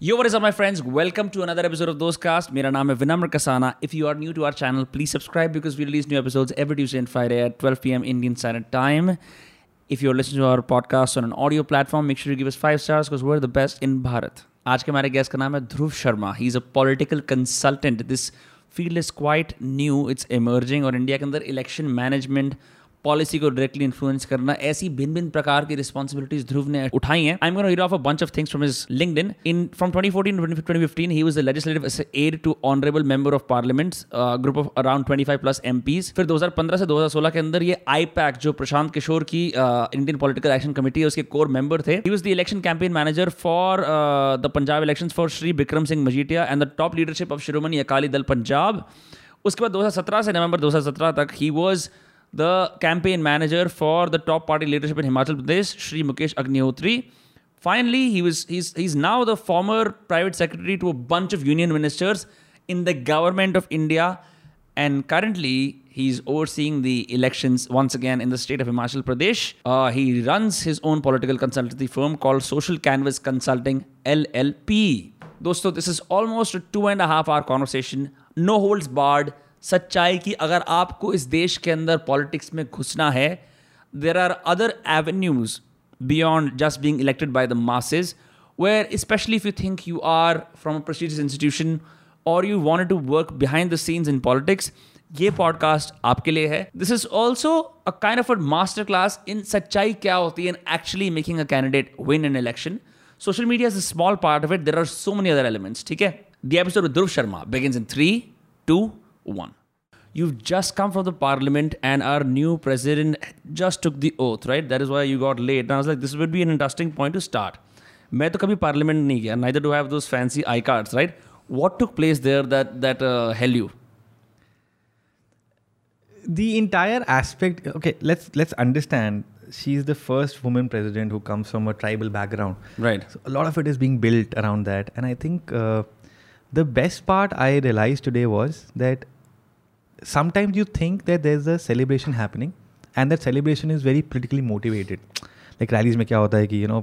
Yo, what is up, my friends? Welcome to another episode of Dostcast. मेरा नाम है विनम्र Kasana. If you are new to our channel, please subscribe because we release new episodes every Tuesday and Friday at 12 p.m. Indian Standard Time. If you're listening to our podcast on an audio platform, make sure you give us five stars because we're the best in Bharat. आज के हमारे guest का नाम है Dhruv Sharma he is a political consultant this field is quite new it's emerging और India के अंदर election management policy को डायरेक्टली इन्फ्लुएंस करना ऐसी भिन्न भिन्न प्रकार की रिस्पॉन्सिबिलिटीज ध्रुव ने उठाई हैं I am gonna of a bunch of things from his LinkedIn from 2014 to 2015 he was the legislative aide to honourable member of parliament group of around five plus M फिर 2015 से 2016 के अंदर ये आईपैक जो प्रशांत किशोर की इंडियन पॉलिटिकल एक्शन कमेटी है उसके core member थे he the election campaign manager for the Punjab election for Shri Bikram Singh Majithia and the top leadership of Shiromani Akali Dal Punjab उसके बाद 2017 से नवंबर 2017 तक he was the campaign manager for the top party leadership in Himachal Pradesh, Sri Mukesh Agnihotri. Finally, he was he's he's now the former private secretary to a bunch of union ministers in the government of India, and currently he's overseeing the elections once again in the state of Himachal Pradesh. Uh, he runs his own political consultancy firm called Social Canvas Consulting LLP. Dosto, this is almost a two and a half hour conversation, no holds barred. सच्चाई की अगर आपको इस देश के अंदर politics में घुसना है there are other avenues beyond just being elected by the masses where specially if you think you are from a prestigious institution और you want to work behind the scenes in politics ये podcast आपके लिए है this is also a kind of a master class in सच्चाई क्या होती है in actually making a candidate win an election social media is a small part of it there are so many other elements ठीक है the episode Dhruv Sharma begin in three two one You've just come from the parliament, and our new president just took the oath, right? That is why you got late. And I was like, this would be an interesting point to start. मैं तो कभी parliament नहीं गया neither do I have those fancy I cards, right? What took place there that that uh, held you? The entire aspect. Okay, let's let's understand. She's the first woman president who comes from a tribal background. Right. So a lot of it is being built around that, and I think uh, the best part I realized today was that sometimes you think that there's a celebration happening and that celebration is very politically motivated. Like rallies में क्या होता है कि you know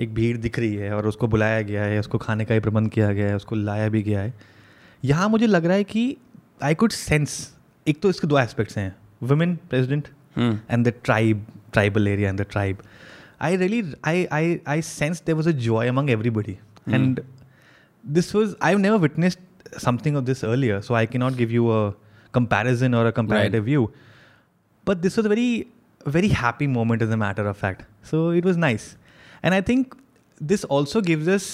एक भीड़ दिख रही है और उसको बुलाया गया है उसको खाने का ही प्रबंध किया गया है उसको लाया भी गया है यहाँ मुझे लग रहा है कि आई कुड सेंस एक तो इसके दो एस्पेक्ट्स हैं women president and the tribe tribal area and the tribe I really I I I sense there was a joy among everybody and this was I never witness something of this earlier so I can not give you a comparison or a comparative right. view. But this was a very, very happy moment, as a matter of fact. So it was nice. And I think this also gives us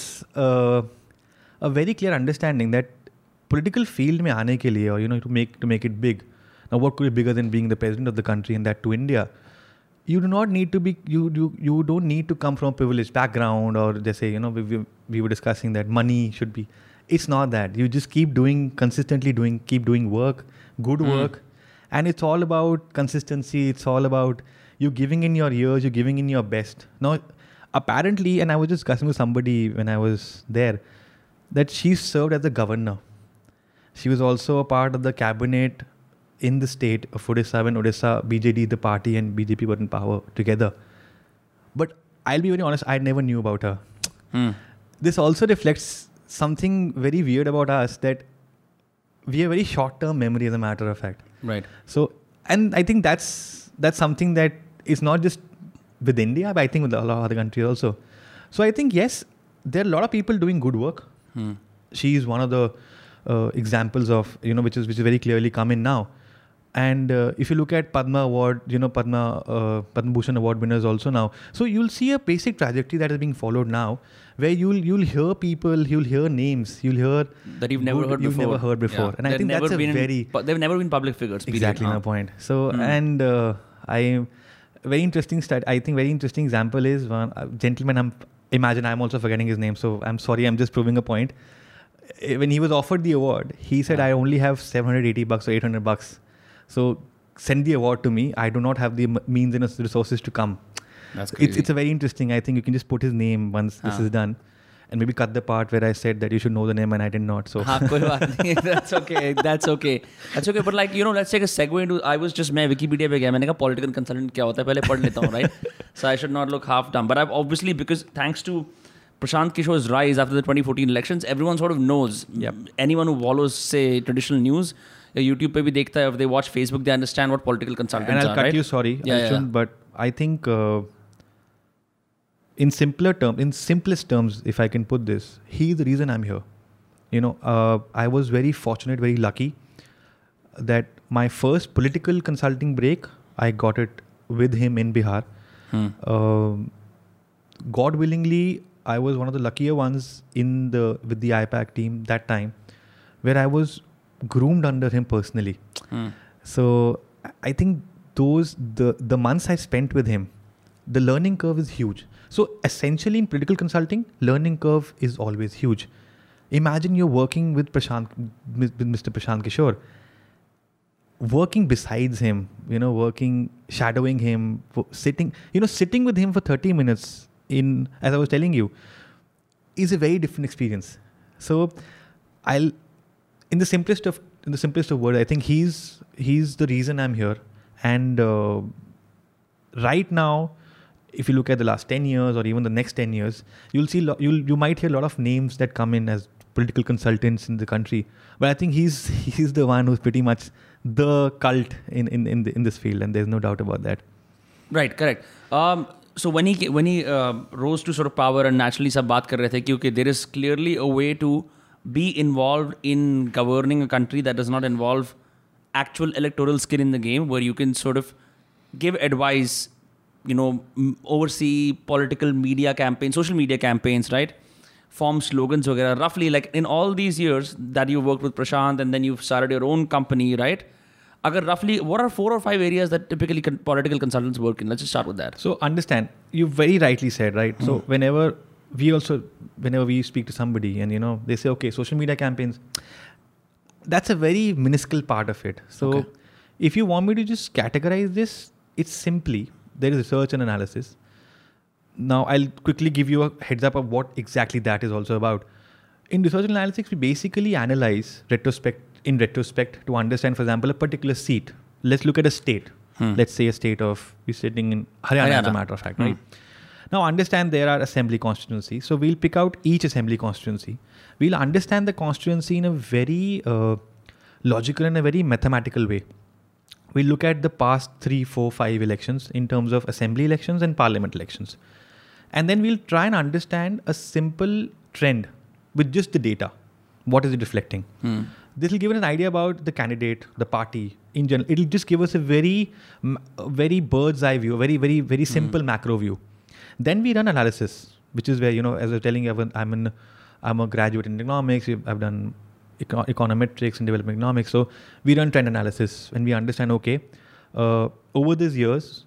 uh, a very clear understanding that political field may aane ke liye, or you know, to make to make it big. Now, what could be bigger than being the president of the country and that to India? You do not need to be you you you don't need to come from a privileged background or they say you know we, we, we were discussing that money should be. It's not that you just keep doing consistently doing keep doing work good mm. work and it's all about consistency it's all about you giving in your years you're giving in your best now apparently and i was just discussing with somebody when i was there that she served as the governor she was also a part of the cabinet in the state of Odisha when Odisha BJD, the party, and BJP were in power together. But I'll be very honest, I never knew about her. Mm. This also reflects something very weird about us that we have very short term memory as a matter of fact right so and i think that's that's something that is not just with india but i think with a lot of other countries also so i think yes there are a lot of people doing good work hmm. she is one of the uh, examples of you know which is which is very clearly come in now and uh, if you look at Padma Award, you know Padma uh, Padma Bhushan Award winners also now. So you'll see a basic trajectory that is being followed now, where you'll you'll hear people, you'll hear names, you'll hear that you've never good, heard you've before. never heard before, yeah. and they I think that's a very but they've never been public figures. exactly my point. So mm. and uh, I very interesting stat. I think very interesting example is one uh, gentleman. I'm imagine I'm also forgetting his name, so I'm sorry. I'm just proving a point. Eh, when he was offered the award, he said, yeah. "I only have 780 bucks or 800 bucks." So send the award to me. I do not have the m- means and resources to come." That's It's crazy. it's a very interesting. I think you can just put his name once this हाँ. is done, and maybe cut the part where I said that you should know the name and I did not. So हाँ कोई बात नहीं that's okay that's okay that's okay but like you know let's take a segue into I was just मैं Wikipedia पे गया मैंने कहा political consultant क्या होता है पहले पढ़ लेता हूँ right so I should not look half dumb but I've obviously because thanks to Prashant Kishore's rise after the 2014 elections, everyone sort of knows. Yep. Anyone who follows, say, traditional news, या YouTube पे भी देखता है watch Facebook they understand what political consultant you sorry but I think in simpler term in simplest terms if I can put this he is the reason I am here you know I was very fortunate very lucky that my first political consulting break I got it with him in Bihar God willingly I was one of the luckier ones in the with the I-PAC team that time where I was groomed under him personally. Mm. So I think those the the months I spent with him, the learning curve is huge. So essentially in political consulting, learning curve is always huge. Imagine you're working with Prashant with Mr. Prashant Kishore working besides him you know working shadowing him sitting you know sitting with him for 30 minutes in as i was telling you is a very different experience so i'll in the simplest of in the simplest of words, I think he's he's the reason I'm here. And uh, right now, if you look at the last ten years or even the next ten years, you'll see lo- you'll you might hear a lot of names that come in as political consultants in the country. But I think he's he's the one who's pretty much the cult in in in, the, in this field, and there's no doubt about that. Right, correct. Um, so when he when he uh, rose to sort of power and naturally सब बात कर रहे थे क्योंकि there is clearly a way to be involved in governing a country that does not involve actual electoral skin in the game where you can sort of give advice you know m- oversee political media campaigns social media campaigns right form slogans वगैरह roughly like in all these years that you worked with Prashant and then you've started your own company right अगर roughly what are four or five areas that typically con- political consultants work in let's just start with that So understand, you very rightly said, right? So whenever we also whenever we speak to somebody and you know they say okay social media campaigns that's a very minuscule part of it so okay. if you want me to just categorize this it's simply there is research and analysis now i'll quickly give you a heads up of what exactly that is also about in research and analytics we basically analyze retrospect in retrospect to understand for example a particular seat let's look at a state hmm. let's say a state of we're sitting in haryana, haryana. as a matter of fact hmm. right now understand there are assembly constituencies. So we'll pick out each assembly constituency. We'll understand the constituency in a very uh, logical and a very mathematical way. We look at the past three, four, five elections in terms of assembly elections and parliament elections. And then we'll try and understand a simple trend with just the data. What is it reflecting? Hmm. This will give us an idea about the candidate, the party in general. It'll just give us a very, very bird's eye view, a very, very, very hmm. simple hmm. macro view. Then we run analysis, which is where you know, as I was telling you, I've- I'm in, I'm a graduate in economics. I've done eco- econometrics and development economics. So we run trend analysis and we understand. Okay, uh, over these years,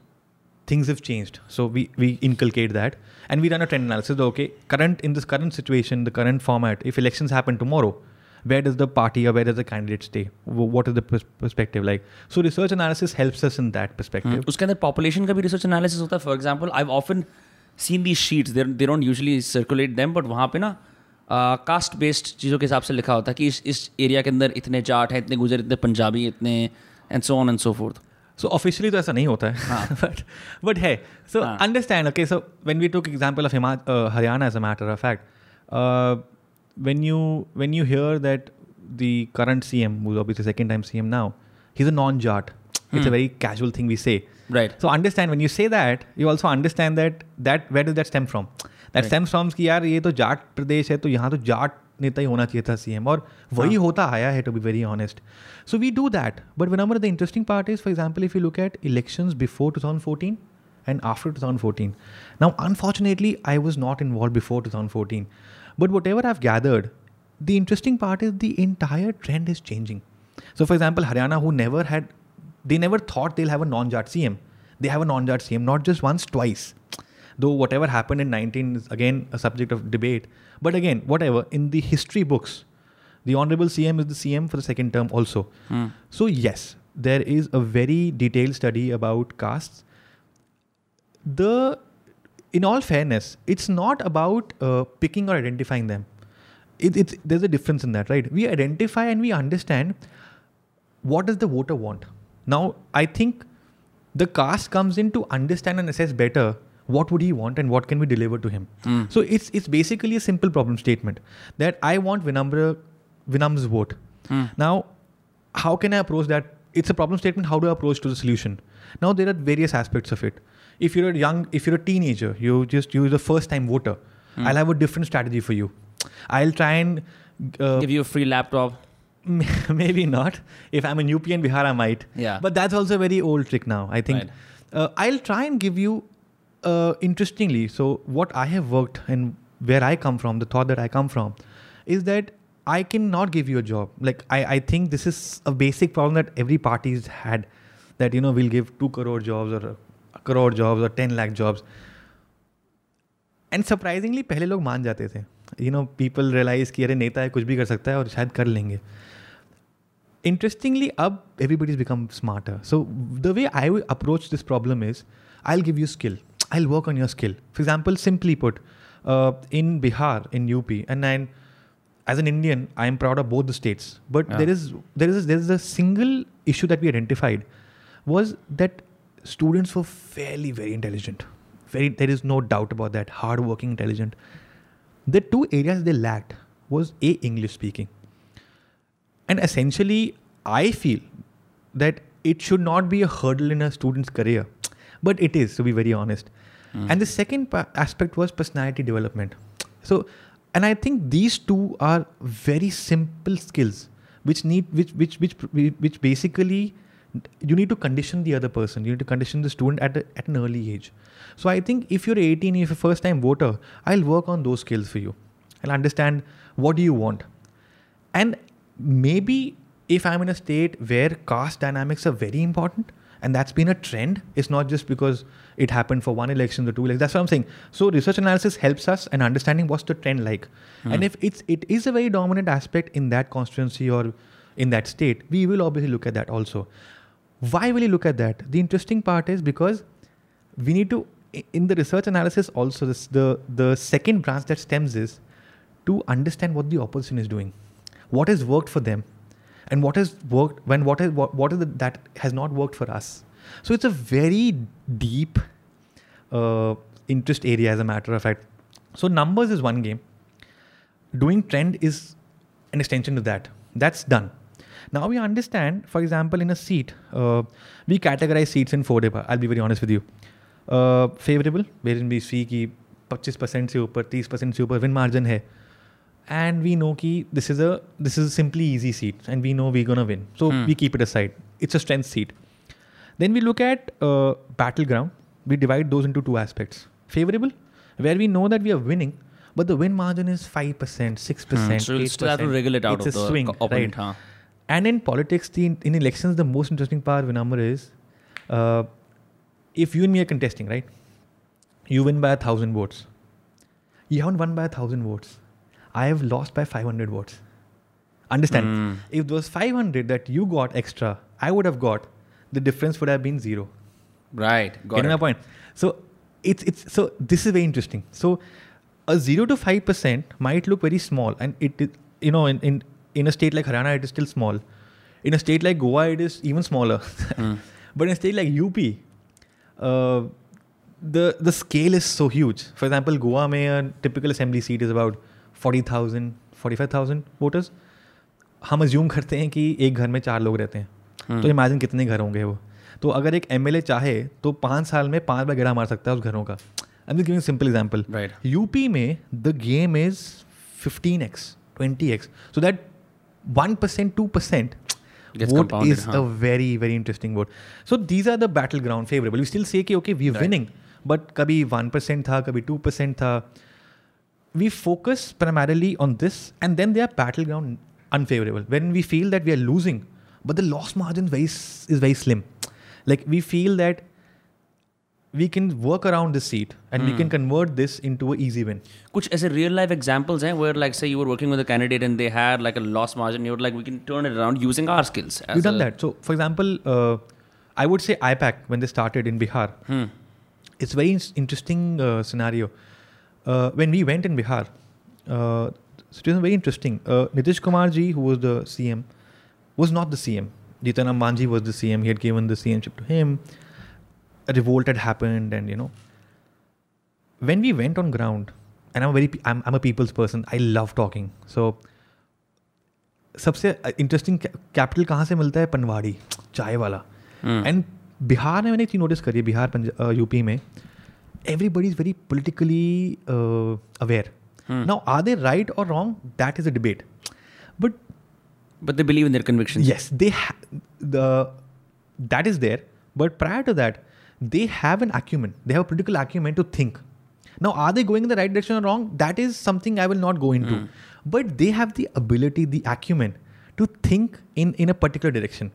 things have changed. So we we inculcate that and we run a trend analysis. Okay, current in this current situation, the current format, if elections happen tomorrow, where does the party or where does the candidate stay? Wh- What is the pers- perspective like? So research analysis helps us in that perspective. Hmm. उसके अंदर population का भी research analysis होता है for example I've often seen the sheets they don't usually circulate them but वहाँ पे ना caste based चीज़ों के हिसाब से लिखा होता है कि इस इस एरिया के अंदर इतने जाट हैं इतने गुजर इतने पंजाबी इतने and so on and so forth so officially तो ऐसा नहीं होता है बट हाँ। बट है so understand okay so when we took example of हिमा Haryana as a matter of fact when you when you hear that the current C M obviously second time CM now, he's a a non Jat it's a very casual thing we से right so understand when you say that you also understand that that where does that stem from that Right. stems from कि यार ये तो जाट प्रदेश है तो यहाँ तो जाट नेता ही होना चाहिए था सीएम और वही हाँ. होता आया है to be very honest so we do that but whenever the interesting part is for example if you look at elections before 2014 and after 2014 now unfortunately i was not involved before 2014 but whatever i've gathered the interesting part is the entire trend is changing so for example haryana who never had they never thought they'll have a non-Jat CM. They have a non-Jat CM, not just once, twice. Though whatever happened in 19 is again a subject of debate. But again, whatever in the history books, the honorable CM is the CM for the second term also. Mm. So yes, there is a very detailed study about castes. The in all fairness, it's not about uh, picking or identifying them. It, it's, there's a difference in that, right? We identify and we understand what does the voter want. Now, I think the cast comes in to understand and assess better what would he want and what can we deliver to him. Mm. So it's it's basically a simple problem statement that I want Vinamra Vinam's vote. Mm. Now, how can I approach that? It's a problem statement. How do I approach to the solution? Now there are various aspects of it. If you're a young, if you're a teenager, you just you're the first time voter. Mm. I'll have a different strategy for you. I'll try and uh, give you a free laptop. maybe not if i'm in up and bihar i might Yeah. but that's also a very old trick now i think Right. uh, i'll try and give you uh, interestingly so what i have worked and where i come from the thought that i come from is that i cannot give you a job like i, I think this is a basic problem that every party's had that you know we'll give 2 crore jobs or a crore jobs or 10 lakh jobs and surprisingly पहले लोग मान जाते थे you know people realise कि अरे नेता है कुछ भी कर सकता है और शायद कर लेंगे इंटरेस्टिंगली अब एवरीबडीज बिकम स्मार्ट है so the way I approach this problem is I give you skill I will work on your skill for example simply put in Bihar in U P and I as an Indian I am proud of both the states but there is there is there is a single issue that we identified was that students वो fairly very intelligent very there is no doubt about that hard working intelligent the two areas they lacked was a english speaking and essentially i feel that it should not be a hurdle in a student's career but it is to be very honest mm. and the second pa- aspect was personality development so and i think these two are very simple skills which need which which which which basically you need to condition the other person. You need to condition the student at, a, at an early age. So I think if you're 18, if you're a first time voter, I'll work on those skills for you. I'll understand what do you want. And maybe if I'm in a state where caste dynamics are very important, and that's been a trend, it's not just because it happened for one election or two elections. That's what I'm saying. So research analysis helps us in understanding what's the trend like. Mm. And if it's it is a very dominant aspect in that constituency or in that state, we will obviously look at that also. Why will you look at that? The interesting part is because we need to in the research analysis also this, the the second branch that stems is to understand what the opposition is doing, what has worked for them, and what has worked when what is what, what is the, that has not worked for us. So it's a very deep uh, interest area as a matter of fact. So numbers is one game. Doing trend is an extension to that. That's done. now we understand for example in a seat uh, we categorize seats in four different i'll be very honest with you uh, favorable wherein we see कि 25% से ऊपर 30% से ऊपर win margin है and we know कि this is a this is a simply easy seat and we know we're gonna win so Hmm. we keep it aside it's a strength seat then we look at uh, battleground we divide those into two aspects favorable where we know that we are winning but the win margin is 5% 6% Hmm. So you still have to 8%. wriggle it out it's of a the swing co- opponent, right huh? And in politics, the, in elections, the most interesting part, Vinamar, is uh, if you and me are contesting, right? You win by a thousand votes. You haven't won by a thousand votes. I have lost by 500 votes. Understand? Mm. If it was 500 that you got extra, I would have got, the difference would have been zero. Right. Got Getting it. my point. So it's it's so this is very interesting. So a zero to five percent might look very small, and it you know in, in in a state like Haryana, it is still small. In a state like Goa, it is even smaller. mm. But in a state like UP, uh, the the scale is so huge. For example, Goa may a typical assembly seat is about 40,000, 45,000 voters. हम assume करते हैं कि एक घर में चार लोग रहते हैं hmm. तो इमेजिन कितने घर होंगे वो तो अगर एक एम चाहे तो पाँच साल में पाँच बार गेड़ा मार सकता है उस घरों का I am giving simple example UP में the game is fifteen X twenty X so that 1%, 2%, vote is huh? a very, very interesting vote. So these are the battleground favorable. You still say, ki, okay, we're right. winning. But kabhi 1% tha, kabhi 2% tha. We focus primarily on this and then they are battleground unfavorable. When we feel that we are losing, but the loss margin very, is very slim. Like we feel that we can work around this seat and we can hmm. convert this into an easy win. Kuch aise real life examples hain where like say you were working with a candidate and they had like a loss margin, you were like, we can turn it around using our skills. We've done that. So for example, uh, I would say IPAC when they started in Bihar, hmm. it's a very interesting uh, scenario. Uh, when we went in Bihar, it was very interesting. Nitish Kumar ji, who was the CM, was not the CM. Jitanam Manji was the CM. He had given the CMship to him A revolt had happened, and you know. when we went on ground, and I'm a very I'm, I'm a people's person. I love talking. So सबसे interesting capital कहाँ से मिलता है पनवाड़ी चाय वाला Hmm. And Bihar में मैंने एक चीज़ नोटिस करी है बिहार पंजाब यूपी में everybody is very politically aware Hmm. Now are they right और wrong that is a debate but But they believe in their convictions. yes they ha- the that is there but prior to that they have an acumen, they have a political acumen to think. Now, are they going in the right direction or wrong? That is something I will not go into. Mm. But they have the ability, the acumen to think in, in a particular direction.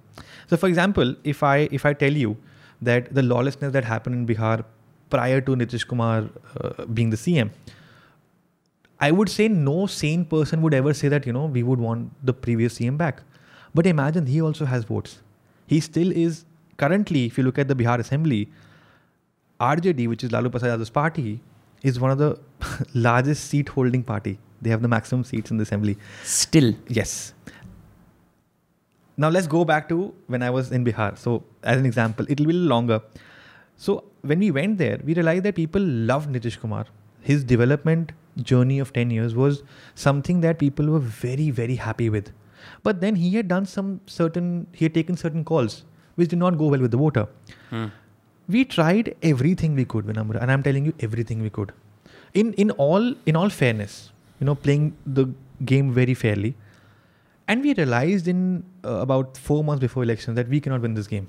So, for example, if I if I tell you that the lawlessness that happened in Bihar prior to Nitish Kumar uh, being the CM, I would say no sane person would ever say that you know we would want the previous CM back. But imagine he also has votes. He still is currently, if you look at the Bihar Assembly, RJD, which is Lalu Prasad Yadav's party, is one of the largest seat holding party. They have the maximum seats in the assembly. Still. Yes. Now let's go back to when I was in Bihar. So as an example, it'll be longer. So when we went there, we realized that people loved Nitish Kumar. His development journey of 10 years was something that people were very, very happy with. But then he had done some certain, he had taken certain calls which did not go well with the voter. Hmm. We tried everything we could, Vinamra, and I'm telling you everything we could. In in all in all fairness, you know, playing the game very fairly, and we realized in uh, about four months before election that we cannot win this game,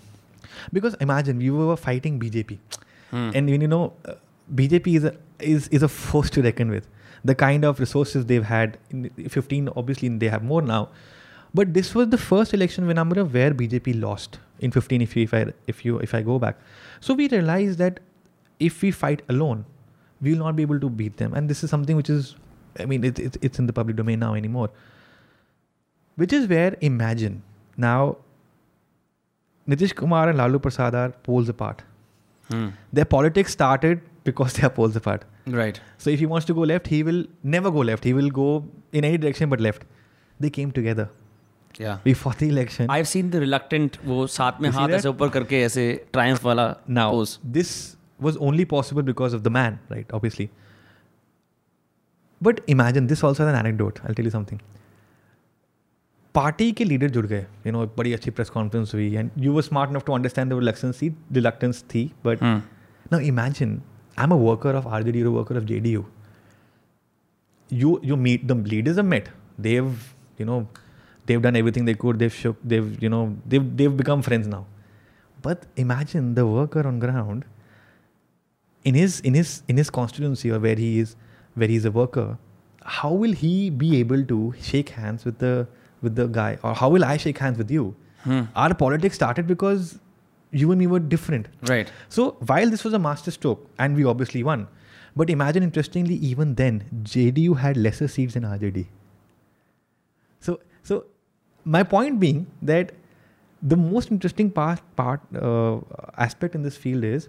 because imagine we were fighting BJP, hmm. and you know, uh, BJP is a, is is a force to reckon with. The kind of resources they've had, in 15 obviously they have more now, but this was the first election, Vinamra, where BJP lost in 15 if you if i if you if i go back so we realize that if we fight alone we will not be able to beat them and this is something which is i mean it, it, it's in the public domain now anymore which is where imagine now nitish kumar and lalu prasad are poles apart hmm. their politics started because they are poles apart right so if he wants to go left he will never go left he will go in any direction but left they came together Yeah. We fought the election. I've seen the reluctant वो साथ में हाथ ऐसे ऊपर करके ऐसे triumph वाला now This was only possible because of the man, right? Obviously. But imagine this also an anecdote. I'll tell you something. Party के लीडर जुड़ गए यू नो बड़ी अच्छी प्रेस कॉन्फ्रेंस हुई and you were smart enough to understand reluctance थी reluctance थी but now imagine I am a worker of R J D you worker of J D U you you meet the leaders a met they've you know they've done everything they could they've shook they've you know they've they've become friends now but imagine the worker on ground in his in his in his constituency or where he is where he's a worker how will he be able to shake hands with the with the guy or how will i shake hands with you hmm. our politics started because you and me were different right so while this was a master stroke and we obviously won but imagine interestingly even then jdu had lesser seats than rjd so so my point being that the most interesting part, part uh, aspect in this field is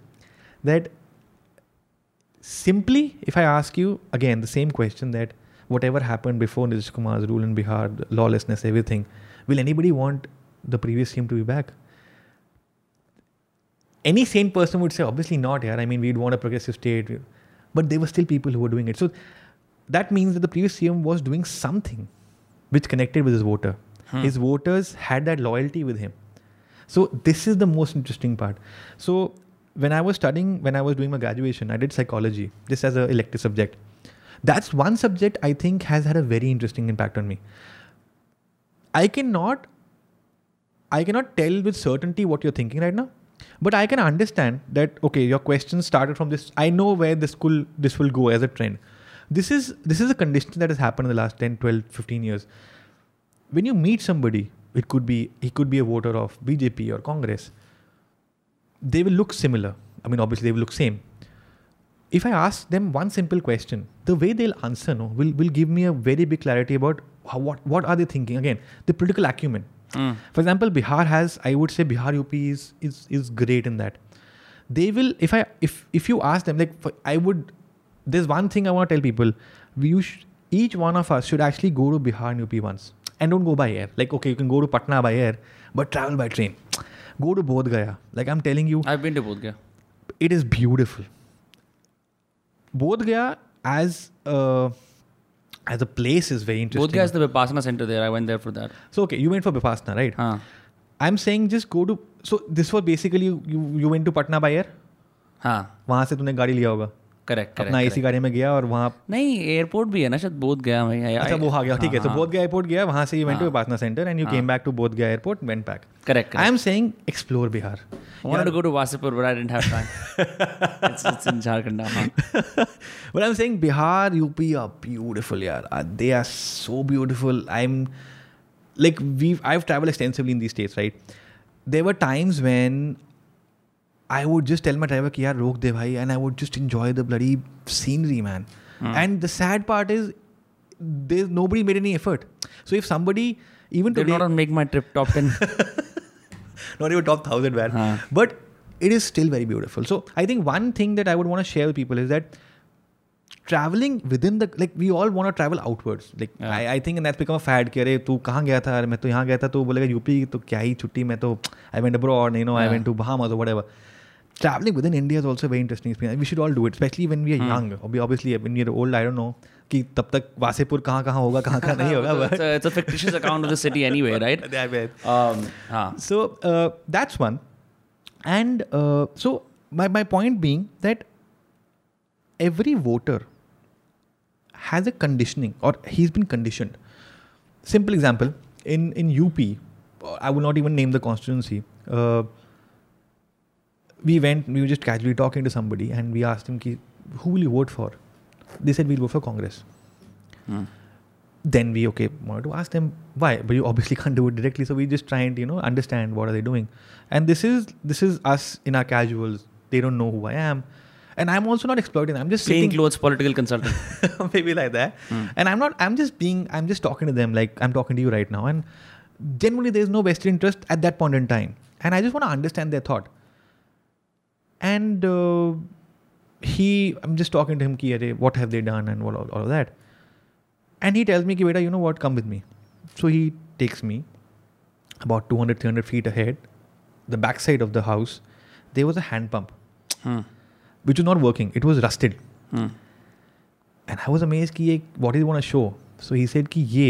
that simply, if I ask you again the same question that whatever happened before Nitish Kumar's rule in Bihar, lawlessness, everything, will anybody want the previous team to be back? Any sane person would say, obviously not, yeah. I mean, we'd want a progressive state, but there were still people who were doing it. So that means that the previous CM was doing something which connected with his voter Hmm. His voters had that loyalty with him. So this is the most interesting part. So when I was studying, when I was doing my graduation, I did psychology This as an elective subject. That's one subject I think has had a very interesting impact on me. I cannot I cannot tell with certainty what you're thinking right now, but I can understand that okay, your question started from this. I know where this will this will go as a trend. This is this is a condition that has happened in the last 10, 12, 15 years when you meet somebody, it could be he could be a voter of BJP or Congress. They will look similar. I mean, obviously they will look same. If I ask them one simple question, the way they'll answer no, will will give me a very big clarity about how, what what are they thinking. Again, the political acumen. Mm. For example, Bihar has I would say Bihar UP is is is great in that. They will if I if if you ask them like for, I would there's one thing I want to tell people. We each one of us should actually go to Bihar and UP once and don't go by air. Like, okay, you can go to Patna by air, but travel by train. Go to Bodh Gaya. Like, I'm telling you. I've been to Bodh Gaya. It is beautiful. Bodh Gaya as a, as a place is very interesting. Bodh Gaya is the Vipassana center there. I went there for that. So, okay, you went for Vipassana, right? Huh. I'm saying just go to. So, this was basically you, you, you went to Patna by air? हाँ वहाँ से तूने गाड़ी लिया होगा correct अपना ए सी गाड़ी में गया और वहाँ नहीं एयरपोर्ट भी है ना शायद बोध गया वहीं अच्छा वो आ गया ठीक है तो हाँ, बोध गया एयरपोर्ट हाँ। गया वहाँ से went to Patna centre and you came back to Bodh Gaya airport went back correct I am saying explore Bihar Bihar U P are beautiful यार they are so beautiful I am like we I have extensively in this states right there times when I would just tell my driver, ki, yaar, rok de bhai, and I would just enjoy the bloody scenery, man. Hmm. And the sad part is, there's nobody made any effort. So if somebody, even They're not make my trip top ten, not even top thousand, man. But it is still very beautiful. So I think one thing that I would want to share with people is that traveling within the like we all want to travel outwards like I, think and that's become a fad कि अरे तू कहाँ गया था to मैं तो यहाँ गया था तो बोलेगा यूपी तो क्या ही छुट्टी मैं I went to abroad you know I went to Bahamas और whatever Traveling within India is also a very interesting experience. We should all do it, especially when we are young. Obvi- Obviously, when you're old, I don't know कि तब तक वासेपुर कहाँ कहाँ होगा कहाँ कहाँ नहीं होगा it's, a, it's a fictitious account of the city anyway, right? but That way. Um, हाँ. So uh, that's one. And uh, so my, my point being that every voter has a conditioning or he's been conditioned. Simple example in, in UP, uh, I will not even name the constituency. Uh, we went, we were just casually talking to somebody and we asked him, who will you vote for? They said, we'll vote for Congress. Hmm. Then we, okay, wanted to ask them why, but you obviously can't do it directly. So we just try and, you know, understand what are they doing. And this is, this is us in our casuals. They don't know who I am. And I'm also not exploiting I'm just plain clothes political consultant, maybe like that. Hmm. And I'm not. I'm just being. I'm just talking to them like I'm talking to you right now. And generally, there's no vested interest at that point in time. And I just want to understand their thought. And he I am just talking to him की अरे what have they done and all of that and he tells me कि बेटा you know what come with me so he takes me about two hundred three hundred feet ahead the back side of the house they was a hand pump which is not working it was rusted and I was amaze कि ये what is one a show so he said कि ये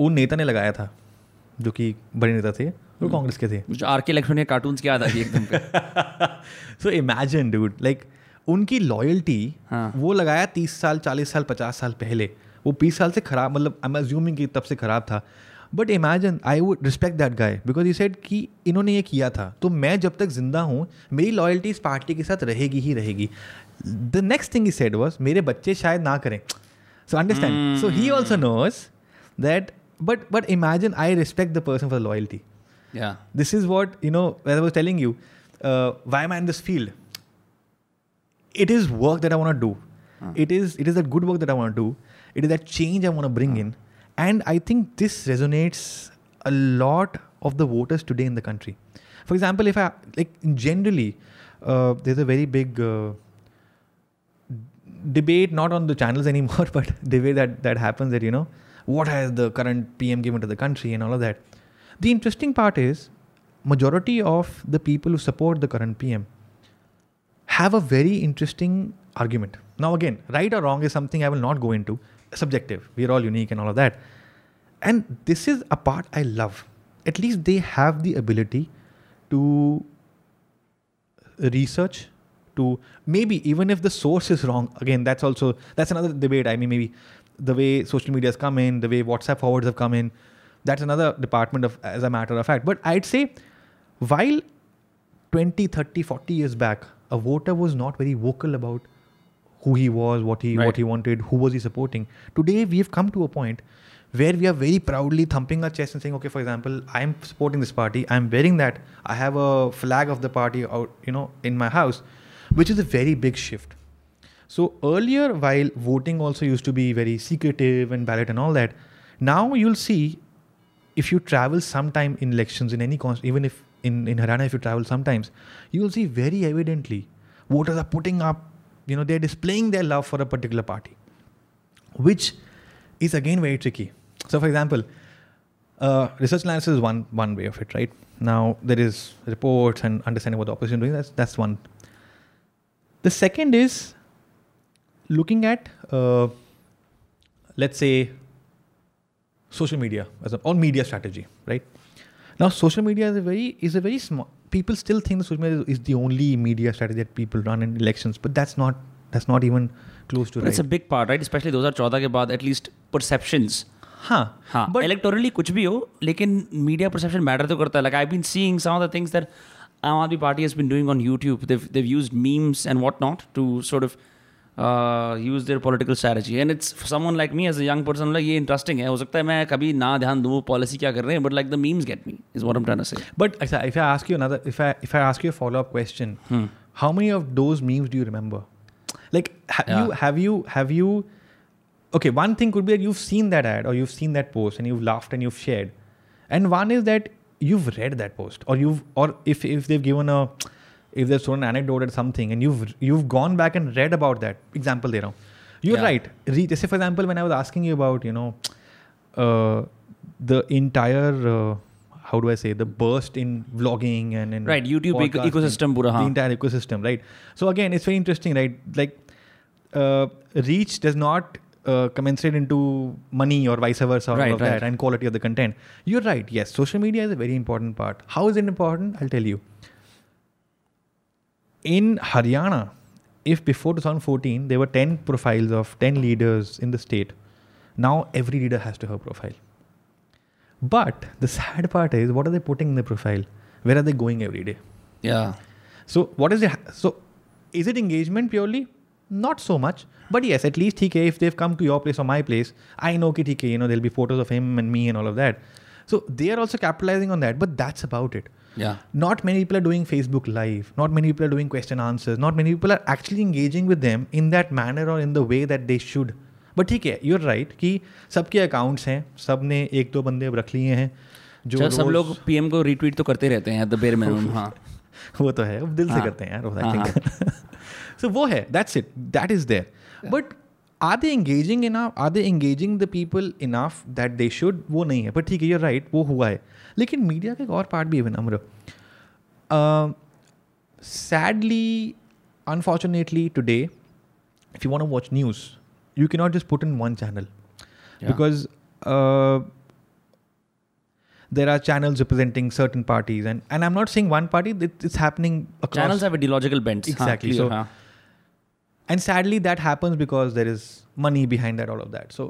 वो नेता ने लगाया था जो कि बड़े नेता थे वो कांग्रेस के थे आर के इलेक्ट्रॉनिक कार्टून की याद आ एकदम सो इमेजिन डूड लाइक उनकी लॉयल्टी हाँ. वो लगाया तीस साल चालीस साल पचास साल पहले वो बीस साल से खराब मतलब आई एम एज्यूमिंग कि तब से खराब था but imagine I would respect that guy because you said कि इन्होंने ये किया था तो मैं जब तक जिंदा हूँ मेरी लॉयल्टी इस पार्टी के साथ रहेगी ही रहेगी the next thing he said was मेरे बच्चे शायद ना करें so understand so he also knows that but but imagine I respect the person for loyalty Yeah. This is what, you know, as I was telling you, uh, why am I in this field? It is work that I want to do. Uh. It is it is that good work that I want to do. It is that change I want to bring uh. in. And I think this resonates a lot of the voters today in the country. For example, if I like generally, uh, there's a very big uh, debate not on the channels anymore, but way that that happens that you know what has the current PM given to the country and all of that. The interesting part is majority of the people who support the current PM have a very interesting argument. Now again, right or wrong is something I will not go into. Subjective. We are all unique and all of that. And this is a part I love. At least they have the ability to research to maybe even if the source is wrong again that's also that's another debate i mean maybe the way social media has come in the way whatsapp forwards have come in that's another department of as a matter of fact but i'd say while 20 30 40 years back a voter was not very vocal about who he was what he right. what he wanted who was he supporting today we've come to a point where we are very proudly thumping our chest and saying okay for example i'm supporting this party i'm wearing that i have a flag of the party out you know in my house which is a very big shift so earlier while voting also used to be very secretive and ballot and all that now you'll see if you travel sometime in elections in any const- even if in, in Haryana if you travel sometimes you will see very evidently voters are putting up you know they're displaying their love for a particular party which is again very tricky so for example uh, research analysis is one one way of it right now there is reports and understanding what the opposition is doing that's that's one the second is looking at uh, let's say social media as a, or media strategy, right? Now, social media is a very is a very small. People still think the social media is the only media strategy that people run in elections, but that's not that's not even close to But right. it's a big part, right? Especially 2014 के बाद at least perceptions. हाँ हाँ but electorally कुछ भी हो लेकिन media perception matter तो करता है like I been seeing some of the things that आम आदमी party has been doing on YouTube they've they've used memes and what not to sort of uh, use their political strategy and it's for someone like me as a young person like ये interesting है हो सकता है मैं कभी ना ध्यान दूँ पॉलिसी क्या कर रहे हैं but like the memes get me is what I'm trying to say but if I- if I ask you another if I if I ask you a follow up question, Hmm. how many of those memes do you remember? Like have Yeah. you have you have you okay, one thing could be that you've seen that ad or you've seen that post and you've laughed and you've shared. And one is that you've read that post or you've or if if they've given a if they've shown an anecdote or something and you've you've gone back and read about that example there you're yeah. right say for example when i was asking you about you know uh, the entire uh, how do i say the burst in vlogging and in right youtube ecosystem the entire ecosystem right so again it's very interesting right like uh, reach does not uh, commensurate into money or vice versa right, right. That, and quality of the content. You're right. Yes, social media is a very important part. How is it important? I'll tell you in Haryana, if before 2014 there were 10 profiles of 10 leaders in the state, now every leader has to have a profile. But the sad part is, what are they putting in the profile? Where are they going every day? Yeah. So what is it? so is it engagement purely? Not so much, but yes, at least TK, if they've come to your place or my place, I know ki TK, you know, there'll be photos of him and me and all of that. So they are also capitalizing on that, but that's about it. Yeah. Not many people are doing Facebook Live. Not many people are doing question answers. Not many people are actually engaging with them in that manner or in the way that they should. But ठीक है you're right कि सबके accounts हैं सब ने एक दो बंदे रख लिए हैं जो सब लोग पीएम को रीट्वीट तो करते रहते हैं द बेर मिनिमम हाँ वो तो है दिल से करते हैं यार सो वो है that's it that is there but are they engaging enough are they engaging the people enough that they should वो नहीं है पर ठीक है यूर राइट वो हुआ है लेकिन मीडिया का एक और पार्ट भी है विनम्र sadly unfortunately today if you want to watch news, you cannot just put in one channel Yeah. because uh, there are channels representing certain parties, and and I'm not saying one party. It, it's happening across. channels have ideological bents हाँ, Exactly, clear, so- हाँ. and sadly, that happens because there is money behind that. All of that. So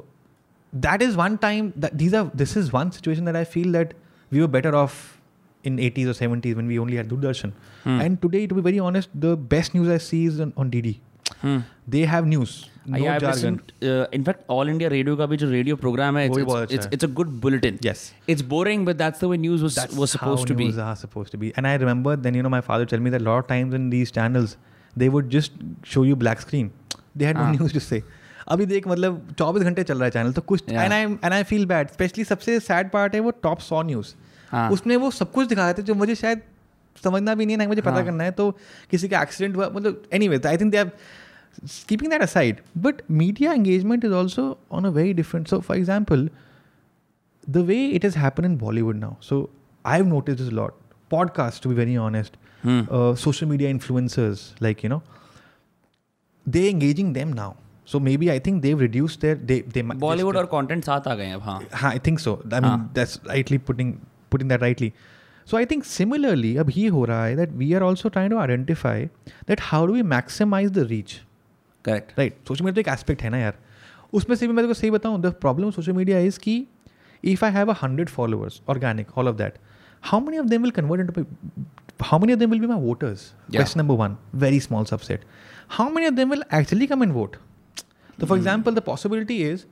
that is one time that these are. This is one situation that I feel that we were better off in 80s or 70s when we only had Doordarshan. Hmm. And today, to be very honest, the best news I see is on, on DD. Hmm. They have news. No yeah, I've jargon. listened. Uh, in fact, All India Radio का भी जो radio program है, वो भी it's, बहुत it's, अच्छा it's, है। it's a good bulletin. Yes. It's boring, but that's the way news was That's was supposed how to be. news are supposed to be. And I remember then, you know, my father tell me that a lot of times in these channels, they would just show you black screen. They had no हाँ. news to say. अभी देख मतलब चौबीस घंटे चल रहा है channel तो कुछ and I and I feel bad specially सबसे सैड पार्ट है वो टॉप सॉ न्यूज उसमें वो सब कुछ दिखा रहे थे जो मुझे शायद समझना भी नहीं है ना मुझे पता हाँ. करना है तो किसी का एक्सीडेंट हुआ मतलब anyway I think they keeping that aside but media engagement is also on a very different so for example the way it is happen in Bollywood now so I have notice this lot podcast to be very honest social media influencers like you know they engaging them now so maybe i think they've reduced their they they might- Bollywood और content साथ आ गए हैं अब हाँ. हाँ, I think so. I mean, हाँ. that's rightly putting putting that rightly. So I think similarly, अब ये हो रहा है that we are also trying to identify that how do we maximize the reach, Correct. right? Social media तो एक aspect है ना यार. उसमें से भी मैं तेरे को सही बताऊँ the problem of social media is कि if I have a hundred followers, organic, all of that, how many of them will convert into how many of them will be my voters? Yeah. Question number one, very small subset. How many of them will actually come and vote? So, for example, the possibility is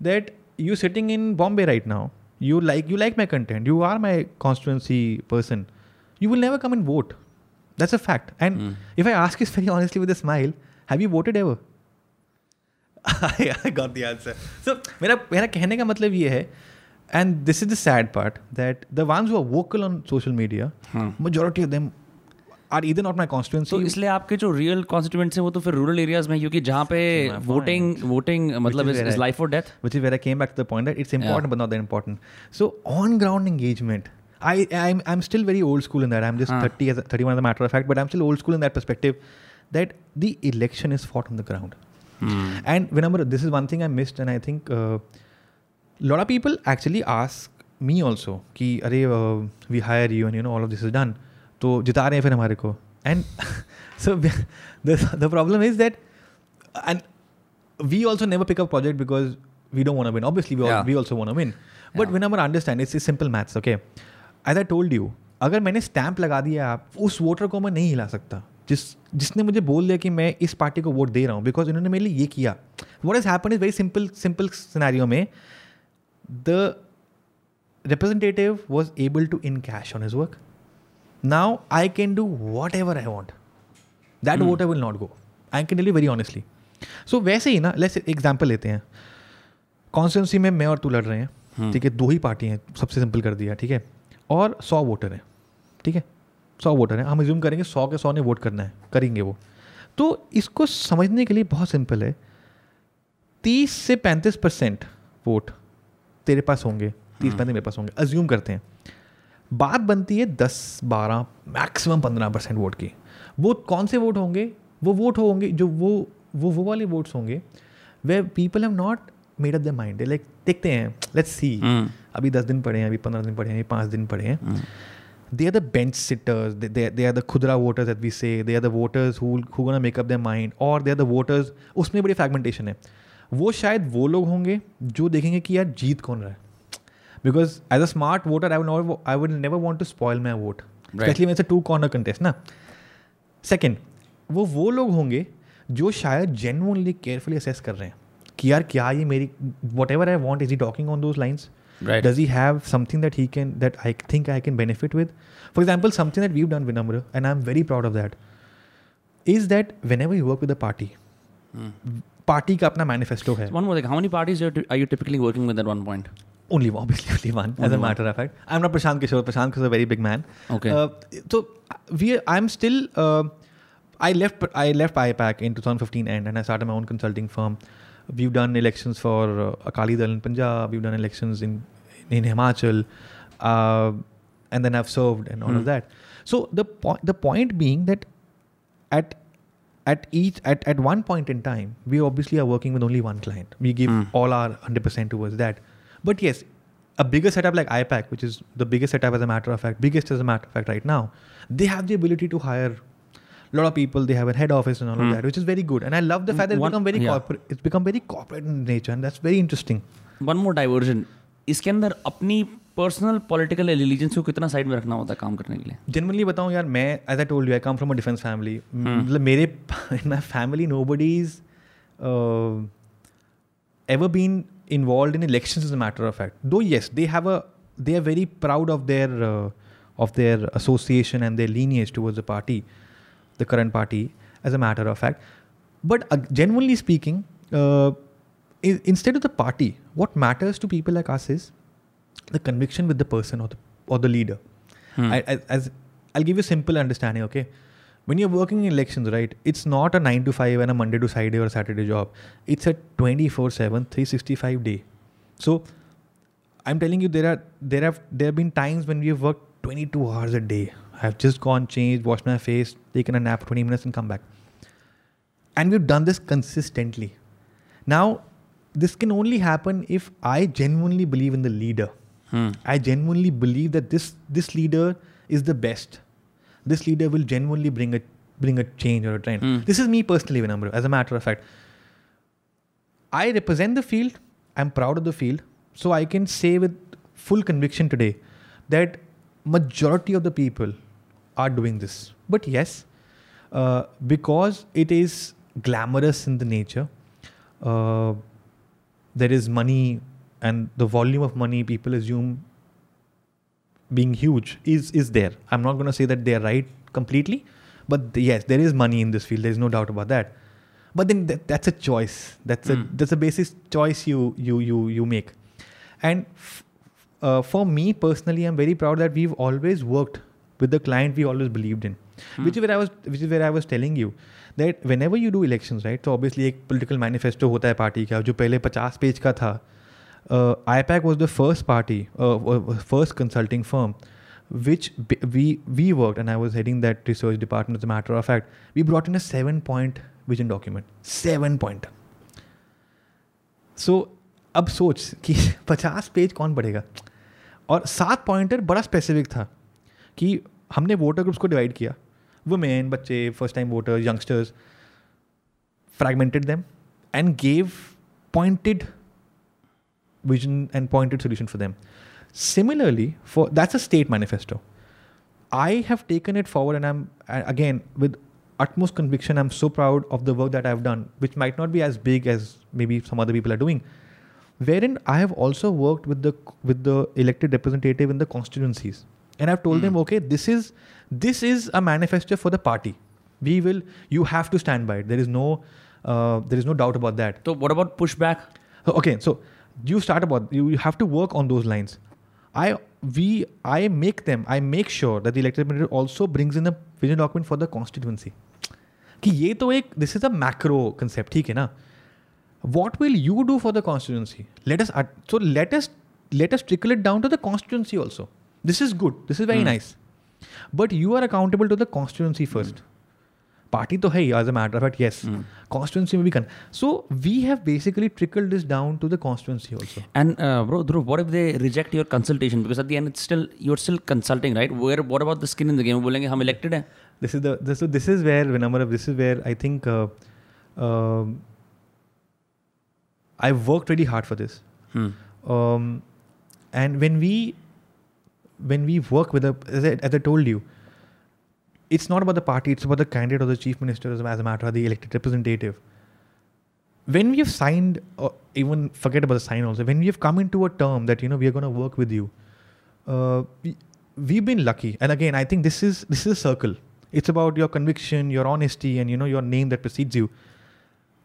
that you sitting in Bombay right now, you like you like my content, you are my constituency person, you will never come and vote. That's a fact. And Hmm. if I ask you very honestly with a smile, have you voted ever? I, I got the answer. So मेरा मेरा कहने का मतलब ये है and this is the sad part that the ones who are vocal on social media, हाँ. majority of them are इधर not my constituency तो इसलिए आपके जो रियल कॉन्स्टिट्यूएंट्स हैं वो तो फिर रूरल एरियाज में क्योंकि जहाँ पे वोटिंग वोटिंग मतलब इज लाइफ और death which is where I came back to the point that it's important but not that important so on ground engagement I I'm I'm still very old school in that. I'm just uh. 30 as 31 as a matter of fact, but I'm still old school in that perspective that the election is fought on the ground. Hmm. And whenever this is one thing I missed and I think uh, lot of people actually ask me also ki are uh, we hire you and you know all of this is done. तो जिता रहे हैं फिर हमारे को and so the problem is that and we also never pick up project because we don't want win obviously we also want win but win Amar understand it's is simple maths okay as I told you अगर मैंने stamp लगा दिया आप उस voter को मैं नहीं हिला सकता जिस जिसने मुझे बोल दिया कि मैं इस पार्टी को वोट दे रहा हूँ बिकॉज इन्होंने मेरे लिए ये किया what is happen is very simple simple scenario में the representative was able to encash on his work now I can do whatever I want that vote I will not go I can delay very honestly so वैसे ही ना let's example लेते हैं constituency में मैं और तू लड़ रहे हैं hmm. ठीक है दो ही पार्टी हैं सबसे सिंपल कर दिया ठीक है और सौ वोटर हैं ठीक है सौ वोटर हैं हम एज्यूम करेंगे सौ के सौ ने वोट करना है करेंगे वो तो इसको समझने के लिए बहुत सिंपल है तीस से पैंतीस परसेंट वोट तेरे पास होंगे तीस hmm. पैंतीस मेरे पास होंगे अज्यूम करते हैं बात बनती है दस बारह मैक्सिमम पंद्रह परसेंट वोट की वो कौन से वोट होंगे वो वोट होंगे जो वो वो वो वाले वोट्स होंगे वे people have not made up the mind like देखते हैं लेट्स हम्म। सी अभी दस दिन पड़े हैं अभी पंद्रह दिन पड़े हैं अभी पाँच दिन पड़े हैं they are the bench sitters they are the खुदरा voters at we say they are the voters who make up the mind और दे आर द वोटर्स उसमें बड़ी फ्रेगमेंटेशन है वो शायद वो लोग होंगे जो देखेंगे कि यार जीत कौन रहा है because as a smart voter I would I would never want to spoil my vote specially में टू कॉर्नर कंटेस्ट ना सेकेंड वो वो लोग होंगे जो शायद जेनुअनली केयरफुली असेस कर रहे हैं कि यार क्या ये मेरी whatever I want is he talking on those lines Right. does he have something that he can that i think i can benefit with for example something that we've done vinamra and i'm very proud of that is that whenever you work with a party Hmm. party का अपना manifesto है One more thing. How many parties are, are you typically working with at one point? only obviously only one only as a matter of fact i'm not prashant kishore prashant is a very big man okay uh, so we i'm still uh, i left i left ipac in 2015 end and i started my own consulting firm we've done elections for uh, akali dal in punjab we've done elections in in himachal uh, and then i've served and all of hmm. that so the point the point being that at at each at, at one point in time we obviously are working with only one client we give mm. all our 100% towards that But yes, a bigger setup like IPAC, which is the biggest setup as a matter of fact, biggest as a matter of fact right now, they have the ability to hire a lot of people. They have a head office and all mm. of that, which is very good. And I love the fact that One, it's become very yeah. corporate. It's become very corporate in nature, and that's very interesting. One more diversion. इसके अंदर अपनी personal political religion को कितना side में रखना होता है काम करने के लिए जनरली बताऊँ यार मैं as I told you I come from a defence family मतलब मेरे in my family nobody is ever been involved in elections as a matter of fact though yes they have a they are very proud of their uh, of their association and their lineage towards the party the current party as a matter of fact but uh, genuinely speaking uh, I- instead of the party what matters to people like us is the conviction with the person or the or the leader hmm. I, I, as i'll give you a simple understanding okay when you're working in elections, right, it's not a 9 to 5 and a Monday to Friday or Saturday job. It's a 24 7, 365 day. So I'm telling you, there are there have there have been times when we have worked 22 hours a day. I've just gone, changed, washed my face, taken a nap 20 minutes, and come back. And we've done this consistently. Now, this can only happen if I genuinely believe in the leader. Hmm. I genuinely believe that this this leader is the best this leader will genuinely bring a bring a change or a trend. Mm. This is me personally, Vinamru, as a matter of fact. I represent the field. I'm proud of the field. So I can say with full conviction today that majority of the people are doing this. But yes, uh, because it is glamorous in the nature, uh, there is money and the volume of money people assume being huge is is there. I'm not going to say that they're right completely, but th- yes, there is money in this field. There's no doubt about that. But then that, that's a choice. That's a Mm. that's a basic choice you you you you make. And f- uh, for me personally, I'm very proud that we've always worked with the client we always believed in. Hmm. Which is where I was which is where I was telling you that whenever you do elections, right? So obviously एक political manifesto होता है party का जो पहले 50 page का था uh, IPAC was the first party, uh, uh, first consulting firm, which b- we we worked, and I was heading that research department. As a matter of fact, we brought in a seven-point vision document. Seven point. सो अब सोच कि पचास page कौन पढ़ेगा और सात pointer बड़ा specific था कि हमने वोटर ग्रुप्स को डिवाइड किया वुमेन बच्चे first time voter youngsters fragmented them and gave pointed vision and pointed solution for them. Similarly, for that's a state manifesto. I have taken it forward, and I'm again with utmost conviction. I'm so proud of the work that I've done, which might not be as big as maybe some other people are doing. Wherein I have also worked with the with the elected representative in the constituencies, and I've told mm. them, hmm. okay, this is this is a manifesto for the party. We will. You have to stand by it. There is no uh, there is no doubt about that. So what about pushback? Oh, okay, so you start about you, you have to work on those lines i we i make them i make sure that the elected representative also brings in a vision document for the constituency कि ये तो एक this is a macro concept ठीक है ना what will you do for the constituency let us ad- so let us let us trickle it down to the constituency also this is good this is very Hmm. nice but you are party तो है ही as a matter of at yes constituency में भी कन so we have basically trickle this down to the constituency also and bro Dhruv what if they reject your consultation because at the end still you are still consulting right where what about the skin in the game बोलेंगे हम elected हैं this is this this is where way number of this is where I think I work very hard for this and when we when we work with as I told you it's not about the party, it's about the candidate or the chief minister as a matter, of the elected representative. When we have signed, or even forget about the sign also, when we have come into a term that, you know, we are going to work with you, uh, we've been lucky. And again, I think this is, this is a circle. It's about your conviction, your honesty, and, you know, your name that precedes you.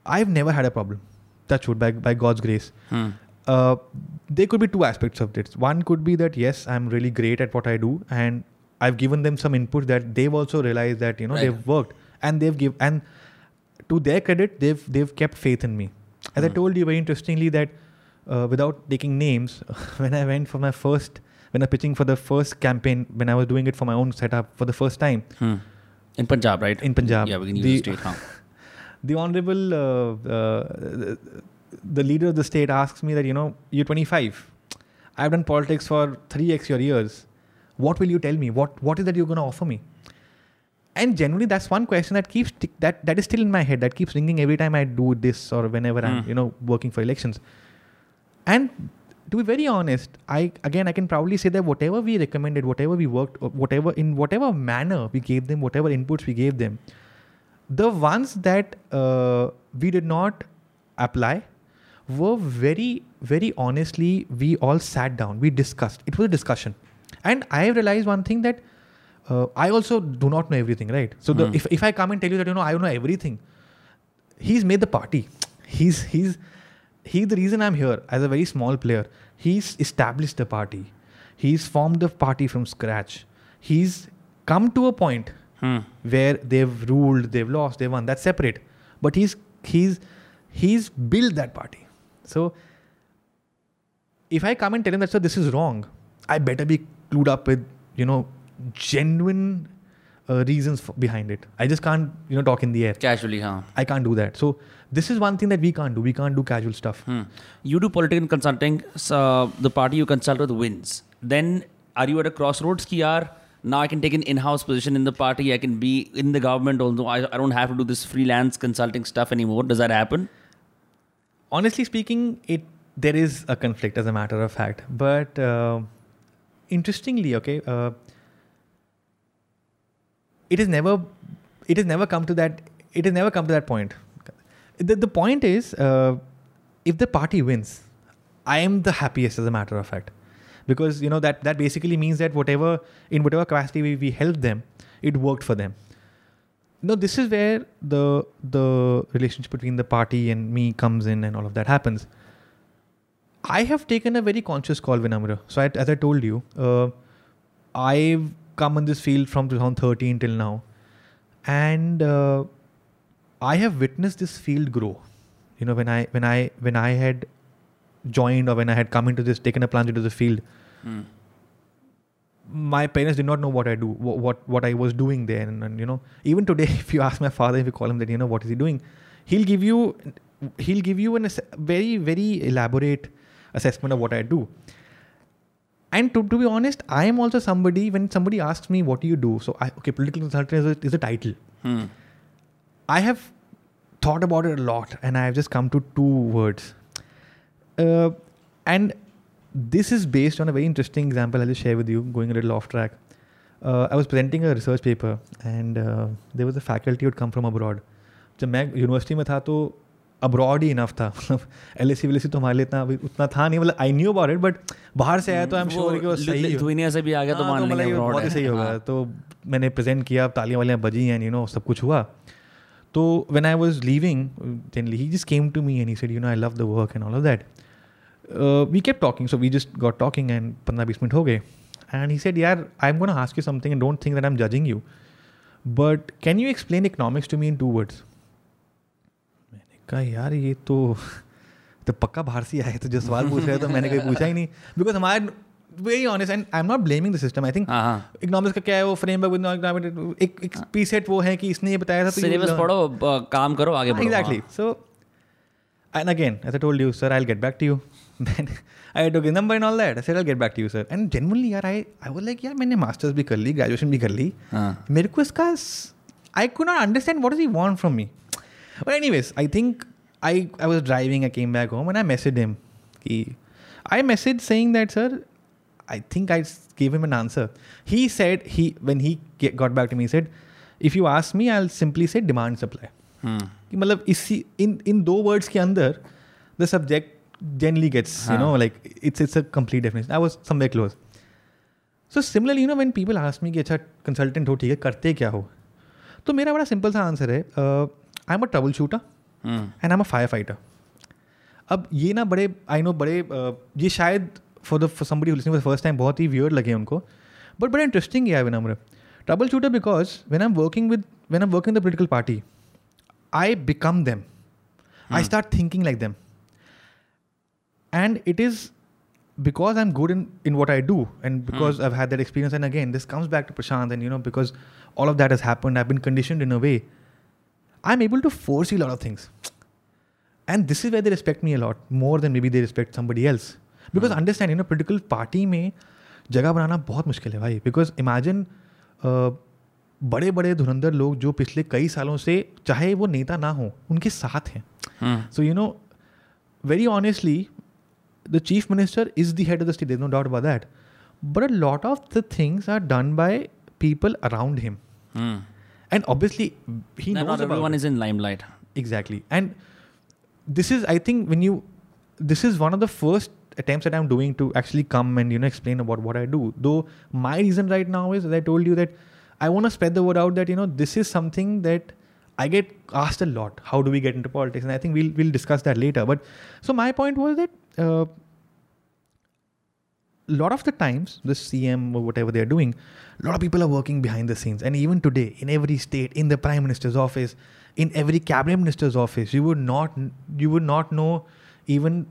I've never had a problem, touch wood, by, by God's grace. Hmm. Uh, there could be two aspects of this. One could be that, yes, I'm really great at what I do, and I've given them some input that they've also realized that you know right. they've worked and they've give and to their credit they've they've kept faith in me. As mm. I hmm. told you very interestingly that uh, without taking names, when I went for my first when I pitching for the first campaign when I was doing it for my own setup for the first time hmm. in Punjab, right? In Punjab, yeah, we can use the, the state the honorable uh, uh, the leader of the state asks me that you know you're 25. I've done politics for three your years what will you tell me? What what is that you're going to offer me? And generally, that's one question that keeps that that is still in my head. That keeps ringing every time I do this or whenever mm. I'm hmm. you know working for elections. And to be very honest, I again I can probably say that whatever we recommended, whatever we worked, uh, whatever in whatever manner we gave them, whatever inputs we gave them, the ones that uh, we did not apply were very very honestly we all sat down, we discussed. It was a discussion. And I realized one thing that uh, I also do not know everything, right? So the, hmm. if, if I come and tell you that, you know, I know everything, he's made the party. He's, he's, he's the reason I'm here as a very small player, he's established the party. He's formed the party from scratch. He's come to a point hmm. where they've ruled, they've lost, they've won. That's separate. But he's, he's, he's built that party. So if I come and tell him that, sir, this is wrong, I better be clued up with you know genuine uh, reasons behind it. I just can't, you know, talk in the air. Casually, huh? I can't do that. So this is one thing that we can't do. We can't do casual stuff. Hmm. You do political consulting. So uh, the party you consult with wins. Then are you at a crossroads? Ki now I can take an in-house position in the party. I can be in the government. Although I, I don't have to do this freelance consulting stuff anymore. Does that happen? Honestly speaking, it there is a conflict as a matter of fact, but. Uh, interestingly, okay, uh, it has never it has never come to that it has never come to that point. The, the point is, uh, if the party wins, I am the happiest as a matter of fact, because you know that that basically means that whatever in whatever capacity we, we helped them, it worked for them. Now this is where the the relationship between the party and me comes in, and all of that happens I have taken a very conscious call, Vinamra. So, I, as I told you, uh, I've come in this field from 2013 till now, and uh, I have witnessed this field grow. You know, when I when I when I had joined or when I had come into this, taken a plunge into the field, mm. my parents did not know what I do, what what, what I was doing there, and, and you know, even today, if you ask my father, if you call him that, you know, what is he doing, he'll give you he'll give you a very very elaborate assessment of what I do. And to, to be honest, I am also somebody when somebody asks me what do you do, so I okay, political consultant is a, is a title. Hmm. I have thought about it a lot and I have just come to two words. Uh, and this is based on a very interesting example I'll just share with you, going a little off track. Uh, I was presenting a research paper and uh, there was a faculty who had come from abroad. जब मैं university में था तो abroad ही enough था मतलब L S C C तो हमारे लिए इतना अभी उतना था नहीं मतलब I knew about it but बाहर से आया तो आई एम श्योर कि वो सही दुनिया से भी आ गया तो हाँ, मान तो लेंगे मतलब बहुत ही सही होगा हाँ। तो मैंने प्रेजेंट किया तालियां वालियाँ बजी एंड यू नो सब कुछ हुआ तो when I was leaving then he just came to me and he said you know I love the work and all of that we kept talking so we just got talking and पंद्रह बीस minute हो गए and he said यार I am gonna ask you something and don't think that I am judging you but can you explain economics to me in two words कहा यार ये तो तो पक्का बाहर से आए तो जो सवाल पूछ रहे तो मैंने कभी पूछा ही नहीं बिकॉज हमारे very honest and I am not blaming the system I think economics का क्या है वो फ्रेमवर्क एक एक पीसेट हाँ। वो है कि इसने ये बताया था सिलेबस तो पढ़ो काम करो आगे बढ़ो exactly so and again as I told you sir I will get back to you man I talk number in all that sir I get back to you sir and generally यार I I वो like यार मैंने masters भी कर ली graduation भी कर ली हाँ। मेरे को इसका I could not understand what is you want from me But anyways, I think I I was driving. I came back home and I messaged him. He, I messaged saying that sir, I think I gave him an answer. He said he when he got back to me he said, if you ask me, I'll simply say demand supply. Hmm. कि मतलब इसी इन इन दो words के अंदर the subject generally gets you know like it's it's a complete definition I was somewhere close so similarly you know when people ask me कि अच्छा कंसल्टेंट हो ठीक है करते क्या हो तो मेरा बड़ा सिंपल सा आंसर है uh, I am a trouble shooter hmm and I am a fire fighter अब ये ना बड़े आई नो बड़े uh, ये शायद for the for somebody listening for the first time बहुत ही वियर्ड लगे उनको बट बड़ा इंटरेस्टिंग है विनम्र trouble shooter because when I am working with when I am working the political party I become them I start thinking like them and it is because I'm good in, in what I do and because I've had that experience and again this comes back to Prashant and you know because all of that has happened I've been conditioned in a way I am able to force you lot of things and this is way they respect me a lot more than maybe they respect somebody else because understand you know political party में जगह बनाना बहुत मुश्किल है भाई because imagine बड़े बड़े धुरंधर लोग जो पिछले कई सालों से चाहे वो नेता ना हो उनके साथ हैं so you know very honestly the chief minister is the head of the state no doubt about that but a lot of the things are done by people around him and obviously he knows not everyone it. is in limelight exactly and this is i think when you this is one of the first attempts that i'm doing to actually come and you know explain about what i do though my reason right now is as i told you that i want to spread the word out that you know this is something that i get asked a lot how do we get into politics and i think we'll we'll discuss that later but so my point was that uh, a lot of the times, the CM or whatever they're doing, a lot of people are working behind the scenes. And even today, in every state, in the prime minister's office, in every cabinet minister's office, you would not you would not know even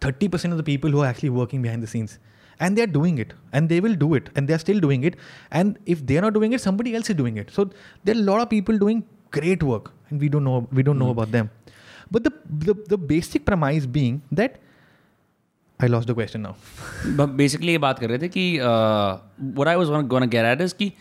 30% of the people who are actually working behind the scenes. And they're doing it. And they will do it. And they're still doing it. And if they're not doing it, somebody else is doing it. So there are a lot of people doing great work. And we don't know we don't know hmm. about them. But the, the the basic premise being that I lost the question now basically ये बात कर रहे थे कि what I was gonna get at is कि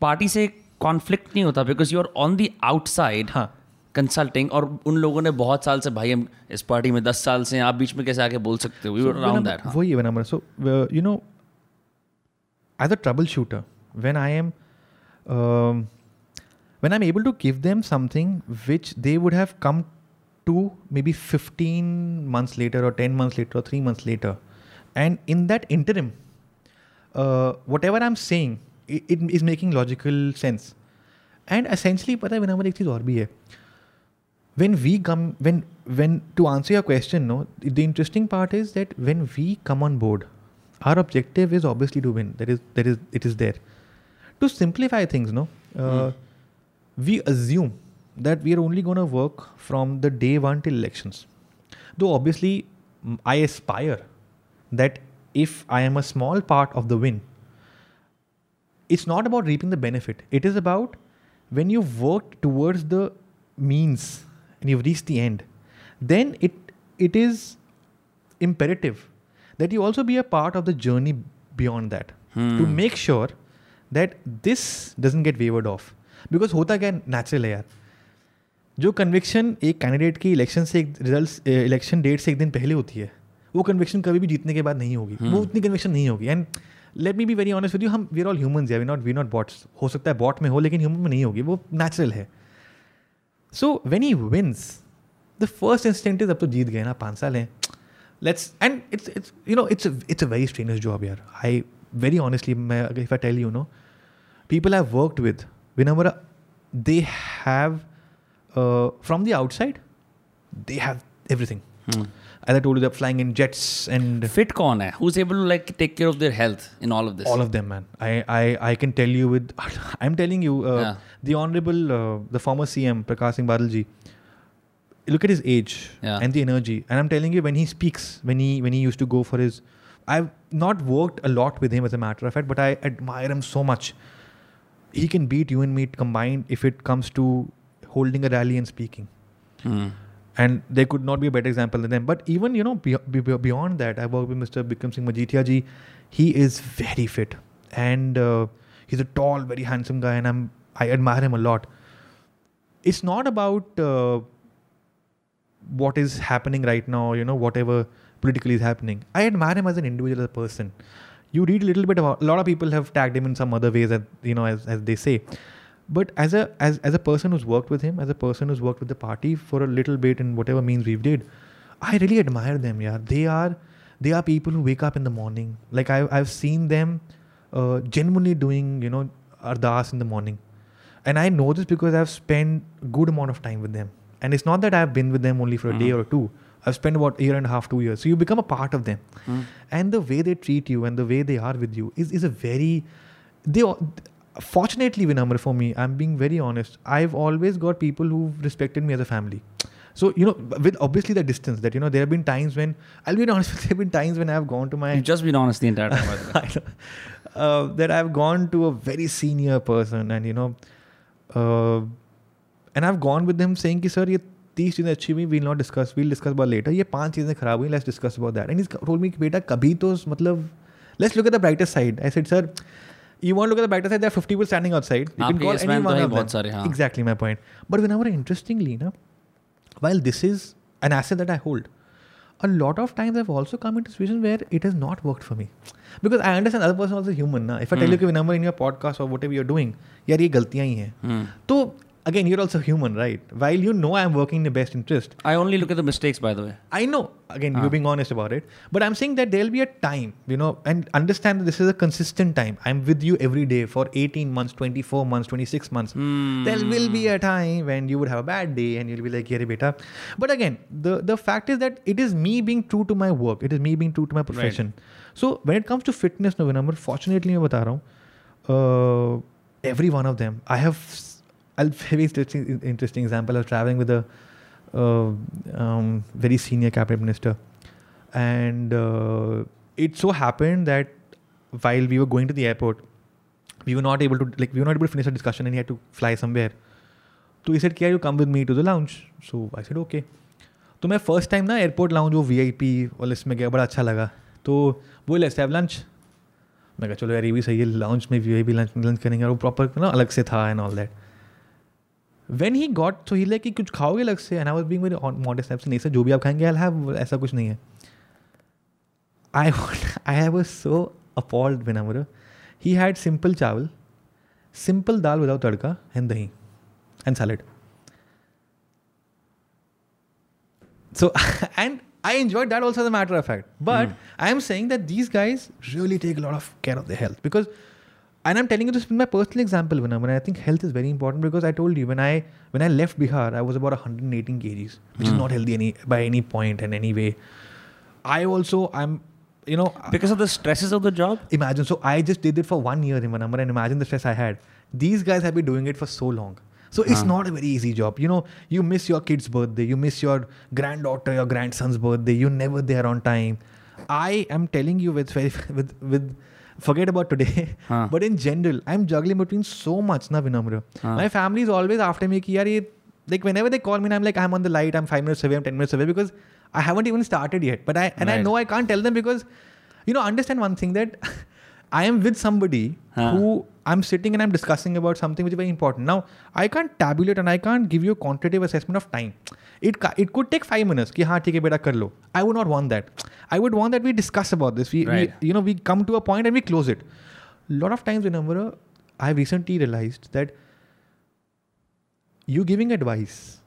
party से conflict नहीं होता because you are on the outside हाँ कंसल्टिंग और उन लोगों ने बहुत साल से भाई हम इस पार्टी में दस साल से आप बीच में कैसे आके बोल सकते हो अराउंड हाँ। दैट वही है number so you know as a trouble shooter when I am I am able to give them something which they would have come to maybe 15 months later or 10 months later or 3 months later and in that interim uh, whatever i'm saying it, it is making logical sense and essentially पता है विनम्र एक चीज़ और भी है when we come when when to answer your question no the interesting part is that when we come on board our objective is obviously to win that is that is it is there to simplify things no uh, we assume that we are only going to work from the day one till elections. Though obviously, I aspire that if I am a small part of the win, it's not about reaping the benefit. It is about when you've worked towards the means and you've reached the end, then it it is imperative that you also be a part of the journey beyond that hmm. to make sure that this doesn't get wavered off. Because hota kya natural hai जो conviction एक candidate की election से एक result election date से एक दिन पहले होती है वो कन्विक्शन कभी भी जीतने के बाद नहीं होगी हम्म। वो उतनी कन्विक्शन नहीं होगी and let me be very honest with you हम we're all human we not we not bots हो सकता है बॉट में हो लेकिन ह्यूमन में नहीं होगी वो नेचुरल है so when he wins the first instant is अब तो जीत गए ना पाँच साल हैं let's and it's it's you know it's it's a very strenuous job यार आई वेरी ऑनेस्टली मैं if I tell you know people have worked with when they have uh, from the outside, they have everything. Hmm. As I told you, they're flying in jets and fit. Hai. Who's able to like take care of their health in all of this? All of them, man. I I, I can tell you with I'm telling you, uh, yeah. the honorable, uh, the former CM Prakash Singh Badalji. Look at his age yeah. and the energy, and I'm telling you, when he speaks, when he when he used to go for his, I've not worked a lot with him as a matter of fact, but I admire him so much. He can beat you and me combined if it comes to holding a rally and speaking. Mm. And there could not be a better example than them. But even, you know, be, be, beyond that, I worked with Mr. Bikram Singh Majithia ji. He is very fit. And uh, he's a tall, very handsome guy. And I'm, I admire him a lot. It's not about uh, what is happening right now, you know, whatever politically is happening. I admire him as an individual, as a person you read a little bit about a lot of people have tagged him in some other ways that you know as, as they say but as a as, as a person who's worked with him as a person who's worked with the party for a little bit in whatever means we've did i really admire them yeah they are they are people who wake up in the morning like I, i've seen them uh, genuinely doing you know ardas in the morning and i know this because i've spent a good amount of time with them and it's not that i've been with them only for a mm-hmm. day or two I've spent about a year and a half, two years. So you become a part of them. Mm. And the way they treat you and the way they are with you is, is a very, they, fortunately Vinamra for me i'm being very honest i've always got people who've respected me as a family so you know with obviously the distance that you know there have been times when i'll be honest there have been times when i've gone to my You've just been honest the entire time. By the way. I know, uh, that i've gone to a very senior person and you know uh, and i've gone with them saying कि sir ये तीस चीज़ें अच्छी हुई we'll not discuss we'll discuss about later ये पांच चीज़ें खराब हुई let's discuss about that and he's told me कि बेटा कभी तो मतलब let's look at the brighter side I said sir you want to look at the brighter side there are 50 people standing outside you can आपके call yes any man तो one है of बहुत them सारे हाँ. exactly my point but whenever interestingly na while this is an asset that I hold a lot of times I've also come into situations where it has not worked for me. Because I understand other person also human ना. If I tell you Hmm. कि whenever in your podcast or whatever you're doing, यार ये गलतियाँ ही हैं. Hmm. तो again, you're also human, right? While you know I'm working in the best interest. I only look at the mistakes, by the way. I know. Again, ah. you're being honest about it. But I'm saying that there'll be a time, you know, and understand that this is a consistent time. I'm with you every day for 18 months, 24 months, 26 months. Mm. There will be a time when you would have a bad day and you'll be like, yeah, beta. But again, the, the fact is that it is me being true to my work, it is me being true to my profession. Right. So when it comes to fitness, November, fortunately, I'm telling you, uh, every one of them, I have a very interesting, interesting example. I was traveling with a uh, um, very senior cabinet minister, and uh, it so happened that while we were going to the airport, we were not able to like we were not able to finish our discussion, and he had to fly somewhere. So he said, "Can you come with me to the lounge?" So I said, "Okay." तो मैं first time ना airport lounge वो V I P और इसमें गया बड़ा अच्छा लगा तो वो लेट्स हैव लंच मैं कहा चलो यार ये भी सही है लंच में V I P lunch lunch करेंगे और वो प्रॉपर ना अलग से था and all that when he got तो ही लाइक कुछ खाओगे लग से and I was being very modest नहीं सर जो भी आप खाएंगे आई हैव ऐसा कुछ नहीं है I I have so appalled बिन मेरे he had simple chawal simple dal without tadka and dahi and salad so and I enjoy that also the matter of fact but I am saying that these guys really take really off care of the health because and I'm telling you this with my personal example, Vinam, and I think health is very important because I told you when I when I left Bihar, I was about 118 kgs, which mm. is hmm. not healthy any by any point and any way. I also I'm you know because of the stresses of the job. Imagine so I just did it for one year, Vinam, and imagine the stress I had. These guys have been doing it for so long. So it's uh-huh. not a very easy job. You know, you miss your kid's birthday, you miss your granddaughter, your grandson's birthday, you're never there on time. I am telling you with with with forget about today. Huh. But in general, I'm juggling between so much, na Vinamra. Huh. My family is always after me, ki, yaar, like whenever they call me, I'm like, I'm on the light, I'm five minutes away, I'm 10 minutes away because I haven't even started yet. But I, and right. I know I can't tell them because, you know, understand one thing that I am with somebody huh. who I'm sitting and I'm discussing about something which is very important. Now, I can't tabulate and I can't give you a quantitative assessment of time. It, it could take five minutes. Ki, haan, theek hai, kar lo. I would not want that. I would want that we discuss about this. We, right. we you know, we come to a point and we close it. A lot of times, remember, I recently realized that you giving advice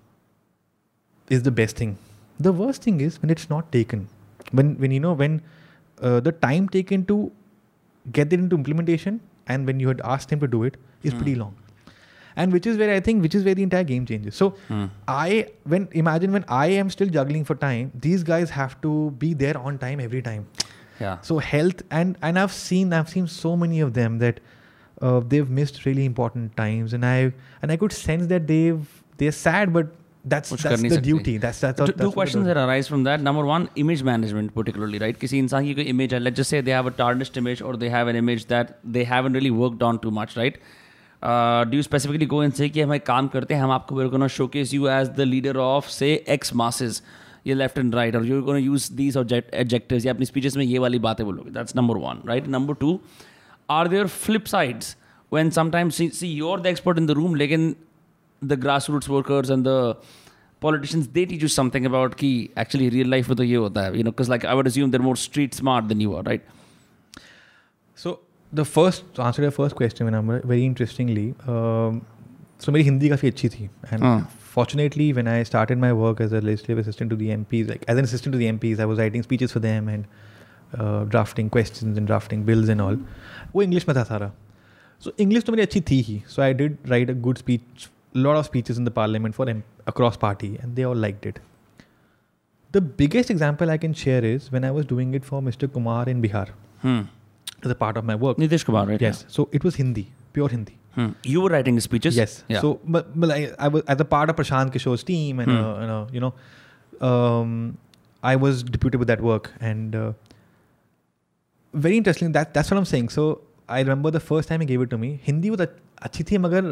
is the best thing. The worst thing is when it's not taken. When when you know when uh, the time taken to get it into implementation and when you had asked him to do it is mm. pretty hmm. long And which is where I think which is where the entire game changes. So Hmm. I when imagine when I am still juggling for time, these guys have to be there on time every time. Yeah. So health and and I've seen I've seen so many of them that uh, they've missed really important times, and I and I could sense that they've they're sad, but that's कुछ that's कर नहीं the सकते। duty. That's that's, two, that's two what questions they're that arise from that. Number one, image management, particularly, right? किसी इंसान की कोई image है, let's just say they have a tarnished image or they have an image that they haven't really worked on too much, right? Do specifically go in से कि एक काम करते हैं हम आपको बिल्कुल showcase you as the leader of से एक्स मासेज ये लेफ्ट एंड राइट और यू यूज दीज ऑब्जेक्टिव या अपनी स्पीचेस में ये वाली बातें बोलोगे that's number one right number two are their flip sides when sometimes see your the expert in the room लेकिन the grass roots workers and the politicians they T you something about की actually real life में तो ये होता है you know because like I would there more street smart than you are right so the first to answer your first question, Vinamra, very interestingly, um, so मेरी हिंदी काफ़ी अच्छी थी and हाँ. fortunately when I started my work as a legislative assistant to the MPs, like as an assistant to the MPs, I was writing speeches for them and uh, drafting questions and drafting bills and all. वो English में था सारा so English तो मेरी अच्छी थी ही so I did write a good speech lot of speeches in the parliament for M- across party and they all liked it the biggest example I can share is when I was doing it for Mr. Kumar in Bihar hmm. as a part of my work. Nitish Kumar, right? Yes. So it was Hindi, pure Hindi. Hmm. You were writing the speeches. Yes. Yeah. So but, but I, I, was as a part of Prashant Kishore's team, and hmm. uh, and, uh, you know, um, I was deputed with that work, and uh, very interesting. That that's what I'm saying. So I remember the first time he gave it to me. Hindi was अच्छी थी मगर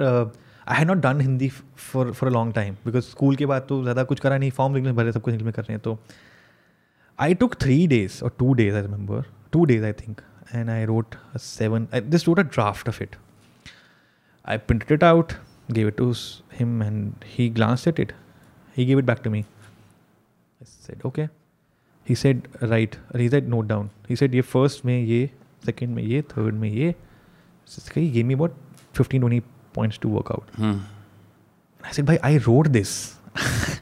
I had not done Hindi for for a long time because school ke baad to ज़्यादा kuch kara nahi. Form English भरे sab kuch English mein कर रहे हैं I I took three days और two days I remember two days I And I wrote a seven, I just wrote a draft of it. I printed it out, gave it to s- him, and he glanced at it. He gave it back to me. I said, okay. He said, right. Or He said, note down. He said, ये first में ये, second में ये, third में ये. So He gave me about 15, 20 points to work out. hmm. I said, Bhai, I wrote this.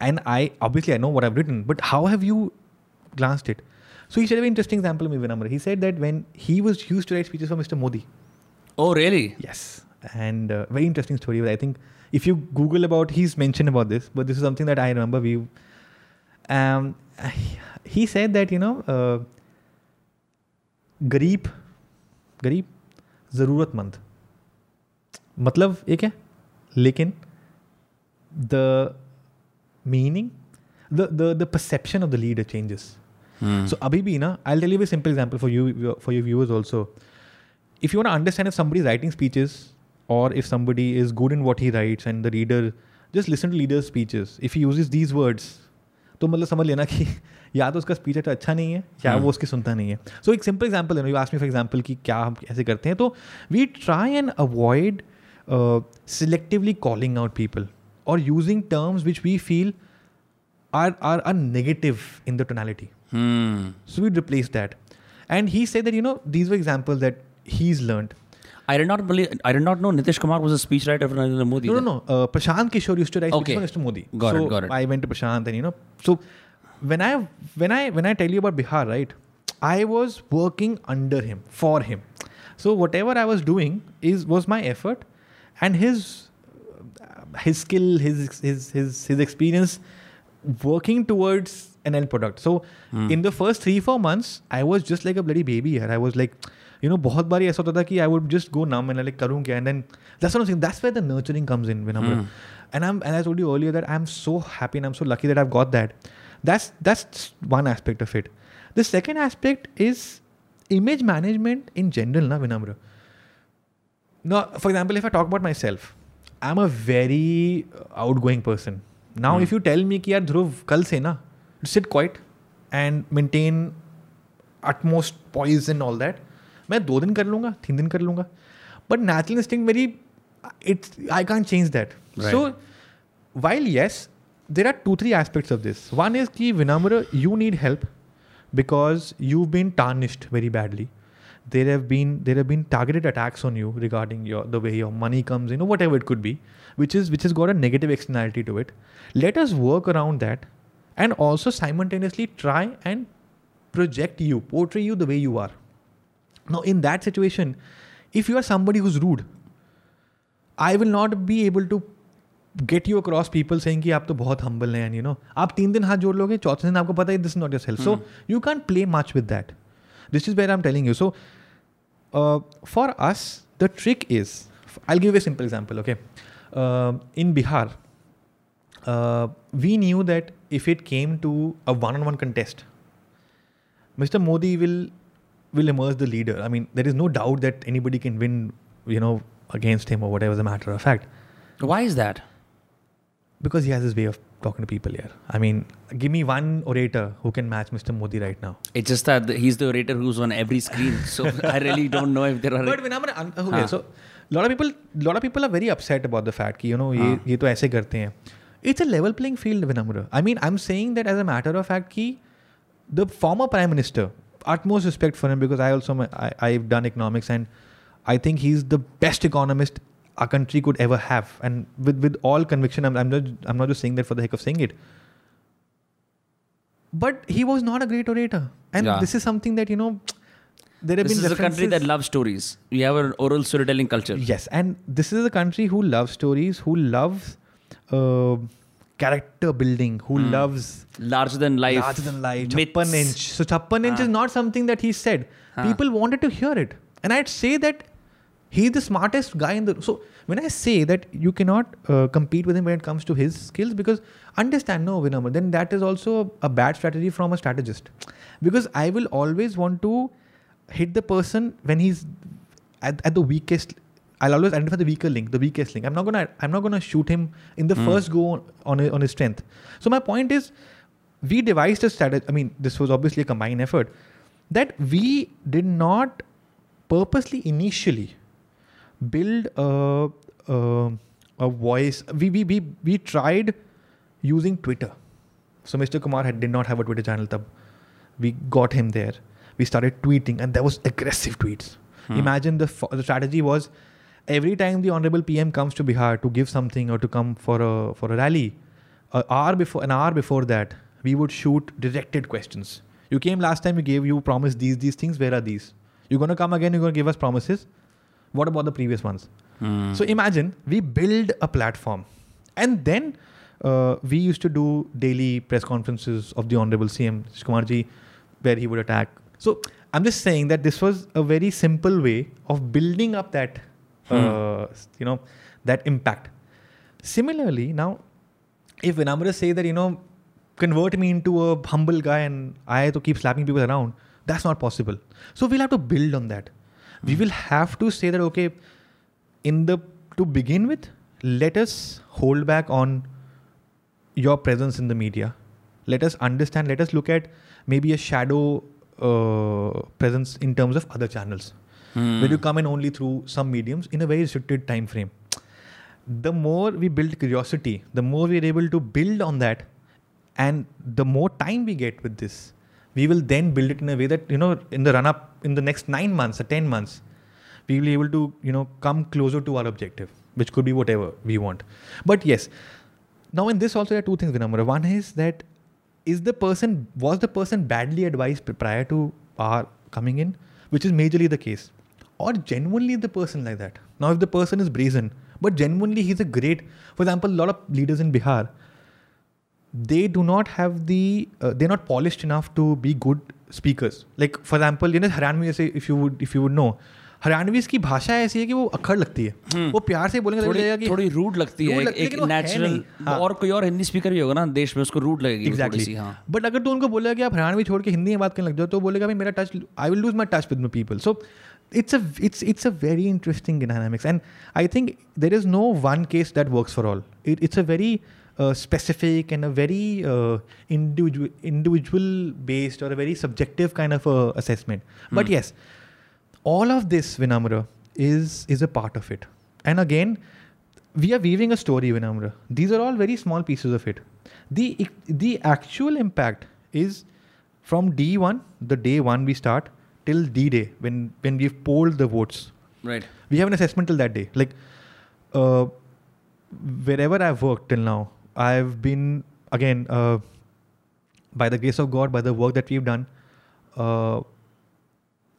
and I obviously I know what I've written, but how have you glanced it? So he shared a very interesting example of me, Vinamra. He said that when he was used to write speeches for Mr. Modi. oh really Yes. And uh, very interesting story. I think if you Google about, he's mentioned about this, but this is something that I remember we. Um, he said that you know, uh, गरीब गरीब ज़रूरतमंद मतलब ये क्या लेकिन the meaning the the the perception of the leader changes so अभी भी ना I tell you simple example for you for you viewers also if you understand if somebody writing speeches और इफ़ समी is good in what he writes and the reader just listen to leader's speeches if he use these words तो मतलब समझ लेना कि या तो उसका स्पीच अच्छा-, अच्छा नहीं है या hmm. वो उसकी सुनता नहीं है सो एक सिंपल एग्जाम्पल है यू फॉर एग्जाम्पल कि क्या हम ऐसे करते हैं तो we try and avoid selectively calling out people और using terms which we feel are are are negative in the tonality Hmm. So we replaced that. And he said that, you know, these were examples that he's learned. I did not believe. I did not know Nitish Kumar was a speechwriter for Narendra Modi. No, no, no. Uh, Prashant Kishore used to write okay. speeches for Mr. Modi. Got so it. Got it. I went to Prashant, and you know, so when I when I when I tell you about Bihar, right? I was working under him for him. So whatever I was doing is was my effort, and his uh, his skill, his his his his experience working towards an end product. So Hmm. in the first three, four months, I was just like a bloody baby here. I was like, you know, बहुत बारी ऐसा होता था कि I would just go numb and I like करूँ क्या and then that's what I'm saying. That's where the nurturing comes in, Vinamra. Hmm. And I'm and I told you earlier that I'm so happy and I'm so lucky that I've got that. That's that's one aspect of it. The second aspect is image management in general, na Vinamra. Now, for example, if I talk about myself, I am a very out going person now if you tell me कि यार ध्रुव कल से ना seat quiet and maintain utmost poise and all that मैं दो दिन कर लूँगा तीन दिन कर लूँगा बट नेचुरल इंस्टिंग मेरी it's I can change that Right. So while yes there are two three aspects of this one is ki vinamra you need help because you've been tarnished very badly there have been there have been targeted attacks on you regarding your the way your money comes in or whatever it could be which is which has got a negative externality to it let us work around that and also simultaneously try and project you portray you the way you are now in that situation if you are somebody who's rude I will not be able to get you across people saying कि आप तो बहुत humble हैं you know आप तीन दिन हाथ जोड़ लोगे चौथे दिन आपको पता है this is not your self so you can't play much with that this is where I'm telling you so uh, for us the trick is I'll give you a simple example okay uh, in Bihar uh, we knew that if it came to a one-on-one contest Mr. Modi will will emerge the leader. I mean, there is no doubt that anybody can win, you know, against him or whatever is a matter of fact. Why is that? Because he has his way of talking to people here. I mean, give me one orator who can match Mr. Modi right now. It's just that he's the orator who's on every screen. So I really don't know if there are. But when I'm an, okay, हाँ. so lot of people, lot of people are very upset about the fact कि you know ये हाँ. ये तो ऐसे करते हैं. it's a level playing field, Vinamra. I mean, I'm saying that as a matter of fact, ki the former prime minister, utmost respect for him because I also I, I've done economics and I think he's the best economist our country could ever have. And with, with all conviction, I'm, I'm, not, I'm not just saying that for the heck of saying it. But he was not a great orator. And yeah. this is something that, you know, there have this been. This is a country that loves stories. We have an oral storytelling culture. Yes. And this is a country who loves stories, who loves character building who mm. loves larger than life larger than life 56 inch so 56 inch ah. is not something that he said ah. people wanted to hear it and i'd say that he's the smartest guy in the so when i say that you cannot uh, compete with him when it comes to his skills because understand no Vinamar, then that is also a bad strategy from a strategist because i will always want to hit the person when he's at, at the weakest I'll always identify the weaker link, the weakest link. I'm not gonna I'm not gonna shoot him in the mm. first go on on his strength. So my point is, we devised a strategy. I mean, this was obviously a combined effort that we did not purposely initially build a a, a voice. We, we we we tried using Twitter. So Mr. Kumar had, did not have a Twitter channel. Tab. We got him there. We started tweeting, and there was aggressive tweets. Hmm. Imagine the the strategy was every time the honorable PM comes to Bihar to give something or to come for a for a rally, an hour before an hour before that, we would shoot directed questions. You came last time. You gave you promised these these things. Where are these? You're gonna come again. You're gonna give us promises. What about the previous ones? Mm. So imagine we build a platform, and then uh, we used to do daily press conferences of the honorable CM Shikumarji, where he would attack. So I'm just saying that this was a very simple way of building up that Hmm. uh, you know, that impact. Similarly, now, if Vinamra say that, you know, convert me into a humble guy and I to keep slapping people around, that's not possible. So we'll have to build on that. We hmm. will have to say that, okay, in the, to begin with, let us hold back on your presence in the media. Let us understand, let us look at maybe a shadow uh, presence in terms of other channels mm. will you come in only through some mediums in a very restricted time frame the more we build curiosity the more we're able to build on that and the more time we get with this we will then build it in a way that you know in the run up in the next 9 months or 10 months we will be able to you know come closer to our objective which could be whatever we want but yes now in this also there are two things remember one is that is the person was the person badly advised prior to our coming in which is majorly the case or genuinely the person like that. Now, if the person is brazen, but genuinely he's a great, for example, a lot of leaders in Bihar, they do not have the, uh, they're not polished enough to be good speakers. Like for example, you know Haranvi से if you would if you would know. Haryanvis की भाषा ऐसी है कि वो अखड़ लगती है hmm. वो प्यार से बोलेंगे थोड़ी, कि थोड़ी रूड लगती है लग, एक नेचुरल हाँ. और कोई और हिंदी स्पीकर भी होगा ना देश में उसको रूड लगेगी एग्जैक्टली हाँ बट अगर तो उनको बोलेगा कि आप हरियाणवी छोड़ के हिंदी में बात करने लग जाओ तो बोलेगा भाई मेरा touch I will lose my touch with my people so it's a it's it's a very interesting dynamics and i think there is no one case that works for all it, it's a very uh, specific and a very uh, individual individual based or a very subjective kind of uh, assessment mm. but hmm. yes all of this vinamra is is a part of it and again we are weaving a story vinamra these are all very small pieces of it the the actual impact is from d1 the day one we start till the day when when we've polled the votes. Right. We have an assessment till that day. Like uh, wherever I've worked till now, I've been again uh, by the grace of God, by the work that we've done, uh,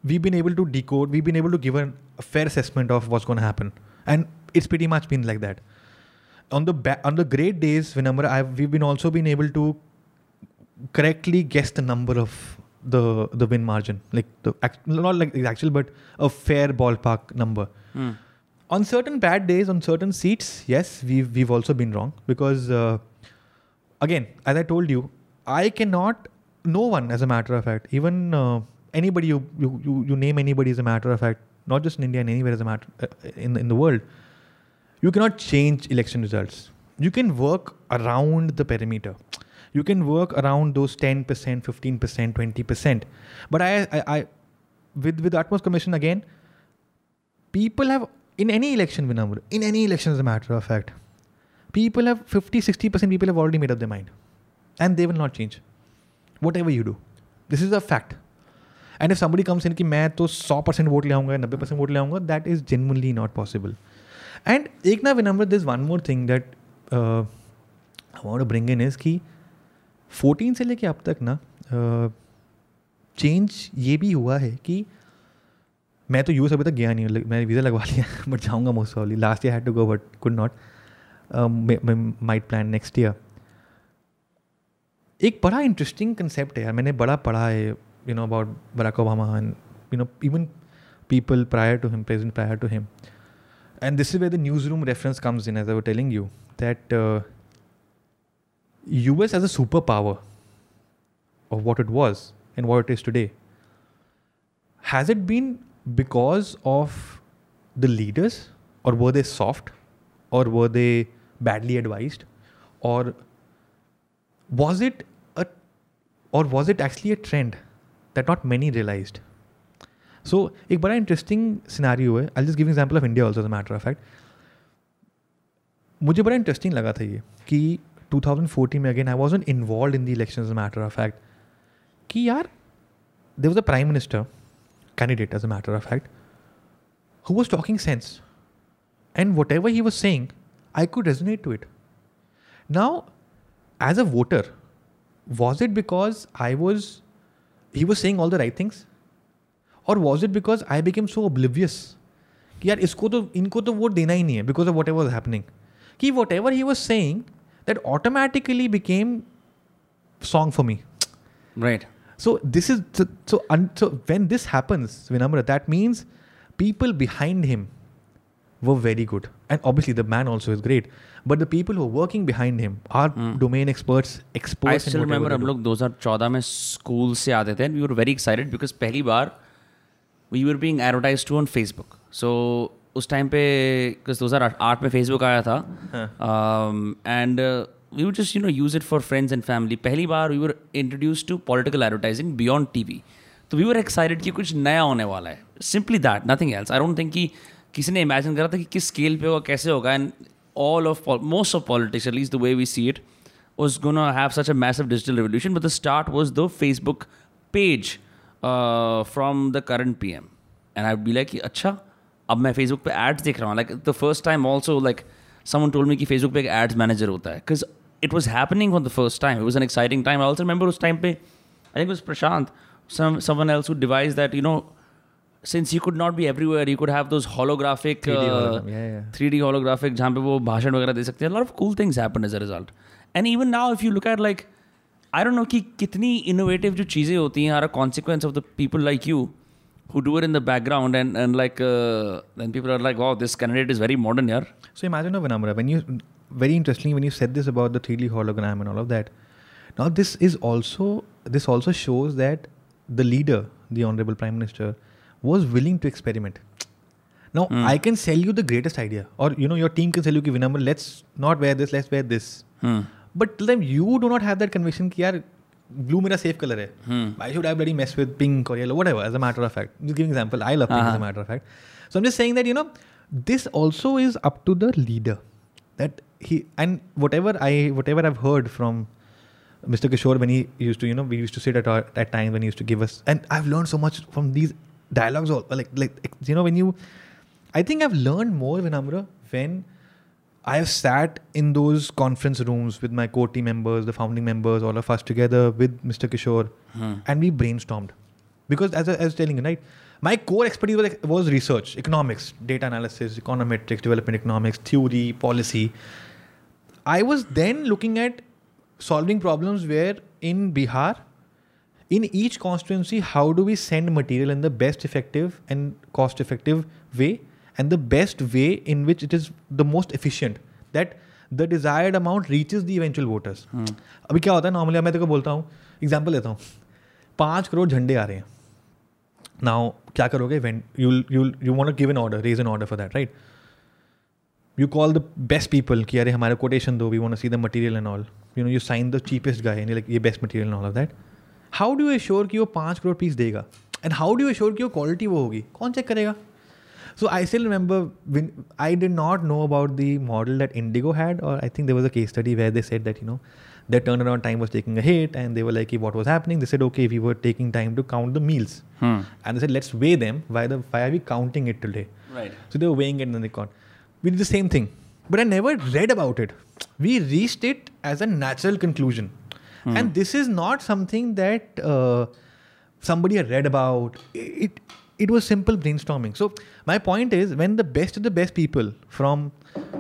we've been able to decode. We've been able to give an, a fair assessment of what's going to happen, and it's pretty much been like that. On the ba- on the great days, whenever I've, we've been also been able to correctly guess the number of the the win margin, like the not like the actual, but a fair ballpark number. Mm. On certain bad days, on certain seats, yes, we've we've also been wrong because uh, again, as I told you, I cannot. No one, as a matter of fact, even uh, anybody you, you you you name anybody as a matter of fact, not just in India and anywhere as a matter uh, in in the world, you cannot change election results. You can work around the perimeter you can work around those 10% 15% 20% but i i, I with with utmost commission again people have in any election Vinamra, in any election as a matter of fact people have 50 60% people have already made up their mind and they will not change whatever you do this is a fact and if somebody comes in कि मैं तो 100% vote ले आऊंगा 90% vote ले आऊंगा that is genuinely not possible and एक ना विनम्र there's one more thing that uh, I want to bring in is कि फोर्टीन से लेके अब तक ना चेंज ये भी हुआ है कि मैं तो यूएस अभी तक गया नहीं मैंने वीज़ा लगवा लिया बट जाऊँगा most ऑफली last year had to go but could not might plan next year एक बड़ा इंटरेस्टिंग कंसेप्ट है यार मैंने बड़ा पढ़ा है you know about Barack Obama and you know even people prior to him present prior to him and this is way the news room reference comes in as I were telling you that US as a superpower of what it was and what it is today, has it been because of the leaders, or were they soft, or were they badly advised, or was it a, or was it actually a trend that not many realized? So एक बड़ा interesting scenario है. I'll just give an example of India also as a matter of fact. मुझे बड़ा interesting लगा था ये कि 2014 में again I was involve in the election matter of fact कि यार there was a prime minister candidate as a matter of fact who was talking sense and whatever he was saying I could resonate to it now as a voter was it because I was he was saying all the right things और was it because I became so oblivious कि यार इसको तो इनको तो vote देना ही नहीं है because of whatever was happening कि whatever he was saying that automatically became song for me Right. so this is so so, un, so when this happens Vinamra, that means people behind him were very good and obviously the man also is great but the people who are working behind him are Hmm. domain experts experts I in still whatever remember they हम do. लोग 2014 में school से आते थे we were very excited because पहली बार we were being advertise to on Facebook so उस time पे दो हज़ार आठ में फेसबुक आया था and we would just you know use it for friends and family पहली बार we were introduce to political advertising beyond T V तो वी वर एक्साइटेड कि कुछ नया होने वाला है simply that nothing else I don't think कि किसी ने इमेजिन करा था कि किस स्केल पे होगा कैसे होगा and all of most of politics at least the way we see it was going to have such a massive digital revolution, but the start was the Facebook page uh, from the current PM. And I'd be like, अच्छा अब मैं Facebook पे ads देख रहा हूँ like the first time also like someone told me कि Facebook पे एक एड्स मैनेजर होता है because it was happening for the first time it was an exciting time also remember उस टाइम पे I think Prashant someone else devise that you know since you could not be everywhere you could have those holographic three D holographic जहाँ पे वो भाषण वगैरह दे सकते हैं lot of cool things happen as a result and even now if you look at like I don't know कि कितनी इनोवेटिव जो चीज़ें होती हैं are a consequence of the people like you who do it in the background and, and like uh, then people are like wow this candidate is very modern here so imagine a Vinamra, when you very interestingly when you said this about the 3d hologram and all of that now this is also this also shows that the leader the honorable prime minister was willing to experiment now mm. i can sell you the greatest idea or you know your team can sell you ki Vinamra, let's not wear this let's wear this mm. but till then you do not have that conviction ki yaar blue मेरा safe colour है I should I bloody mess with pink और yellow whatever as a matter of fact just giving example I love pink as a matter of fact so am just saying that you know this also is up to the leader that he and whatever I whatever I've heard from Mr. Kishore when he used to you know we used to sit at at times when he used to give us and I've learned so much from these dialogues all like like you know when you I think I've learned more Vinamra when I have sat in those conference rooms with my core team members, the founding members, all of us together with Mr. Kishore, hmm. and we brainstormed. Because as I, as I was telling you, right, my core expertise was, was research, economics, data analysis, econometrics, development economics, theory, policy. I was then looking at solving problems where in Bihar, in each constituency, how do we send material in the best effective and cost effective way and the best way in which it is the most efficient that the desired amount reaches the eventual voters अभी क्या होता है normally मैं तेरे को बोलता हूँ example देता हूँ पाँच करोड़ झंडे आ रहे हैं नाउ क्या करोगे when you you want give an order raise an order for that right you call the best people कि अरे हमारे कोटेशन दो we want see the material and all you know you sign the cheapest guy like ये best material all of that how do you sure कि वो पाँच crore piece देगा and how do you sure कि वो quality वो होगी कौन चेक करेगा So I still remember when I did not know about the model that Indigo had, or I think there was a case study where they said that, you know, their turnaround time was taking a hit and they were like, hey, what was happening? They said, okay, we were taking time to count the meals. Hmm. And they said, let's weigh them. Why, the, why are we counting it today? Right. So they were weighing it and then they caught. We did the same thing. But I never read about it. We reached it as a natural conclusion. Hmm. And this is not something that uh, somebody read about. It, it was simple brainstorming. So my point is when the best of the best people from,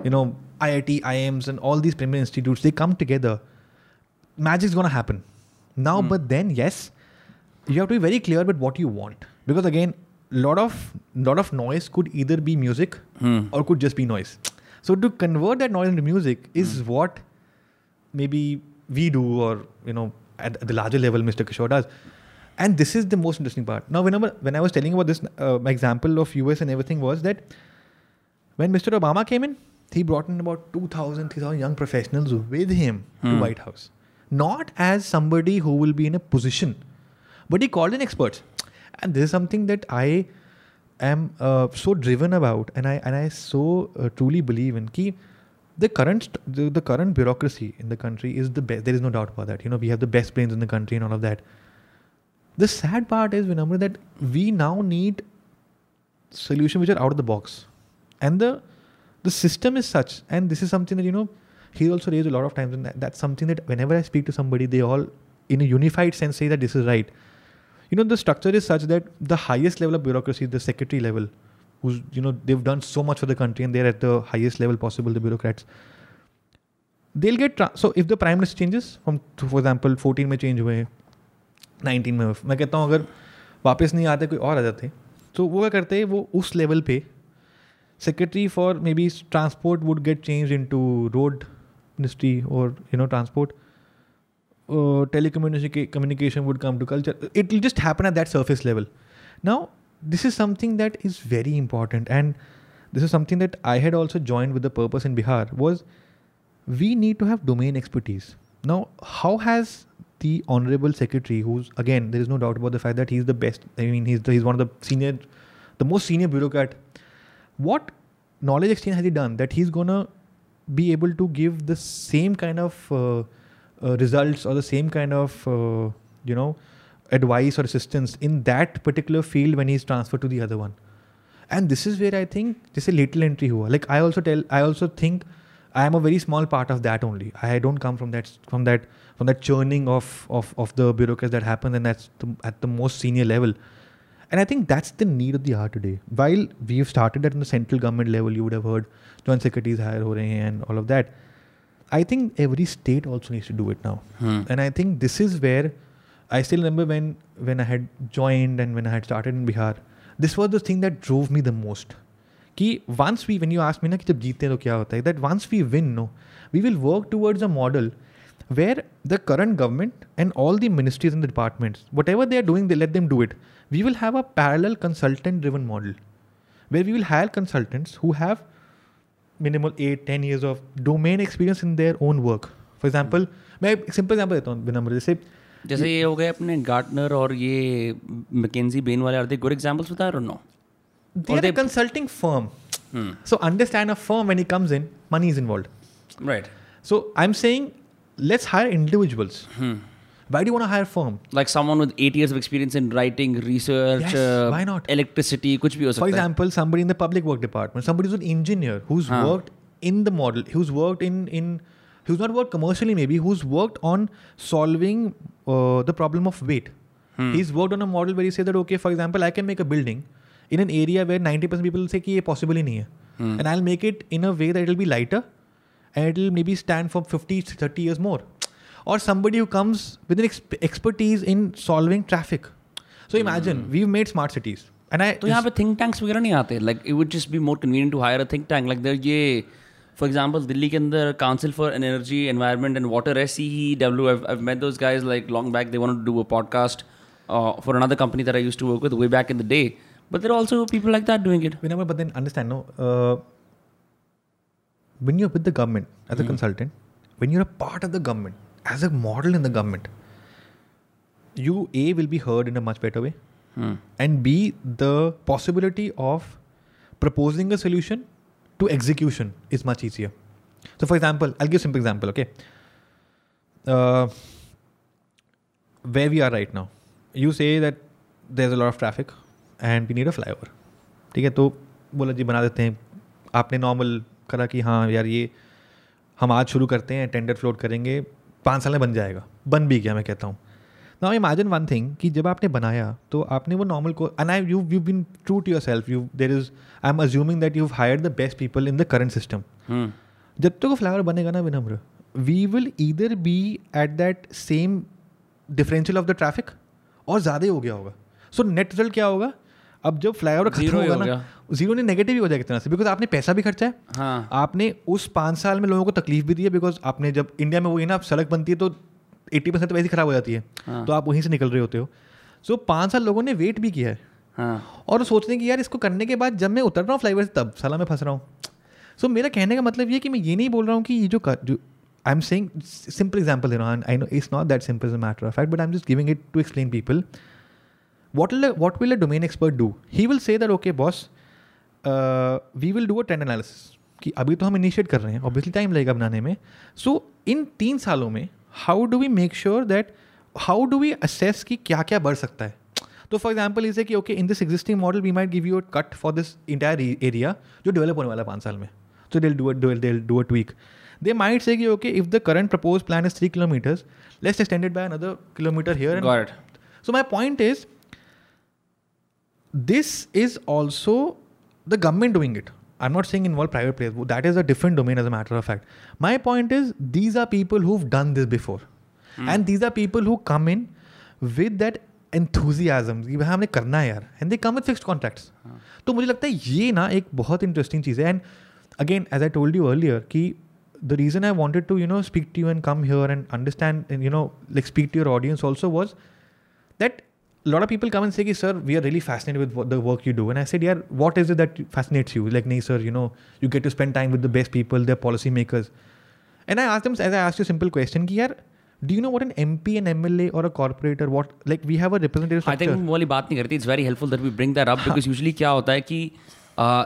you know, IIT, IIMs and all these premier institutes, they come together, magic's gonna happen. Now, mm. but then, yes, you have to be very clear about what you want. Because again, lot of lot of noise could either be music mm. or could just be noise. So to convert that noise into music is mm. what maybe we do or, you know, at the larger level Mr. Kishore does and this is the most interesting part now whenever when i was telling about this uh, my example of us and everything was that when mr obama came in he brought in about 2000 3000 young professionals with him hmm. to white house not as somebody who will be in a position but he called in experts and this is something that i am uh, so driven about and i and i so uh, truly believe in ki the current the, the current bureaucracy in the country is the best there is no doubt about that you know we have the best brains in the country and all of that the sad part is remember that we now need solutions which are out of the box, and the the system is such, and this is something that you know he also raised a lot of times, and that, that's something that whenever I speak to somebody, they all in a unified sense say that this is right. You know, the structure is such that the highest level of bureaucracy, the secretary level, who's you know they've done so much for the country and they're at the highest level possible, the bureaucrats they'll get tra- so if the prime minister changes from for example 14 may change away nineteen में मैं कहता हूँ अगर वापस नहीं आते कोई और आ जाते तो वो क्या करते वो उस लेवल पे secretary for maybe transport would get change into road ministry और you know transport telecommunication would come to culture it will just happen at that surface level now this is something that is very important and this is something that I had also join with the purpose in Bihar was we need to have domain expertise now how has the honorable secretary, who's again there is no doubt about the fact that he's the best. I mean, he's the, he's one of the senior, the most senior bureaucrat. What knowledge exchange has he done that he's gonna be able to give the same kind of uh, uh, results or the same kind of uh, you know advice or assistance in that particular field when he's transferred to the other one and this is where i think this is a little entry hua. like i also tell i also think i am a very small part of that only i don't come from that from that from that churning of of, of the bureaucrats that happen and that's the, at the most senior level and I think that's the need of the hour today. While we've started at the central government level, you would have heard joint secretaries hire ho rahe hain and all of that. I think every state also needs to do it now. Hmm. And I think this is where I still remember when when I had joined and when I had started in Bihar, this was the thing that drove me the most. कि once we when you ask me ना कि जब जीतते हैं तो क्या होता है that once we win no we will work towards a model where the current government and all the ministries and the departments, whatever they are doing, they let them do it. We will have a parallel consultant driven model where we will hire consultants who have minimal 8 10 years of domain experience in their own work. For example, मैं एक simple example देता हूँ विनम्र जैसे जैसे ये हो गए अपने गार्टनर और ये मैकेंजी बेन वाले आर दे गुड एग्जांपल्स बता रहे no they are a consulting firm. So understand a firm when he comes in, money is involved. Right So I'm saying let's hire individuals. Why do you want to hire a firm? like someone with 8 years of experience in writing research Yes, uh, why not? electricity कुछ भी हो For सकता है example, somebody in the public work department, somebody who's an engineer who's Huh. worked in the model, who's worked in in who's not worked commercially maybe, who's worked on solving uh, the problem of weight. He's worked on a model where he said that okay, for example, I can make a building in an area where 90% people will say कि ये possible ही नहीं है. And I'll make it in a way that it'll be lighter and it'll maybe stand for 50 30 years more or somebody who comes with an ex- expertise in solving traffic so imagine mm. we've made smart cities and i तो have a think tanks वगैरह नहीं आते like it would just be more convenient to hire a think tank like there ये for example Delhi के the council for energy environment and water SEEW. I've, I've met those guys like long back they wanted to do a podcast uh, for another company that I used to work with way back in the day but there are also people like that doing it but then understand no uh, when you're with the government as a consultant, when you're a part of the government, as a model in the government, you A will be heard in a much better way, and B, the possibility of proposing a solution to execution is much easier. So, for example, I'll give a simple example, okay? Uh, where we are right now, you say that there's a lot of traffic and we need a flyover. ठीक है तो बोला जी बना देते हैं आपने normal करा कि हाँ यार ये हम आज शुरू करते हैं टेंडर फ्लोट करेंगे पाँच साल में बन जाएगा बन भी गया मैं कहता हूँ नाउ इमेजिन वन थिंग कि जब आपने बनाया तो आपने वो नॉर्मल को and I you you been true to yourself you there is I am assuming that you hire the best people in the current system जब तक वो फ्लावर बनेगा ना Vinamra we will either be at that same differential of the traffic और ज़्यादा ही हो गया होगा सो नेट रिजल्ट क्या होगा अब जब ओवर खत्म होगा ना जीरो ने नेगेटिव ही हो जाएगा इतना से बिकॉज आपने पैसा भी खर्चा है हाँ. आपने उस पाँच साल में लोगों को तकलीफ भी दी है बिकॉज आपने जब इंडिया में वही ना सड़क बनती है तो एट्टी परसेंट तो वैसे खराब हो जाती है हाँ. तो आप वहीं से निकल रहे होते हो सो so, पाँच साल लोगों ने वेट भी किया है हाँ. और सोचने की यार इसको करने के बाद जब मैं उतर रहा हूँ फ्लाई से तब साला में फंस रहा हूँ सो so, मेरा कहने का मतलब ये कि मैं ये नहीं बोल रहा हूँ कि ये जो जो I am saying simple example I know it's not that simple is matter of fact but I am just giving it to explain people what will a, what will a domain expert do? He will say that okay, boss, we will do a trend analysis कि अभी तो हम initiate कर रहे हैं obviously time लगेगा बनाने में सो so, इन तीन सालों में how do we make sure that how do we assess कि क्या क्या बढ़ सकता है तो फॉर एग्जाम्पल इसे कि okay in this existing model we might give you a cut for this entire area जो डेवलप होने वाला है पाँच साल में so they'll do they'll do a tweak they might say कि okay if the current propose plan is three kilometres less extended by another kilometre here and so my point is this is also the government doing it. I'm not saying involve private players. That is a different domain, as a matter of fact. My point is, these are people who've done this before, and these are people who come in with that enthusiasm कि भाई हमने करना है यार and they come with fixed contracts तो मुझे लगता है ये ना एक बहुत इंटरेस्टिंग चीज़ है and again as I told you earlier कि the reason I wanted to, you know, speak to you and come here and understand and, you know, like speak to your audience also was that a lot of people come and say, sir, we are really fascinated with what, the work you do. And I said, yeah, what is it that fascinates you? Like, nee, sir, you know, you get to spend time with the best people, they're policymakers. And I asked them, as I asked you a simple question, ki, yaar, do you know what an MP, an MLA, or a corporator, what, like, we have a representative I structure. Think वो वाली बात नहीं करती it's very helpful that we bring that up because usually क्या होता है कि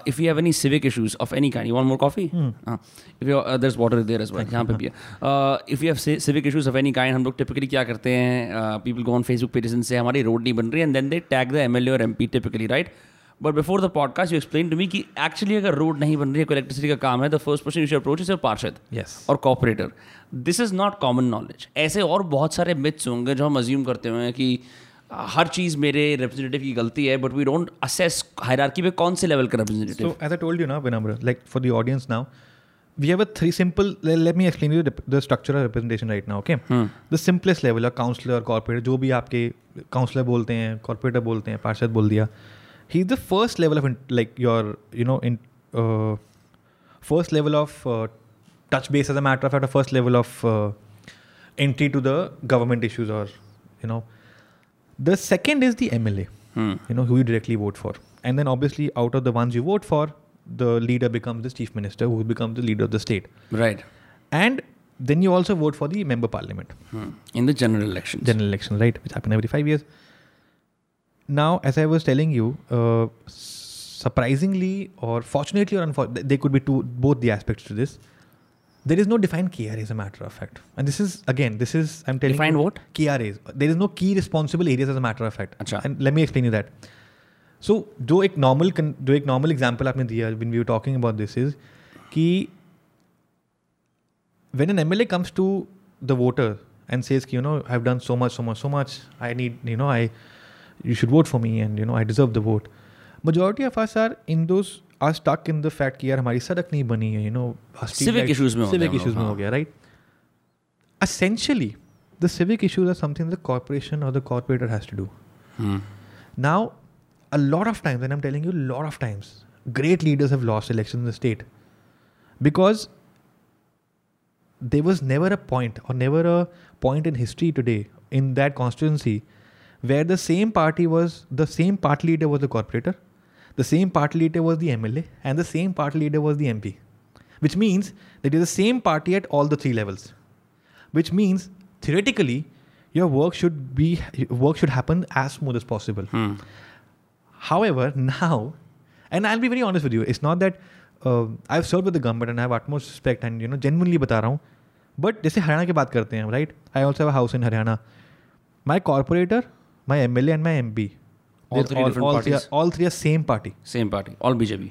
if you have any civic issues of any kind want more coffee if you the water there is what यहाँ पे भी if you have civic issues of any kind हम लोग typically क्या करते हैं people go on Facebook page से हमारी रोड नहीं बन रही and then they tag the M L A और M P typically right but before the podcast you explain to me की एक्चुअली अगर रोड नहीं बन रही है इलेक्ट्रिसिटी का काम है the first person you approach is a पार्षद और corporator this is not common knowledge ऐसे और बहुत सारे मिथ्स होंगे जो हम अज्यूम करते हुए कि हर चीज़ मेरे रिप्रेजेंटेटिव की गलती है but we don't assess hierarchy में कौन से लेवल का representative so as I told you ना Vinamra like for the audience now we have a three simple let me explain you the structure of representation right now okay the simplest level of councillor of hmm. जो भी आपके counsellor बोलते हैं corporator बोलते हैं पार्षद बोल दिया he is the first level of like your you know in first level of touch base as a matter of at a first level of entry to the government issues और you know The second is the MLA, hmm. you know, who you directly vote for. And then obviously, out of the ones you vote for, the leader becomes the chief minister, who becomes the leader of the state. Right. And then you also vote for the member parliament. Hmm. In the general election. General election, right, which happen every five years. Now, as I was telling you, uh, surprisingly or fortunately or unfortunately, there could be two, both the aspects to this there is no defined KRA as a matter of fact and this is again this is i'm telling Defined you what? KRAs there is no key responsible areas as a matter of fact अच्छा. and let me explain you that so जो एक normal con- जो एक normal example आपने दिया when we were talking about this is कि when an MLA comes to the voter and says, you know, I've done so much, so much, so much, I need, you know, I, you should vote for me and, you know, I deserve the vote. Majority of us are in those, आज टक in the fact कि यार हमारी सड़क नहीं बनी है you know civic issues में सिविक इश्यूज में हो गया right essentially the civic issues are something the corporation और the corporator has to do now a lot of times and I am telling you lot of times great leaders have lost election in the state because there was never a point और never a point in history today in that constituency where the same party was the same party leader was the corporator the same party leader was the MLA, and the same party leader was the MP. Which means that it is the same party at all the three levels. Which means theoretically your work should be work should happen as smooth as possible. Hmm. However, now, and I'll be very honest with you, it's not that uh, I've served with the government and I have utmost respect and you know genuinely बता रहा हूँ but जैसे हरियाणा की बात करते हैं right I also have house in Haryana my corporator my M L A and my M P all three all, all Three are, all three are same party. Same party. All BJP.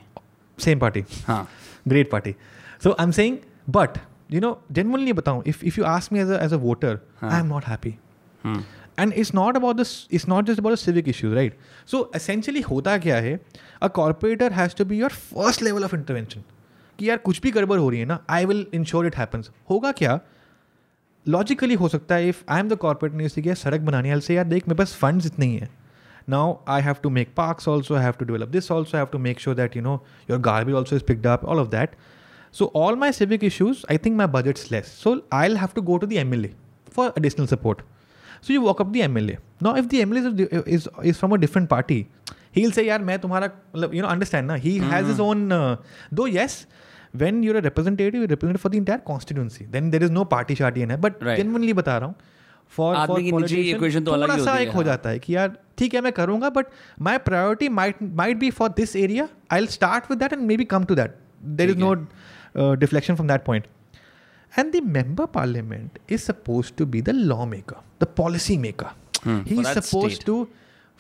Same party. हाँ. Great party. So I'm saying, but you know, genuinely if if you ask me as a as a voter, हाँ. I'm not happy. Hmm. And it's not about this it's not just about civic issues right so essentially होता क्या है a corporator has to be your first level of intervention कि यार कुछ भी गड़बड़ हो रही है ना I will ensure it happens होगा क्या लॉजिकली हो सकता है if I am the corporate news सड़क बनाने वाले से यार देख मेरे पास फंड इतने ही है now i have to make parks also i have to develop this also i have to make sure that you know your garbage also is picked up all of that so all my civic issues i think my budget's less so i'll have to go to the mla for additional support so you walk up the mla now if the mla is is, is from a different party he'll say yaar tumhara you know understand na he mm-hmm. has his mm-hmm. own uh, though yes when you're a representative you represent for the entire constituency then there is no party sharty in it but right. genuinely bata raha for equation तो, तो अलग सा एक हो हाँ। जाता है कि यार ठीक है मैं करूंगा but my priority might might be for this area I will start with that and maybe come to that there is no deflection from that point and the member parliament is suppose to be the lawmaker the policy maker he is suppose to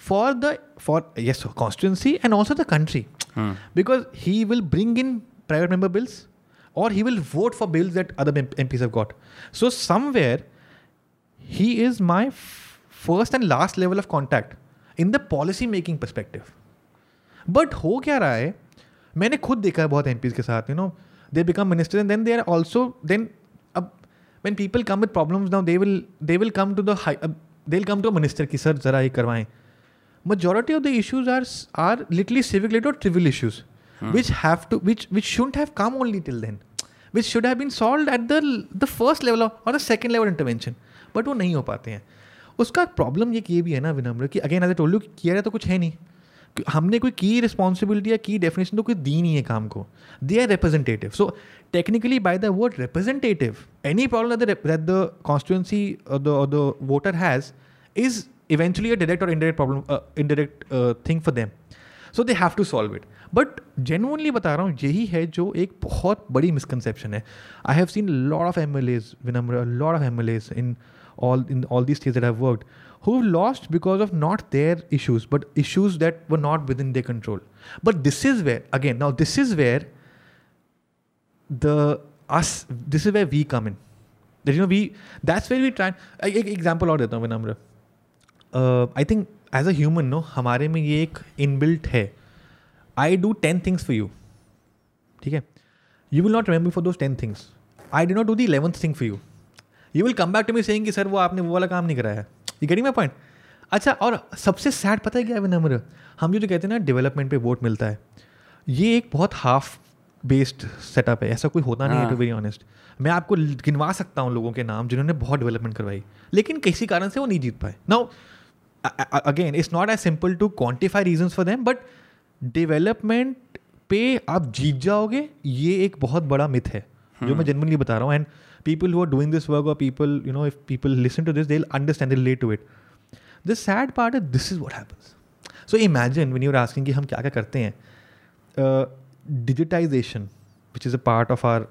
for the for his constituency and also the country because he will bring in private member bills और he will vote for bills that other MPs have got so somewhere he is my f- first and last level of contact in the policy making perspective. But हो क्या रहा है मैंने खुद देखा है बहुत एम के साथ you know they become minister and then they are also then अब when people come with problems now they will they will come to the high uh, they'll come to a minister कि sir जरा ये करवाएं majority of the issues are are literally civic related or trivial issues which have to which which shouldn't have come only till then which should have been solved at the the first level of, or the second level intervention but वो नहीं हो पाते हैं उसका problem ये ये भी है ना विनम्र कि अगेन एज ए टोल्यू किया जाए तो कुछ है नहीं हमने कोई की रिस्पॉन्सिबिलिटी या की डेफिनेशन तो कोई दी नहीं है काम को they are representative so technically by the word representative any problem that the constituency the voter has is eventually a direct और indirect problem indirect thing for them so they have to solve it but genuinely बता रहा हूँ यही है जो एक बहुत बड़ी मिसकनसेप्शन है I have seen lot of M L As Vinamra lot of M L As in all in all these states that I've worked who've lost because of not their issues but issues that were not within their control but this is where again now this is where the us this is where we come in that you know we that's where we try एक एक example और देता हूँ विनम्र I think as a human no हमारे में ये एक इनबिल्ट है I do ten things for you ठीक है you will not remember for those ten things I did not do the eleventh thing for you you will come back to me saying कि sir वो आपने वो वाला काम नहीं कराया यू गेटिंग माई पॉइंट अच्छा और सबसे सैड पता है क्या विनम्र हम जो जो कहते हैं ना डेवलपमेंट पे वोट मिलता है ये एक बहुत हाफ बेस्ड सेटअप है ऐसा कोई होता नहीं है टू वेरी ऑनेस्ट मैं आपको गिनवा सकता हूँ लोगों के नाम जिन्होंने बहुत डेवलपमेंट करवाई लेकिन किसी कारण से वो नहीं जीत पाए now again it's not as simple to quantify reason for them but development पे आप जीत जाओगे ये एक बहुत बड़ा मिथ है जो हम्म। मैं जनरली बता रहा हूँ and people who are doing this work or people, you know, if people listen to this, they'll understand, they'll relate to it. The sad part is this is what happens. So imagine when you're asking कि हम क्या क्या करते हैं digitisation which is a part of our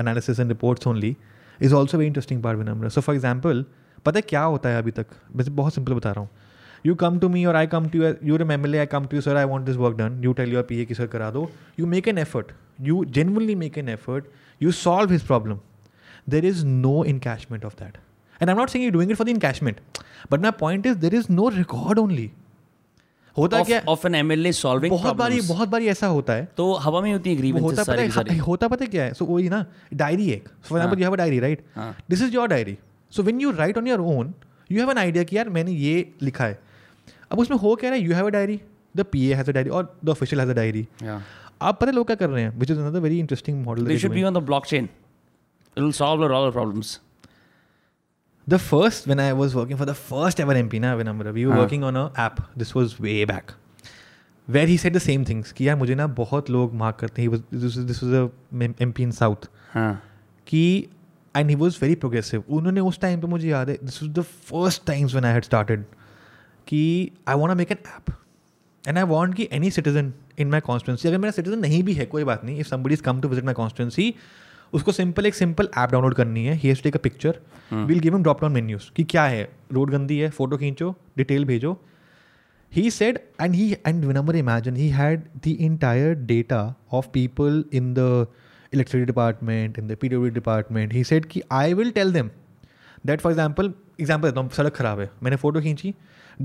analysis and reports only is also very interesting part Vinamra so for example पता है क्या होता है अभी तक मैं बहुत सिंपल बता रहा हूँ यू कम टू मी और I come to your M L A I come to you sir I want this work done you tell your P A की सर करा दो you make an effort you genuinely make an effort you solve his problem there is no encashment of that and I not saying you doing it for the encashment but my point is there is no record only होता of, क्या of an MLA solving बहुत बारी बहुत बारी ऐसा होता है तो हवा में होती है हाँ, होता पता है होता पता क्या है सो so, वही ना डायरी एक for example you have a diary right this is your diary so when you write on your own you have an idea कि यार मैंने ये लिखा है अब उसमें हो क्या रहा है you have a diary the P A has a diary और the official has a diary आप पता लोग क्या कर रहे हैं which is another very interesting model they should be on the blockchain It'll solve all our problems. The first, when I was working for the first ever MP, na, Vinamra, we were हाँ. working on a app. This was way back. Where he said the same things कि यार मुझे ना बहुत लोग mark करते हैं this was a MP in south कि and he was very progressive उन्होंने उस टाइम पे मुझे याद है this was the first times when I had started कि I want make an app and I want कि any citizen in my constituency अगर मेरा सिटीजन नहीं भी है कोई बात नहीं if somebody is come to visit my constituency उसको सिंपल एक सिंपल ऐप डाउनलोड करनी है ही का picture will give him drop down menus कि क्या है रोड गंदी है फोटो खींचो डिटेल भेजो he said and he and remember imagine he had the entire data of people in the electricity department in the P W department he said कि I will tell that for for example देता हूँ सड़क ख़राब है मैंने photo खींची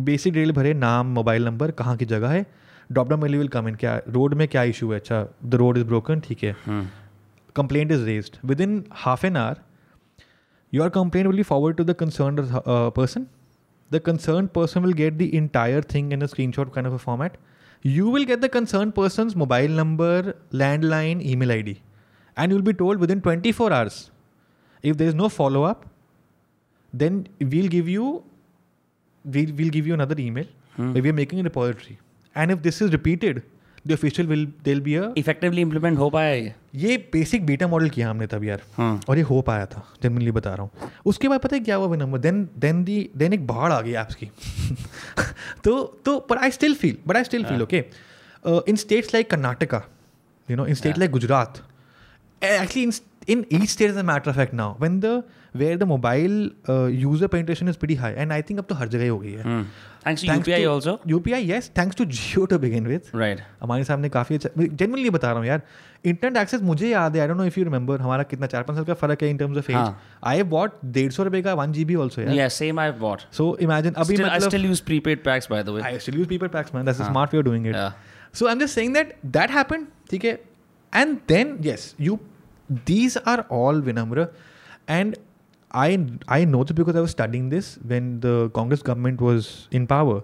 basic detail भरे नाम मोबाइल नंबर कहाँ की जगह है ड्रॉप डाउन मेली विल कम इन क्या रोड में क्या इशू है अच्छा द रोड इज़ ब्रोकन ठीक है हाँ। complaint is raised. Within half an hour, your complaint will be forwarded to the concerned uh, person. The concerned person will get the entire thing in a screenshot kind of a format. You will get the concerned person's mobile number, landline, email ID, and you'll be told within 24 hours. If there is no follow up, then we'll give you we'll, we'll give you another email. Hmm. We're making a repository, and if this is repeated, the official will then be effectively implement हो पाया ये ये basic beta model किया हमने तब यार हाँ. और ये हो पाया था जनरली बता रहा हूँ उसके बाद पता है क्या हुआ number then then the then एक बाढ़ आ गई ऐप्स की तो तो but I still feel but I still feel okay in states like Karnataka you know in state like Gujarat actually in in each state as a matter of fact now when the where the mobile uh, user penetration is pretty high and i think up to har jagah ho gayi hai hmm. thanks to thanks UPI to, also UPI yes thanks to Jio to begin with right हमारे सामने काफी अच्छा genuinely bata raha hu yaar internet access mujhe yaad hai i don't know if you remember hamara kitna 4 5 saal ka farak hai in terms of age age i bought 150 सौ ka 1 gb also yaar yeah same i bought so imagine abhi still, matlab, I still use prepaid packs by the way. I still use prepaid packs, man. That's uh, a smart way of doing it. Yeah. So I'm just saying that that happened, theek hai And then yes, you these are all Vinamra, and I I know this because I was studying this when the Congress government was in power,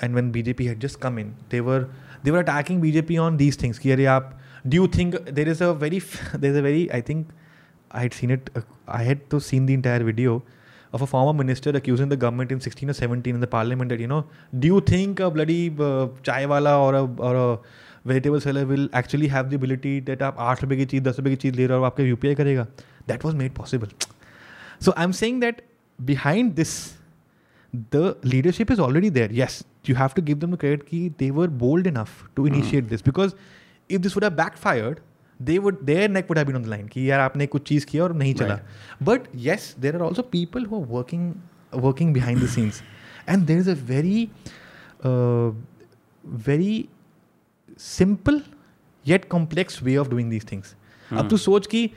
and when BJP had just come in, they were they were attacking BJP on these things. Here, do you think there is a very there is a very I think I had seen it uh, I had to seen the entire video of a former minister accusing the government in 16 or 17 in the parliament that you know do you think a bloody uh, chaiwala or a or a vegetable seller will actually have the ability that आप आठ रुपये की चीज़ दस रुपये की चीज़ ले रहे हो और आपका यू करेगा that was made possible so I am saying that behind this the leadership is already there yes you have to give them credit कि they were bold enough to initiate this because if this would back backfired they would their neck would have been on the line कि यार आपने कुछ चीज़ किया और नहीं चला but yes there are also people who working working behind the scenes and there is a very very simple yet complex way of doing these things अब हाँ। तू सोच कि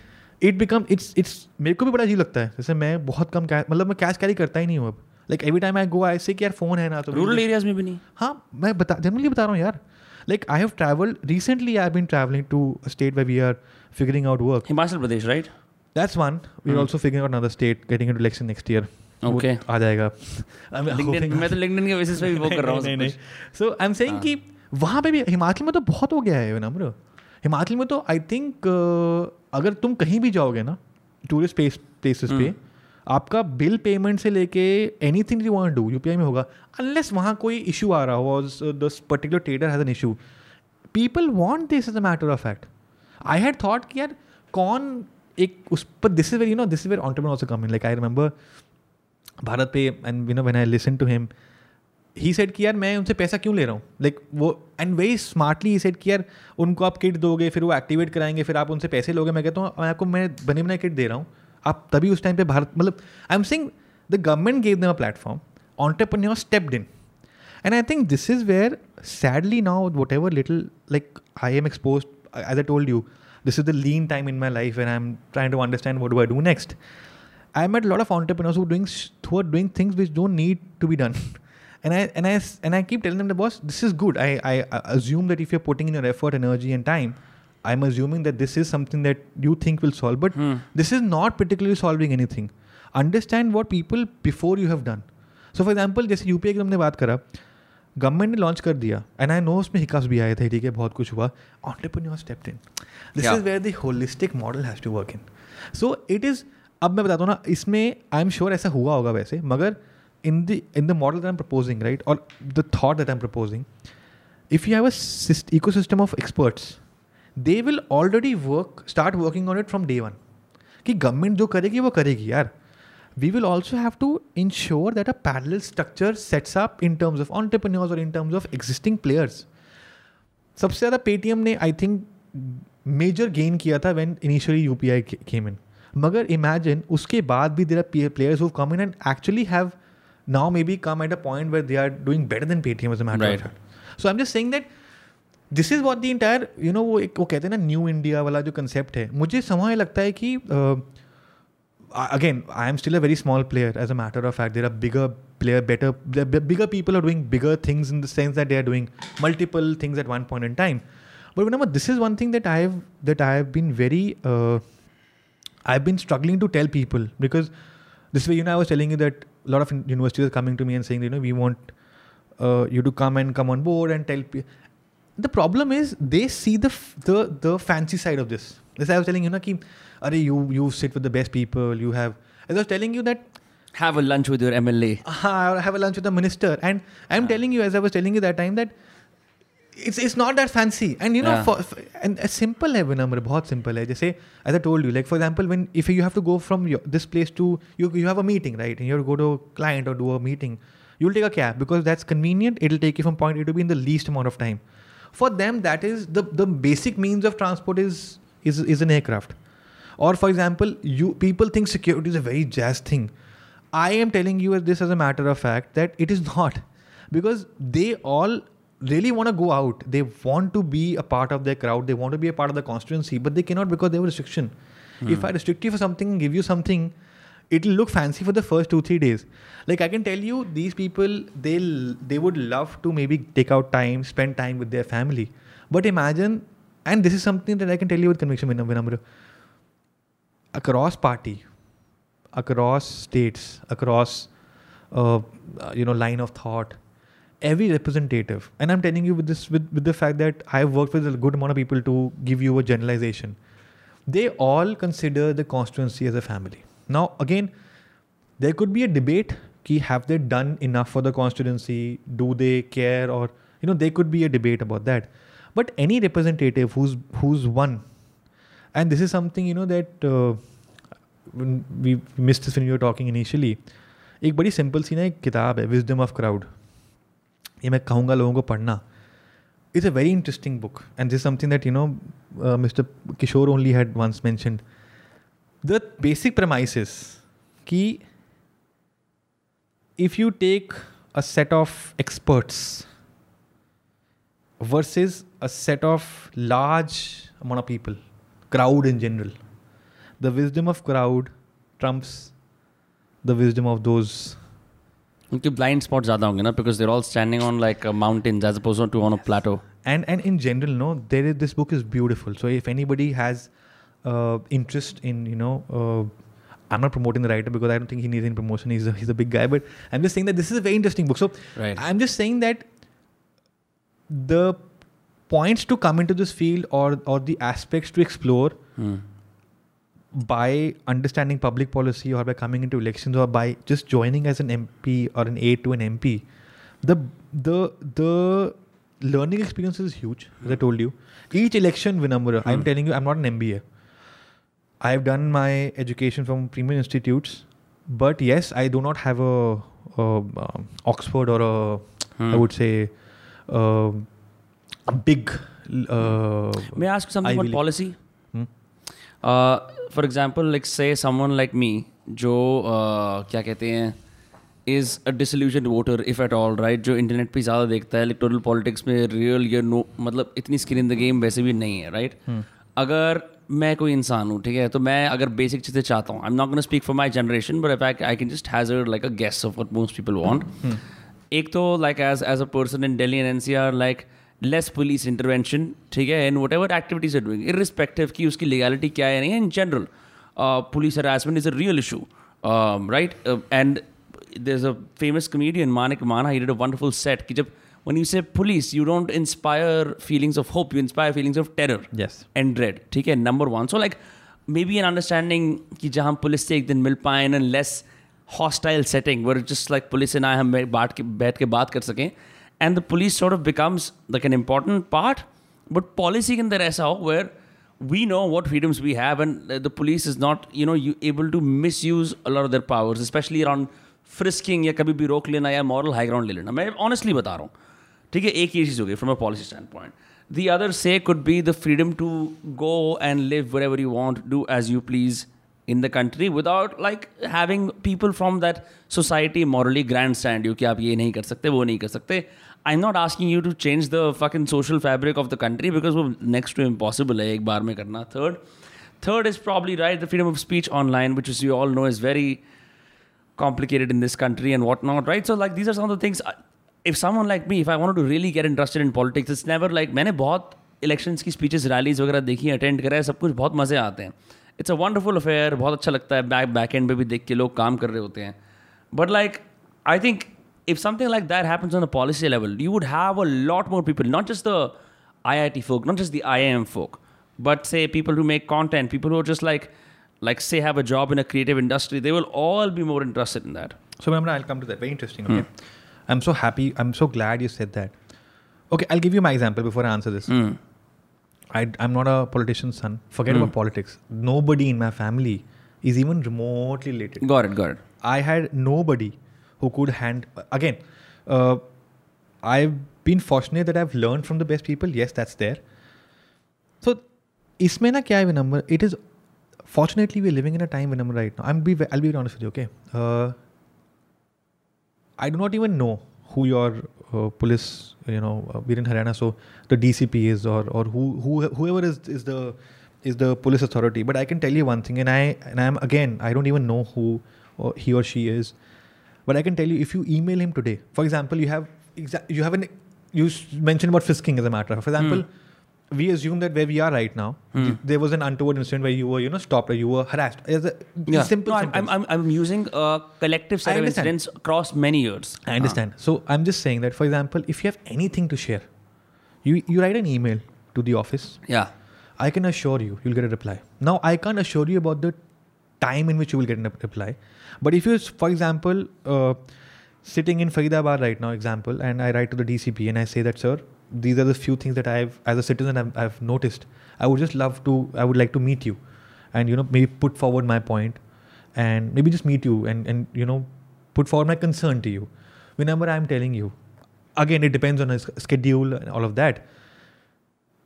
इट बिकम इट्स इट्स मेरे को भी बड़ा अजीब लगता है जैसे मैं बहुत कम कैश मतलब मैं कैश कैरी करता ही नहीं हूँ अब like every time I go I say यार फोन है ना तो रूरल एरियाज में भी नहीं हाँ मैं बता जनरली बता रहा हूँ यार like I have travelled recently I been travelling two state way we are figuring out work Himachal Pradesh right that's one we are also figuring out another state getting into election next year okay आ जाएगा मैं तो LinkedIn के basis पे भी वो कर रहा हूँ नहीं नहीं सो आई एम सेइंग कि वहाँ पे भी हिमाचल में तो बहुत हो गया है नम्र हिमाचल में तो आई थिंक uh, अगर तुम कहीं भी जाओगे ना टूरिस्ट प्लेस प्लेसेस पे हम्म। आपका बिल पेमेंट से लेके anything you want do यू में होगा अनलेस वहाँ कोई इशू आ रहा हो this particular trader has an issue people want this is a matter of fact I had thought कि यार कौन एक उस पर this is very no this is where entrepreneur also come in like I remember BharatPe and you know when I listen to him he said किया यार मैं उनसे पैसा क्यों ले रहा हूँ लाइक like, वो and very smartly he said किया यार उनको आप किट दोगे फिर वो एक्टिवेट कराएंगे फिर आप उनसे पैसे लोगे मैं कहता हूँ मैं आपको मैं बने बनाए किट दे रहा हूँ आप तभी उस टाइम पे भारत मतलब I am saying the government gave them a platform entrepreneur stepped in and I think this is where sadly now whatever little like I am expose as a told you this is the lean time in my life and I am trying to understand what do I do next I am at lot of entrepreneurs doing who are doing things which don't need to be done and I and I and I keep telling them the boss, this is good. I, I, assume that if you're putting in your effort, energy, and time, I'm assuming that this is something that you think will solve. But hmm. this is not particularly solving anything. Understand what people before you have done. So for example, जैसे you की हमने बात करा government ने launch कर दिया and I know उसमें hiccups भी आए थे ठीक है बहुत कुछ हुआ entrepreneur stepped in this is where the holistic model has to work in so it is अब मैं बताता हूँ ना इसमें आई एम श्योर ऐसा हुआ होगा वैसे मगर इन the in the model that I M proposing right और the thought that I M proposing if you have a syst- ecosystem of experts they will already work start working on it from day one कि government जो करेगी वो करेगी यार we will also have to ensure that a parallel structure sets up in terms of entrepreneurs or in terms of existing players सबसे ज़्यादा Paytm ने I think major gain किया था when initially U P I came in मगर imagine उसके बाद भी there are players who come in and actually have now may be come at a point where they are doing better than Paytm as a matter Right. So I am just saying that this is what the entire you know वो एक वो कहते हैं ना new India वाला जो concept है मुझे समय लगता है कि uh, again i am still a very small player as a matter of fact there are bigger player better the b- bigger people are doing bigger things in the sense that they are doing multiple things at one point in time but remember this is one thing that i have that i have been very uh, i've been struggling to tell people because this way you know i was telling you that a lot of universities are coming to me and saying, you know, we want uh, you to come and come on board and tell people. The problem is they see the f- the the fancy side of this. This I was telling you, na, ki, you you sit with the best people. You have. As I was telling you that. Have a lunch with your MLA. Uh, have a lunch with the minister. And I'm uh. telling you, as I was telling you that time, that it's it's not that fancy and you know Yeah. for, for- and a simple है विनम्र बहुत simple है जैसे as I told you like for example when if you have to go from your, this place to you you have a meeting right and you have to go to a client or do a meeting you'll take a cab because that's convenient it'll take you from point A to B in the least amount of time for them that is the the basic means of transport is is is an aircraft or for example you people think security is a very jazz thing i am telling you this as a matter of fact that it is not because they all really want to go out. They want to be a part of their crowd. They want to be a part of the constituency, but they cannot because they have restriction. Mm. If I restrict you for something and give you something, it'll look fancy for the first two three days. Like I can tell you, these people they they would love to maybe take out time, spend time with their family. But imagine, and this is something that I can tell you with conviction, Vinamra. Across party, across states, across uh, you know line of thought, every representative and i'm telling you with this with, with the fact that i've worked with a good amount of people to give you a generalization they all consider the constituency as a family now again there could be a debate ki have they done enough for the constituency do they care or you know there could be a debate about that but any representative who's who's won and this is something you know that uh, when we missed this when you were talking initially एक बड़ी simple सी ना एक किताब है wisdom of crowd ये मैं कहूँगा लोगों को पढ़ना it's a very interesting book and this something that you know mister Kishore only had once mentioned the basic premise कि if you take a set of experts versus a set of large amount of people crowd in general the wisdom of crowd trumps the wisdom of those उनके blind spots ज़्यादा होंगे ना because they're all standing on like uh, mountains as opposed to on a plateau. and and in general no there is this book is beautiful so if anybody has uh, interest in you know uh, i'm not promoting the writer because i don't think he needs any promotion he's a, he's a big guy but i'm just saying that this is a very interesting book so Right. i'm just saying that the points to come into this field or or the aspects to explore Hmm. by understanding public policy or by coming into elections or by just joining as an MP or an aide to an MP, the the the learning experience is huge. As I told you, each election, winner. hmm. I'm telling you, I'm not an MBA. I've done my education from premium institutes, but yes, I do not have a, a um, Oxford or a I hmm. would say a big. Uh, May I ask something about policy? Hmm? Uh, for example like say someone like me जो uh, क्या कहते हैं is a disillusion voter if at all right जो internet पे ज़्यादा देखता है electoral politics में रियल या नो मतलब इतनी स्किन इन द गेम वैसे भी नहीं है राइट right? hmm. अगर मैं कोई इंसान हूँ ठीक है तो मैं अगर बेसिक चीज़ें चाहता हूँ I am not gonna speak for my generation but if I can just has like a guess of what most people want एक तो like as as a person in Delhi N N C R like less police intervention ठीक है and whatever activities are doing irrespective की उसकी legality क्या है नहीं है in general police harassment is a real issue right and there is a famous comedian Manik Mana he a wonderful set कि जब when you say police you don't inspire feelings of hope you inspire feelings of terror yes and dread ठीक है number one so like maybe an understanding कि जहाँ police से एक दिन मिल पाए and less hostile setting where just like police and आए हम बैठ के बैठ के बात कर सकें and the police sort of becomes like an important part but policy के अंदर ऐसा हो where we know what freedoms we have and uh, the police is not you know you able to misuse a lot of their powers especially around frisking या कभी भी रोक लेना या moral high ground ले लेना मैं honestly बता रहा हूँ ठीक है एक ये चीज़ हो गई from a policy stand point the other say could be the freedom to go and live where ever you want do as you please in the country without like having people from that society morally grandstand you कि आप ये नहीं कर सकते वो नहीं कर सकते I am not asking you to change the fuck in social fabric of the country because वो नेक्स्ट टू इम्पॉसिबल है एक बार में करना third third is probably right the freedom of speech online which is you all know is very complicated in this country and what not right so like these are some things if someone like me if I want to really get interest in politics it's never like मैंने बहुत election की speeches rallies वगैरह देखी attend कराए सब कुछ बहुत मजे आते हैं इट्स अ वंडरफुल अफेयर बहुत अच्छा लगता है बैक बैक एंड पे भी देख के लोग काम कर रहे होते हैं but like I think if something like that happens on a policy level, you would have a lot more people, not just the IIT folk, not just the IIM folk, but say people who make content, people who are just like, like say have a job in a creative industry, they will all be more interested in that. So remember, I'll come to that. Very interesting. Okay. I'm so happy. I'm so glad you said that. Okay, I'll give you my example before I answer this. Hmm. I, I'm not a politician's son. Forget about politics. Nobody in my family is even remotely related. Got it, got it. I had nobody who could hand. Again, uh, I've been fortunate that I've learned from the best people. Yes, that's there. So, इसमें ना क्या है विनम्र It is fortunately we're living in a time विनम्र right now. I'm be I'll be honest with you. Okay. Uh, I do not even know who your uh, police, you know, uh, we're in Haryana, so the DCP is or or who, who whoever is is the is the police authority. But I can tell you one thing, and I and I'm again, I don't even know who or he or she is, but I can tell you if you email him today, for example, you have exa- you have an you mentioned about fisking as a matter. For example. Mm we assume that where we are right now, hmm. there was an untoward incident where you were, you know, stopped or you were harassed. a yeah. simple no, I'm, I'm, I'm, using a collective set of incidents across many years. I understand. Ah. So I'm just saying that, for example, if you have anything to share, you, you write an email to the office. Yeah. I can assure you, you'll get a reply. Now, I can't assure you about the time in which you will get a reply. But if you, for example, uh, sitting in Faridabad right now, example, and I write to the DCP and I say that, sir, these are the few things that I've, as a citizen, I've, I've noticed. I would just love to, I would like to meet you, and you know, maybe put forward my point, and maybe just meet you, and and you know, put forward my concern to you. Whenever I'm telling you, again, it depends on a schedule and all of that,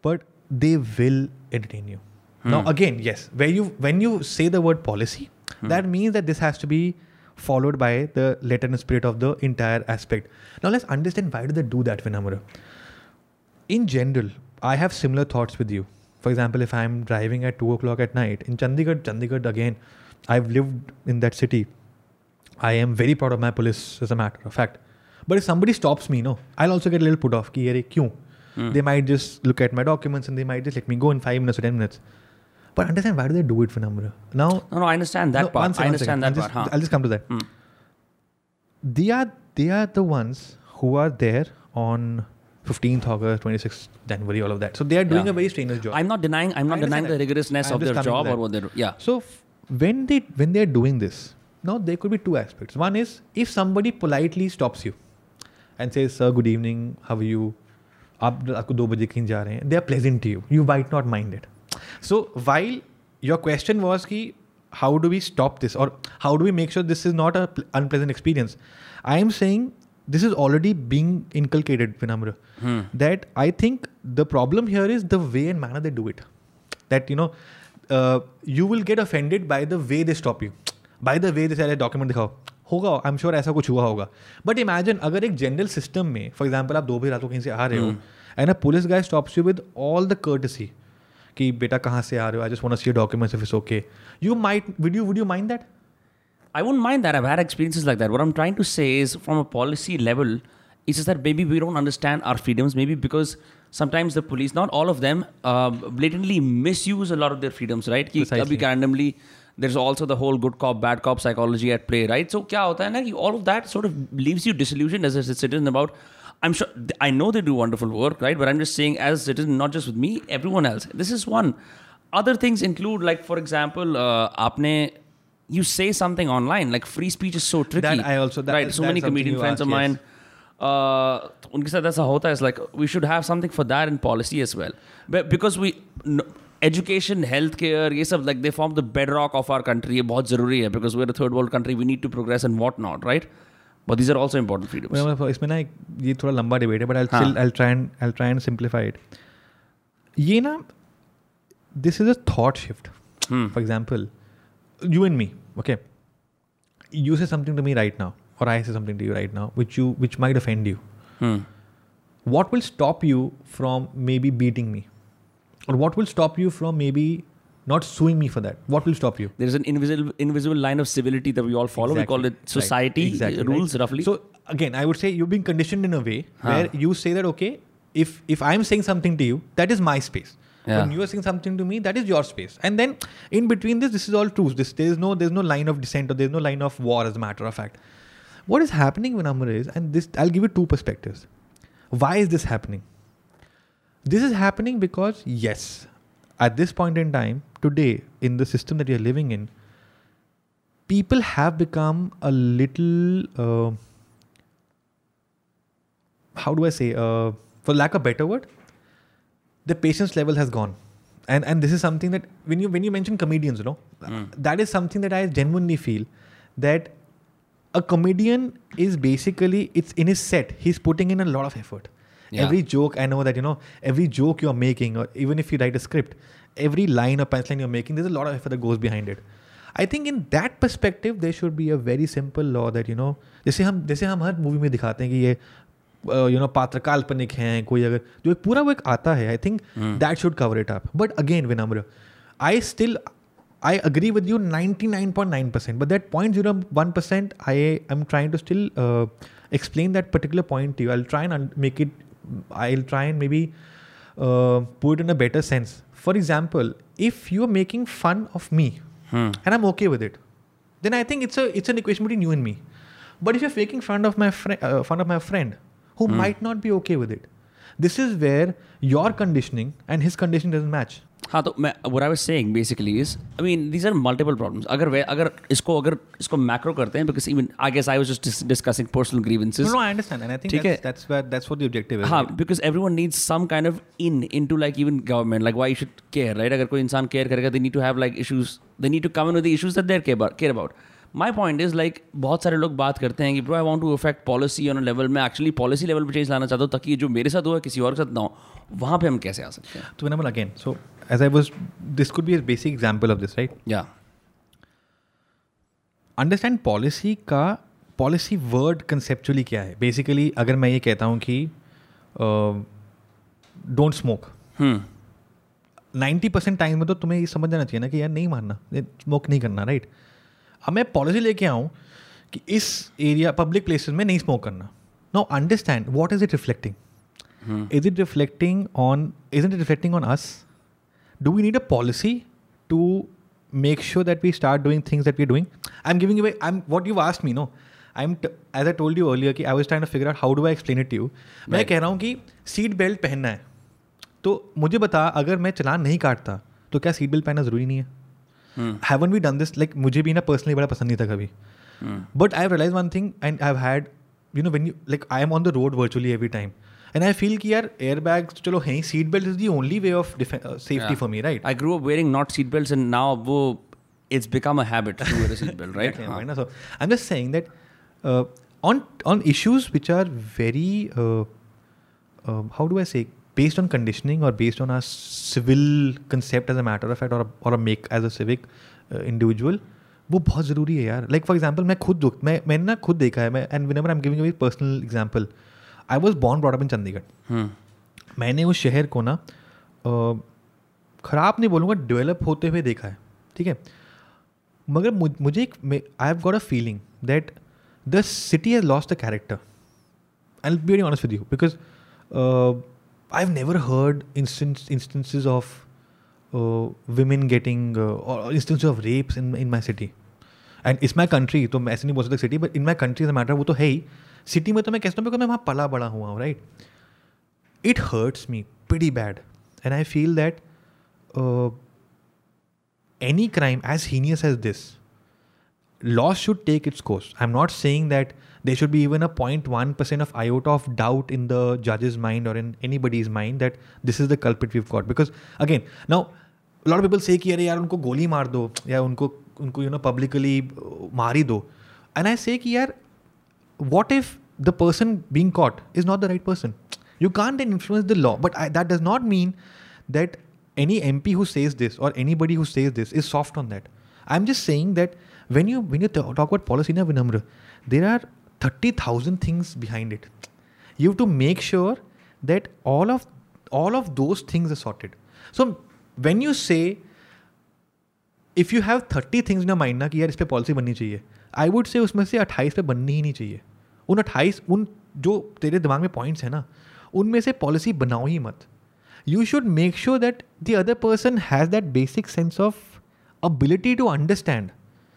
but they will entertain you. Hmm. Now, again, yes, where you when you say the word policy, hmm. that means that this has to be followed by the letter and spirit of the entire aspect. Now let's understand why do they do that, Vinamara? in general, I have similar thoughts with you. For example, if I'm driving at two o'clock at night in Chandigarh, Chandigarh again, I've lived in that city. I am very proud of my police, as a matter of fact. But if somebody stops me, no, I'll also get a little put off. Ki, Yare, kyun? Mm. They might just look at my documents and they might just let me go in five minutes or ten minutes. But understand why do they do it for number? Now, no, no, I understand that no, part. Second, I understand that I'll part. Just, huh? I'll just come to that. Mm. They are they are the ones who are there on 15th August, 26th January, all of that. So they are doing Yeah. a very strenuous job. I'm not denying. I'm not I denying the understand rigorousness I'm of just their coming to job or that. what they do. Yeah. So f- when they when they are doing this, now there could be two aspects. One is if somebody politely stops you and says, "Sir, good evening. How are you? आप आपको दो बजे कहीं जा रहे हैं they are pleasant to you you might not mind it so while your question was कि how do we stop this और how do we make sure this is not a unpleasant experience I am saying this is already being inculcated phenomena hmm. that i think the problem here is the way and manner they do it that you know uh, you will get offended by the way they stop you by the way they say document दिखाओ होगा I am sure ऐसा कुछ हुआ होगा but imagine अगर एक general system में for example आप दो भी रात को कहीं से आ रहे हो and a police guy stops you with all the courtesy कि बेटा कहाँ से आ रहे हो I just want see documents if it's okay you might would you would you mind that I wouldn't mind that. I've had experiences like that. What I'm trying to say is, from a policy level, it's just that maybe we don't understand our freedoms. Maybe because sometimes the police, not all of them, uh, blatantly misuse a lot of their freedoms, right? कि Precisely. कभी randomly, there's also the whole good cop, bad cop psychology at play, right? So क्या होता है ना कि all of that sort of leaves you disillusioned as a citizen about. I'm sure I know they do wonderful work, right? But I'm just saying, as a citizen, not just with me, everyone else. This is one. Other things include, like for example, uh, आपने you say something online like free speech is so tricky That I also- that- right so that's many something comedian you friends of asked, mine yes. uh उनके साथ ऐसा होता है is like we should have something for that in policy as well but because we no, education healthcare ये सब like they form the bedrock of our country ये बहुत ज़रूरी है because we're a third world country we need to progress and what not right but these are also important freedoms मतलब इसमें ना एक ये थोड़ा लंबा डिबेट है बट आई हाँ. Still I try and I try and simplify it ये ना this is a thought shift Hmm. For example you and me, okay? You say something to me right now, or I say something to you right now, which you which might offend you. Hmm. What will stop you from maybe beating me? Or what will stop you from maybe not suing me for that. What will stop you? There's an invisible invisible line of civility that we all follow. Exactly. We call it society right. exactly. Uh, rules right. roughly. So again, I would say you're being conditioned in a way huh. where you say that okay, if if I'm saying something to you, that is my space. Yeah. When you are saying something to me, that is your space. And then in between this, this is all truth. This there is no there's no line of dissent or there's no line of war as a matter of fact. What is happening when Amar is, and this I'll give you two perspectives. Why is this happening? This is happening because yes, at this point in time, today, in the system that you're living in, people have become a little uh, how do I say, uh, for lack of better word, the patience level has gone and and this is something that when you when you mention comedians you know that is something that i genuinely feel that a comedian is basically it's in his set he's putting in a lot of effort Yeah. every joke i know that you know every joke you're making or even if you write a script every line or punchline you're making there's a lot of effort that goes behind it I think in that perspective there should be a very simple law that you know जैसे हम जैसे हम हर movie में दिखाते हैं कि ये you uh, no पात्र काल्पनिक हैं कोई अगर जो एक पूरा वो एक आता है I think that should cover it आप बट अगेन विनम्र I still I agree with you ninety nine point nine percent but that point zero one percent I I am trying to still explain that particular point to I try and make it I will try and maybe put in a better sense for example if you are making fun of me and I am okay with it then I think it's it's an equation between you and me but if you faking fund of my friend fun of my friend who might not be okay with it, this is where your conditioning and his conditioning doesn't match. हाँ तो मैं what I was saying basically is I mean these are multiple problems अगर वे अगर इसको अगर इसको macro करते हैं because even I guess I was just dis- discussing personal grievances No, no, I understand, and I think ठीक that's, है। that's where that's what the objective is. हाँ right? because everyone needs some kind of in into like even government like why you should care right अगर कोई इंसान care करेगा they need to have like issues they need to come in with the issues that they care about care about my point is like बहुत सारे लोग बात करते हैं कि bro I want to affect policy on level में actually policy level पर change लाना चाहता हूँ ताकि जो मेरे साथ हुआ किसी और के साथ ना हो वहाँ पर हम कैसे आ सकते हैं तो मैंने again so as I was this could be a basic example of this right या अंडरस्टैंड पॉलिसी का पॉलिसी वर्ड कंसेप्चुअली क्या है बेसिकली अगर मैं ये कहता हूँ कि don't smoke ninety percent time में तो तुम्हें ये समझ जाना चाहिए ना कि यार नहीं मारना स्मोक नहीं करना राइट right? अब मैं पॉलिसी लेके आऊँ कि इस एरिया पब्लिक प्लेस में नहीं स्मोक करना no understand what is it reflecting is it reflecting on is it reflecting on us do we need a policy to make sure that we start doing things that we doing I am giving I am what you asked me no I am as I told you earlier कि I was time figure out how do I explain it you मैं कह रहा हूँ कि seat belt पहनना है तो मुझे बता अगर मैं चलान नहीं काटता तो क्या सीट बेल्ट पहनना जरूरी नहीं है haven't we done this like मुझे भी ना पर्सनली बड़ा पसंद नहीं था कभी but I realise one thing and I had you know when you like I am on the road virtually every time and I feel कि यार एयर बैग तो चलो है seat belt is the only way of safety for me right I grow up wearing not seat belts and now वो it's become a habit to wear a seat belt right so I am just saying that on on issues which are very uh, uh, how do based on conditioning और based on our civil concept as a matter of at और a, or a make as uh, वो बहुत ज़रूरी है यार like for example मैं खुद मैं मैंने ना खुद देखा है मैं and when I am giving a personal example I was born brought up in Chandigarh मैंने उस शहर को ना ख़राब नहीं बोलूँगा डेवलप होते हुए देखा है ठीक है मगर मुझे एक I have got a feeling that the city has lost the character I be honest with you because I have never heard instance instances of women getting uh, or instances of rapes in in my city and इस माई country तो मैं ऐसे नहीं बोल सकता city but in my country is matter वो तो है ही सिटी में तो मैं कहता हूँ बिकॉज मैं वहाँ पला बड़ा हुआ हूँ right it hurts me pretty bad and i feel that uh, any crime as heinous as this law should take its course i'm not saying that there should be even a 0.1% of iota of doubt in the judge's mind or in anybody's mind that this is the culprit we've got because again now a lot of people say कि अरे यार उनको गोली मार दो या उनको उनको यू नो पब्लिकली मार ही दो एंड आई से कि यार what if the person being caught is not the right person? You can't then influence the law. But I, that does not mean that any MP who says this or anybody who says this is soft on that. I'm just saying that when you when you ta- talk about policy na Vinamra, there are thirty thousand things behind it you to make sure that all of all of those things things are sorted. So when if you have thirty things ना mind ना कि यार इस पर policy बननी चाहिए I would say उसमें से अट्ठाईस पे बननी ही नहीं चाहिए उन अट्ठाईस उन जो तेरे दिमाग में पॉइंट्स हैं ना उनमें से पॉलिसी बनाओ ही मत you should make sure that the other person has that basic sense of ability to understand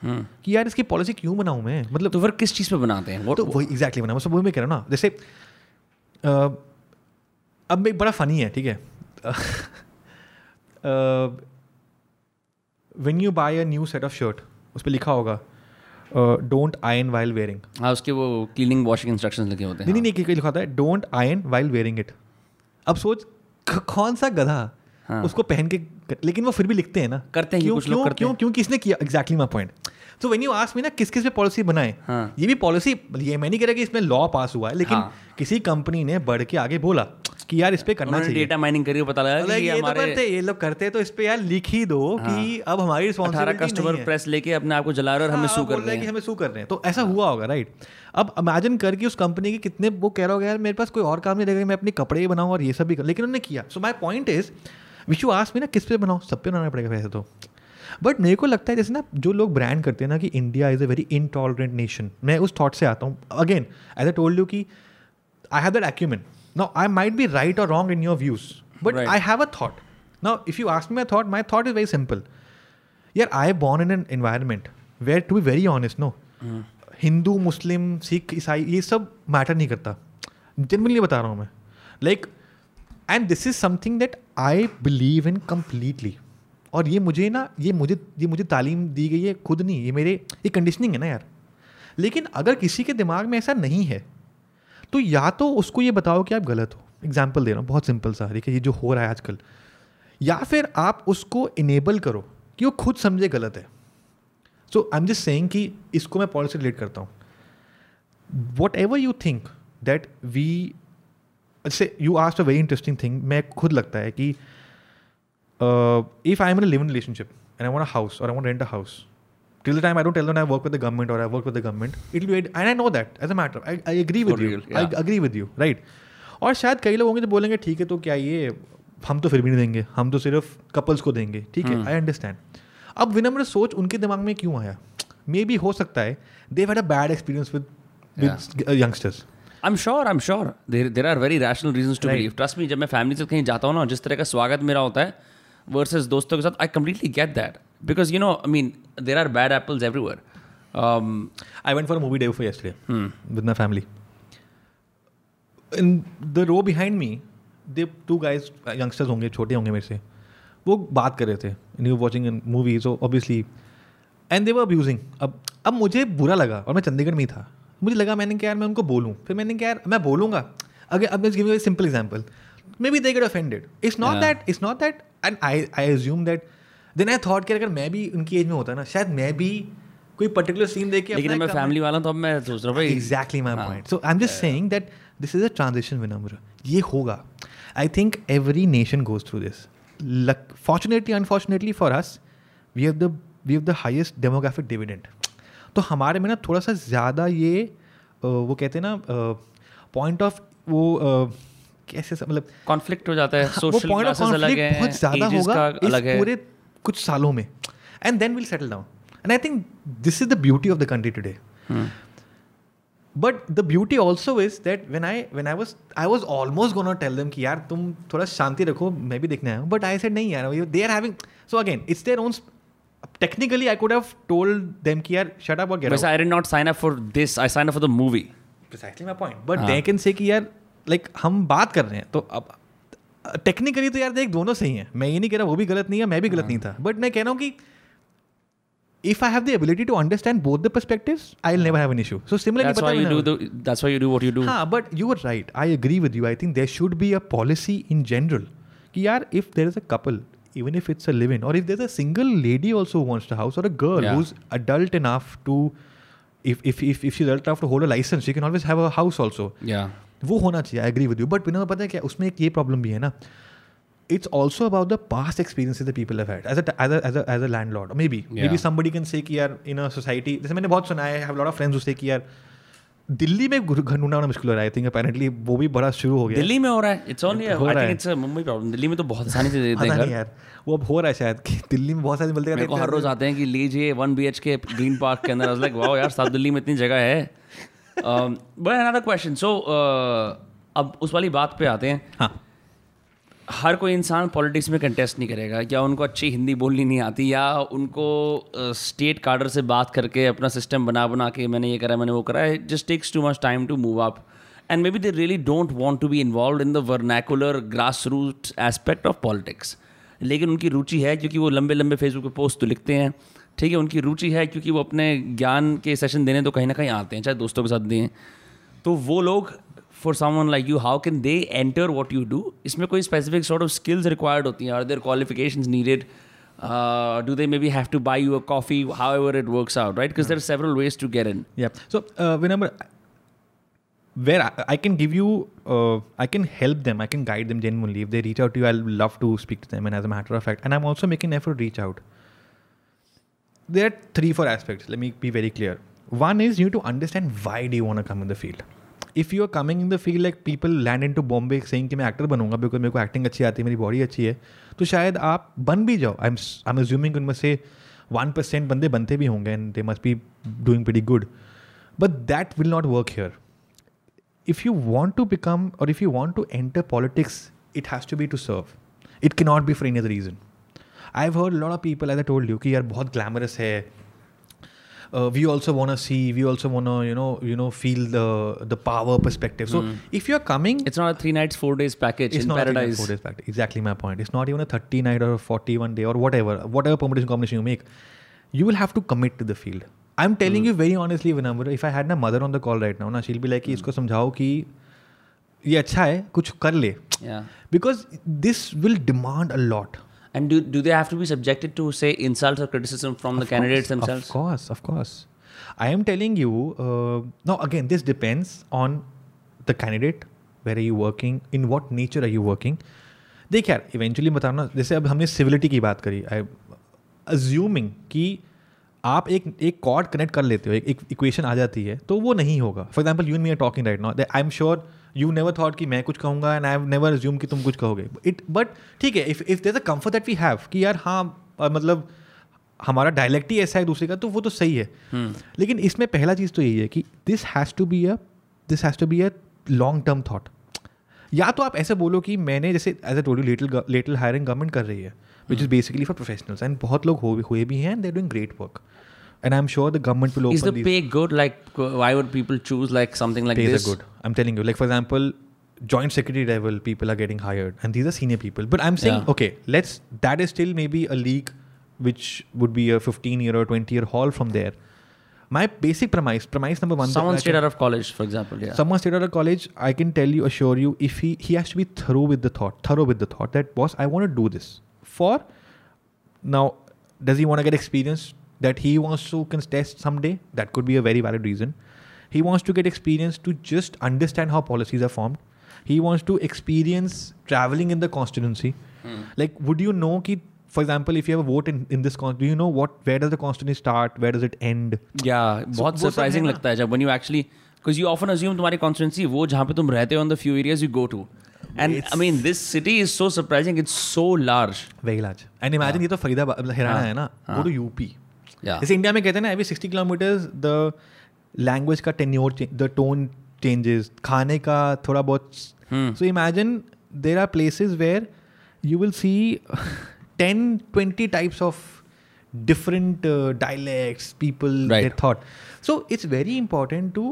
कि यार इसकी पॉलिसी क्यों बनाऊँ मैं मतलब तो फिर किस चीज़ पर बनाते हैं तो वही एग्जैक्टली बनाऊ सब वही मैं कह रहा हूँ ना जैसे अब एक बड़ा फ़नी है ठीक है when you buy a new set of shirt उस पर लिखा होगा डोंट आयन वाइल वेयरिंग हाँ उसके वो क्लीनिंग वॉशिंग इंस्ट्रक्शन लिखे होते हैं नहीं नहीं हाँ। लिखा होता है don't iron while wearing it अब सोच कौन सा गधा हाँ. उसको पहन के लेकिन वो फिर भी लिखते हैं ना करते हैं क्यों कुछ क्यों करते क्यों, क्यों किसने किया एग्जैक्टली माई पॉइंट तो वेन यू आस्क मी ना किस किस पे पॉलिसी बनाए हाँ. ये भी पॉलिसी मतलब ये मैं नहीं कह रहा कि इसमें लॉ पास हुआ है लेकिन हाँ. किसी कंपनी ने बढ़ के आगे बोला कि यार इस पे करना चाहिए डेटा माइनिंग करके पता लगा कि मतलब ये तो हमारे करते ये लोग करते हैं तो इस पे यार लिख ही दो हाँ। कि अब हमारी रिस्पॉन्सिबिलिटी कस्टमर प्रेस लेके अपने आप को जला रहे और हमें सू हाँ, कर रहे हैं कि हमें सू कर रहे हैं तो ऐसा हाँ। हुआ होगा राइट अब इमेजिन करके उस कंपनी के कितने वो कह रहा होगा यार मेरे पास कोई और काम नहीं रहेगा मैं अपने कपड़े बनाऊँ और ये सब भी कर लेकिन उन्होंने किया so my point is you asked में ना किस पे बनाओ सब पे बनाना पड़ेगा वैसे तो बट मेरे को लगता है जैसे ना जो लोग ब्रांड करते हैं ना कि India is a very intolerant nation मैं उस थॉट से आता हूँ again as a told you कि I have that argument now I might be right और wrong in your views but I have a thought now if you ask me my thought my thought is very simple यार I born in an environment where to be very honest no Hindu Muslim Sikh ईसाई ये सब matter नहीं करता generally बता रहा हूँ मैं like and this is something that I believe in completely और ये मुझे ना ये मुझे ये मुझे तालीम दी गई है खुद नहीं ये मेरे ये कंडीशनिंग है ना यार लेकिन अगर किसी के दिमाग में ऐसा नहीं है तो या तो उसको ये बताओ कि आप गलत हो एग्जाम्पल दे रहा हूँ बहुत सिंपल सा देखिए ये जो हो रहा है आजकल या फिर आप उसको इनेबल करो कि वो खुद समझे गलत है so I am just saying कि इसको मैं पॉलिसी रिलेट करता हूँ whatever you think that we say you asked a very interesting thing मैं खुद लगता है कि if I am in live in relationship and I a house और I rent a house till the time I don't tell them I work with the government I I work with the government, it'll I I I know that as a I I, I agree with For you. Real, yeah. और शायद कई लोग होंगे तो बोलेंगे ठीक है तो क्या ये हम तो फिर भी नहीं देंगे हम तो सिर्फ कपल्स को देंगे ठीक है आई हम्म। अंडरस्टैंड अब विनम्र सोच उनके दिमाग में क्यों आया मे बी हो सकता है they had a bad experience with youngsters am sure I am sure there there are very rational reason to believe trust me जब मैं फैमिली से कहीं जाता हूँ ना जिस तरह का स्वागत मेरा होता है वर्सेज दोस्तों के साथ I completely get that because you know I mean there are bad apples everywhere I went for movie day for yesterday with my family in the row behind me they two guys youngsters होंगे छोटे होंगे मेरे से वो बात कर रहे थे new watching in movie obviously and they were abusing अब अब मुझे बुरा लगा और मैं चंडीगढ़ में ही था मुझे लगा मैंने क्या यार मैं उनको बोलूँ फिर मैंने क्या यार मैं बोलूँगा अगर अब मैं giving simple example maybe they get offended it's not that it's not that and I I assume that then I thought कि अगर मैं भी उनकी एज में होता ना शायद मैं भी कोई पर्टिकुलर सीन देख लेकिन मैं फैमिली वाला तो अब मैं सोच रहा हूँ exactly my point so I am just saying that this is a transition विनम्र ये होगा I think every nation goes through this fortunately unfortunately for us we have the we have the highest demographic dividend तो हमारे में ना थोड़ा सा ज़्यादा ये वो कहते हैं ना पॉइंट ऑफ वो कैसे मतलब कॉन्फ्लिक्ट हो जाता है सोशल पॉइंट ऑफ कॉन्फ्लिक्ट बहुत ज़्यादा होगा अलग इस पूरे कुछ सालों में and then will settle down and I think this is the beauty of the country today but the beauty also is that when I when I was I was almost go not tell them कि यार तुम थोड़ा शांति रखो मैं भी देखने आया हूँ बट आई सेट नहीं यार they are having so again it's their own technically I could have told them कि यार शट अप और get out I did not sign up for this I sign up for the movie precisely my point but they can say कि यार like like, हम बात कर रहे हैं तो अब टेक्निकली तो यार देख दोनों सही हैं मैं ये नहीं कह रहा वो भी गलत नहीं है मैं भी गलत नहीं था बट हाँ। मैं कह रहा हूँ कि if I have the ability to understand both the perspectives I will never have an issue so similar that's why you do that's why you do what you do हां but you are right I agree with you I think there should be a policy in general कि यार if there is a couple even if it's a live-in, or if there's a single lady also who wants the house, or a girl Yeah. who's adult enough to, if if if if she's adult enough to hold a license, she can always have a house also. yeah वो होना चाहिए I agree with you but Vinod पता है क्या उसमें एक ये problem भी है ना it's also about the past experience the people have had as as as a land Lord may be may be Yeah. Somebody can say कि यार इन अ सोसाइटी जैसे मैंने बहुत सुना है हैव लॉट ऑफ फ्रेंड्स उससे कि यार दिल्ली में घनूना होना मुश्किल हो रहा है आई थिंक अपेरेंटली वो भी बड़ा शुरू हो गया दिल्ली में हो रहा है it's only I think it's a Mumbai problem Delhi में तो बहुत आसानी से देते हैं यार वो अब हो रहा है शायद कि दिल्ली में बहुत सारे मिलते हैं हर रोज आते हैं कि लीजिए one B H K Green Park के अंदर लाइक वाओ यार साउथ दिल्ली में इतनी जगह है बट अनदर क्वेश्चन सो अब उस वाली बात पे आते हैं हाँ हर कोई इंसान पॉलिटिक्स में कंटेस्ट नहीं करेगा या उनको अच्छी हिंदी बोलनी नहीं आती या उनको स्टेट कार्डर से बात करके अपना सिस्टम बना बना के मैंने ये करा मैंने वो करा just takes too much time to move up and maybe they really don't want to be involve in the vernacular grass root aspect of politics लेकिन उनकी रुचि है क्योंकि वो लंबे लंबे फेसबुक पे पोस्ट तो लिखते हैं ठीक है उनकी रुचि है क्योंकि वो अपने ज्ञान के सेशन देने तो कहीं ना कहीं आते हैं चाहे दोस्तों के साथ दें तो वो लोग for someone like you how can they enter what you do इसमें कोई specific sort of skills required होती हैं are there qualification needed do they may be have two by you a coffee how ever it works out right because there several ways to get in Yeah. So uh, whenever where I, I can give you, uh, I can help them, I can guide them genuinely. If they reach out to you, I'll love to speak to them. And as a matter of fact, and I'm also making an effort to reach out. There are three, four aspects. Let me be very clear. One is you need to understand why do you want to come in the field. If you are coming in the field like people land in to Bombay saying कि मैं actor बनूंगा because मेरे को acting अच्छी आती है मेरी body अच्छी है तो शायद आप बन भी जाओ I am I am assuming उनमें से वन परसेंट बंदे बनते भी होंगे and they must be doing very good but that will not work here if you want to become और if you want to enter politics it has to be to serve it के not be for any reason I have heard lot of people as a told you कि यार बहुत glamorous है uh, we also want to see, we also want to you know you know feel the the power perspective. So mm. if you're coming, it's not a three nights four days package. It's not paradise. a four days package. Exactly my point. It's not even a thirty night or a forty one day or whatever whatever permutation combination you make. You will have to commit to the field. I'm telling mm. you very honestly, Vinamur, if I had my mother on the call right now, na she'll be like, mm. इसको समझाओ कि ये अच्छा kuch कुछ कर Yeah. Because this will demand a lot. And do, do they have to be subjected to, say, insults or criticism from of the course, candidates themselves? Of course, of course. I am telling you, uh, now again, this depends on the candidate. Where are you working? In what nature are you working? देखिए यार eventually बताओ ना जैसे अब हमने civility की बात करी आई अज्यूमिंग कि आप एक एक कॉर्ड कनेक्ट कर लेते हो एक इक्वेशन आ जाती है तो वो नहीं होगा for example you and me are talking right not I am sure you never thought कि मैं कुछ कहूँगा एंड आई नेवर एज्यूम कि तुम कुछ कहोगे इट बट ठीक है if if there a comfort that we have कि यार हाँ मतलब हमारा डायलेक्ट ही ऐसा है दूसरे का तो वो तो सही है हम्म। लेकिन इसमें पहला चीज़ तो यही है कि this has to be a this has to be a long term thought या तो आप ऐसे बोलो कि मैंने जैसे as a told little lateral hiring government कर रही है which is basically for professionals and बहुत लोग हुए भी हैं and they're doing great work and I'm sure the government will open. Is the pay good? Like, why would people choose like something like pays this? Pay good. I'm telling you. Like, for example, joint secretary level people are getting hired, and these are senior people. But I'm saying, yeah. okay, let's. That is still maybe a league, which would be a 15 year or 20 year haul from there. My basic premise, premise number one. Someone straight out of college, for example. Yeah. Someone straight out of college, I can tell you, assure you, if he he has to be thorough with the thought, thorough with the thought that boss, I want to do this for. Now, does he want to get experience? that he wants to contest someday? That could be a very valid reason. He wants to get experience to just understand how policies are formed. He wants to experience traveling in the constituency. Hmm. Like, would you know, ki, for example, if you have a vote in, in this con, do you know what where does the constituency start? Where does it end? Yeah, So बहुत वो सब है surprising ना। लगता है जब when you actually because you often assume तुम्हारी constituency वो जहाँ पे तुम रहते हो on the few areas you go to and I It's- mean this city is so surprising it's so large Very large. And imagine ये तो फरीदाबाद मतलब हरियाणा हाँ, है ना हाँ। go to UP. जैसे इंडिया में कहते हैं ना every sixty kilometres the language का टेन्योर द टोन चेंजेस खाने का थोड़ा बहुत so imagine there are places where you will see ten twenty types of different uh, dialects, people, right. It's thought. So it's very important to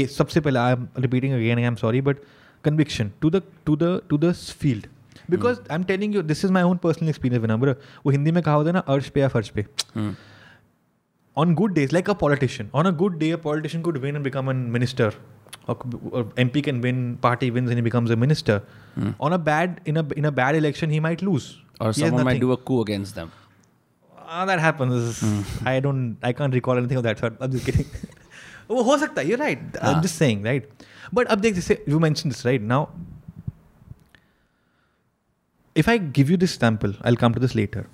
a सबसे पहले I am repeating again I am sorry but conviction to the to the to the field field because I'm telling you this is my own personal experience Vinamra वो हिंदी में कहा होता है ना अर्श पे या फर्श पे Hmm. on good days, like a politician, on a good day, a politician could win and become a minister. Or, or MP can win, party wins and he becomes a minister. Hmm. On a bad, in a in a bad election, he might lose. or He has someone might nothing. do a coup against them Ah, that happens. Hmm. I don't, I can't recall anything of that sort. I'm just kidding. वो हो सकता है you're right हाँ. I'm just saying right but अब देख जैसे you mentioned this right now if I give you this temple I come to this letter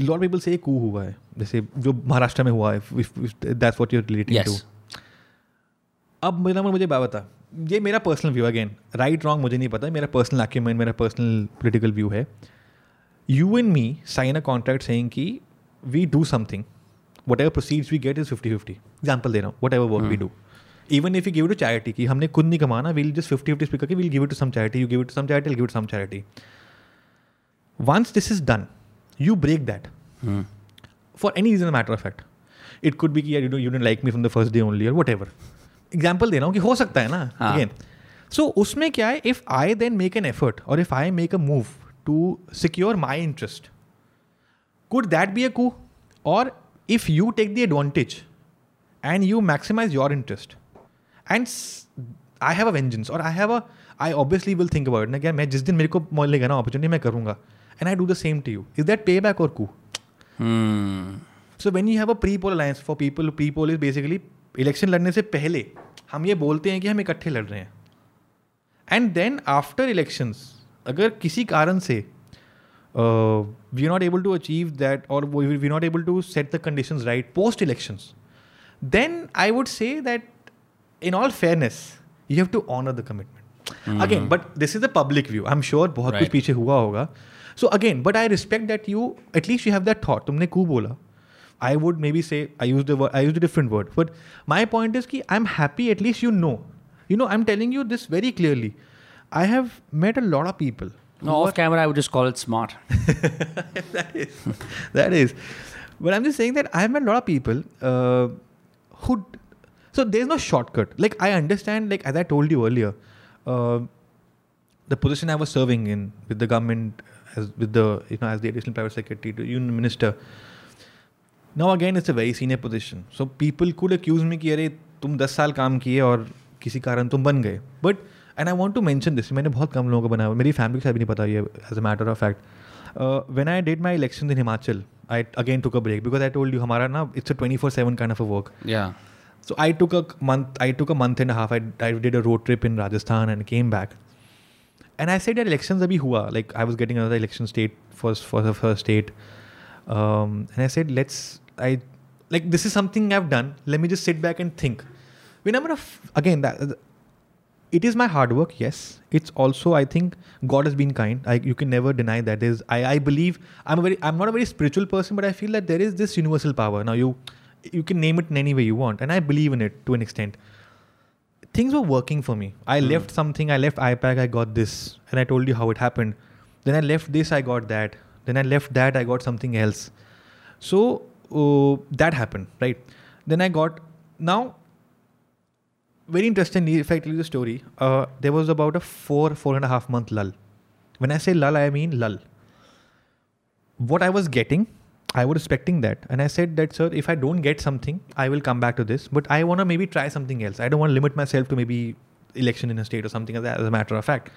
lot people से कू हुआ है जैसे जो महाराष्ट्र में हुआ है अब मेरा मुझे बता ये मेरा personal view again right wrong मुझे नहीं पता मेरा पर्सनल आक्यूमेंट मेरा पर्सनल पोलिटिकल व्यू है you and me sign a contract saying कि we do something whatever proceeds we get is fifty fifty example दे रहा हूँ whatever work we do even if you give to charity की हमने खुद नहीं कमाना we'll just fifty fifty speaker की will give to some charity you give to some charity give to some charity once this is done you break that Hmm. for any reason, a matter of fact. It could be कि यार you don't you didn't like me from the first day only or whatever. Example दे रहा हूँ कि हो सकता है ना हाँ. again. So उसमें क्या है if I then make an effort or if I make a move to secure my interest, could that be a coup? Or if you take the advantage and you maximize your interest and s- I have a vengeance or I have a I obviously will think about it. ना कि यार मैं जिस दिन मेरे को मिलेगा ना opportunity मैं करूँगा and I do the same to you. Is that payback or coup? Hmm. So when you have a pre poll alliance for people pre pole is basically election लड़ने से पहले हम ये बोलते हैं कि हम इकट्ठे लड़ रहे हैं एंड देन आफ्टर इलेक्शंस अगर किसी कारण से we not able to achieve that और we not able to set the condition right post elections then I would say that in all fairness you have to honour the commitment again but this is the public view I am sure बहुत कुछ Right. पीछे हुआ होगा so again but I respect that you at least you have that thought तुमने कू बोला I would maybe say I used a word, I used a different word, but my point is कि I'm happy at least you know. You know, I'm telling you this very clearly. I have met a lot of people. who No, are- off camera I would just call it smart that is, that is. But I'm just saying that I've met a lot of people uh, who. So there's no shortcut. Like I understand. Like as I told you earlier, uh, the position I was serving in with the government, as with the you know as the additional private secretary to union minister. Now again, it's a very senior position. So people could accuse me ki are tum 10 saal kaam kiye aur kisi karan tum ban gaye but and i want to mention this maine bahut kam logon ko banaya meri family ko साथ nahi pata ye as a matter of fact uh, when i did my election in himachal i again took a break because i told you hamara na it's a 24 7 kind of a work yeah So I took a month. I took a month and a half. I, I did a road trip in Rajasthan and came back. and I said that elections abhi hua. Like I was getting another election state for for the first state, um, and I said let's I like this is something I've done. Let me just sit back and think. When I'm gonna f- again that uh, it is my hard work. Yes, it's also I think God has been kind. I, you can never deny that. There's I I believe I'm a very I'm not a very spiritual person, but I feel that there is this universal power. Now you you can name it in any way you want, and I believe in it to an extent things were working for me. I mm. left something, I left iPad, I got this, and I told you how it happened. Then I left this, I got that. Then I left that, I got something else. So uh, that happened, right? Then I got now. Very interestingly, if I tell you the story, uh, there was about a four, four and a half month lull. When I say lull, I mean lull. What I was getting I was expecting that. And I said that, sir, if I don't get something, I will come back to this. But I want to maybe try something else. I don't want to limit myself to maybe election in a state or something like that, as a matter of fact.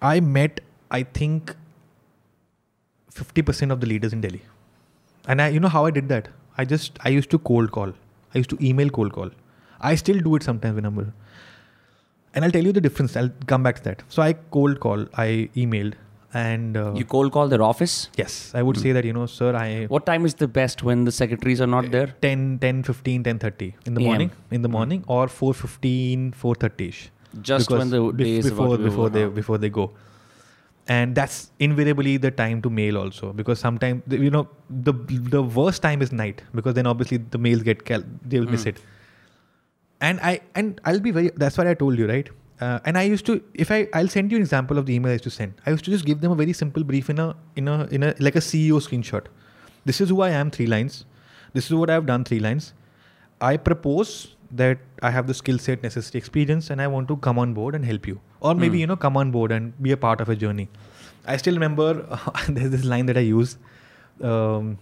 I met, I think, 50% of the leaders in Delhi. And I, you know how I did that? I just, I used to cold call. I used to email cold call. I still do it sometimes when I'm. And I'll tell you the difference. I'll come back to that. So I cold call, I emailed, and uh, you cold call their office yes i would mm. say that you know sir i what time is the best when the secretaries are not there 10 10 15 10 30 in the AM. morning in the morning mm. or 4 15 4 30 ish just when the day is before before they out. Uh-huh. before they go and that's invariably the time to mail also because sometimes you know the the worst time is night because then obviously the mails get cal- they will mm. miss it and i and i'll be very that's what i told you right uh, and I used to, if I, I'll send you an example of the email I used to send. I used to just give them a very simple brief in a, in a, in a, like a CEO screenshot. This is who I am, three lines. This is what I've done, three lines. I propose that I have the skill set, necessary, experience, and I want to come on board and help you, or hmm. maybe mm. you know come on board and be a part of a journey. I still remember uh, there's this line that I use. Um,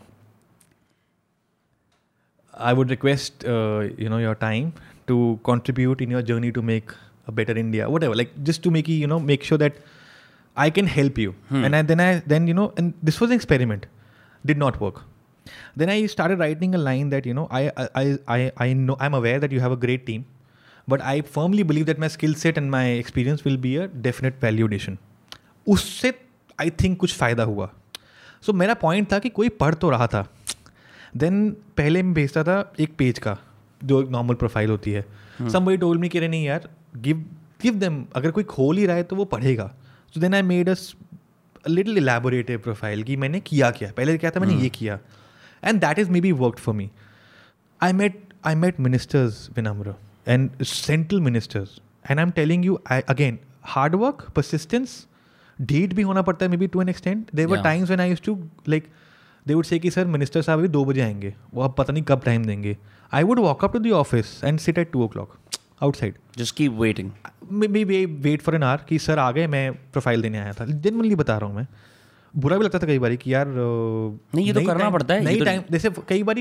I would request uh, you know your time to contribute in your journey to make a better India, whatever. Like just to make you know make sure that I can help you. Hmm. And I, then I then you know and this was an experiment, did not work. Then I started writing a line that you know I I I I know I'm aware that you have a great team, but I firmly believe that my skill set and my experience will be a definite value addition. उससे I think कुछ फ़ायदा हुआ सो so, मेरा point था कि कोई पढ़ तो रहा था देन पहले मैं भेजता था एक पेज का जो एक नॉर्मल प्रोफाइल होती है सम बड़ी टोल मी कह रहे नहीं यार गिव गिव दैम अगर कोई खोल ही रहा है तो वो पढ़ेगा so then I made a little elaborative profile कि मैंने किया क्या पहले क्या था मैंने हम्म। ये किया and that is maybe work for me I met I met ministers Vinamra and central ministers and I am telling you I again hard work persistence डीट भी होना पड़ता है maybe to an extent there were times when I use to like they would say कि sir minister साहब अभी दो बजे आएंगे वो अब पता नहीं कब टाइम देंगे I would walk up to the office and sit at two o'clock outside just keep waiting maybe wait for an hour कि सर आ गए मैं प्रोफाइल देने आया था जनरली बता रहा हूँ मैं बुरा भी लगता था कई बार कि यार नहीं ये तो करना पड़ता है नहीं टाइम तो- जैसे कई बार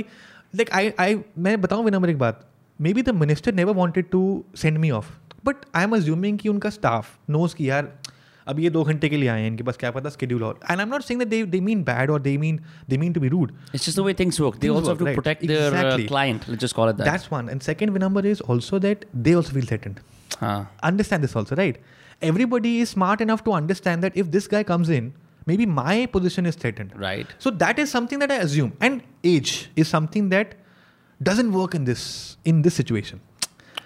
लाइक आई आई मैं बताऊँ विनम्र एक बात maybe the minister never wanted to send me off but I am assuming कि उनका स्टाफ नोज कि यार अब ये दो घंटे के लिए आए हैं इनके पास क्या पता स्केड्यूल और and I am not saying that they they mean bad और they mean they mean to be rude it's just the way things work they also have to protect their client let's just call it that that's one and second number is also that they also feel threatened हां understand this also right everybody is smart enough to understand that if this guy comes in may be my position is threatened right so that is something that I assume. And as is something that doesn't work in this in this situation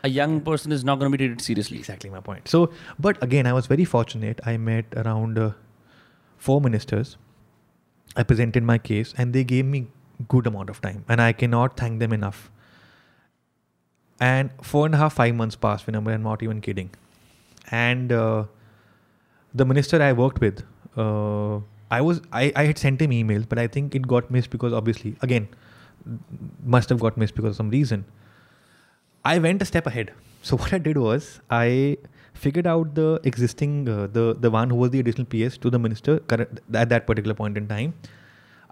a young person is not going to be treated seriously. Exactly my point. So, but again, I was very fortunate. I met around uh, four ministers. I presented my case, and they gave me good amount of time, and I cannot thank them enough. And four and a half, five months passed. Remember, I'm not even kidding. And uh, the minister I worked with, uh, I was I, I had sent him emails, but I think it got missed because obviously, again, must have got missed because of some reason I went a step ahead. So what I did was I figured out the existing uh, the the one who was the additional PS to the minister current, at that particular point in time.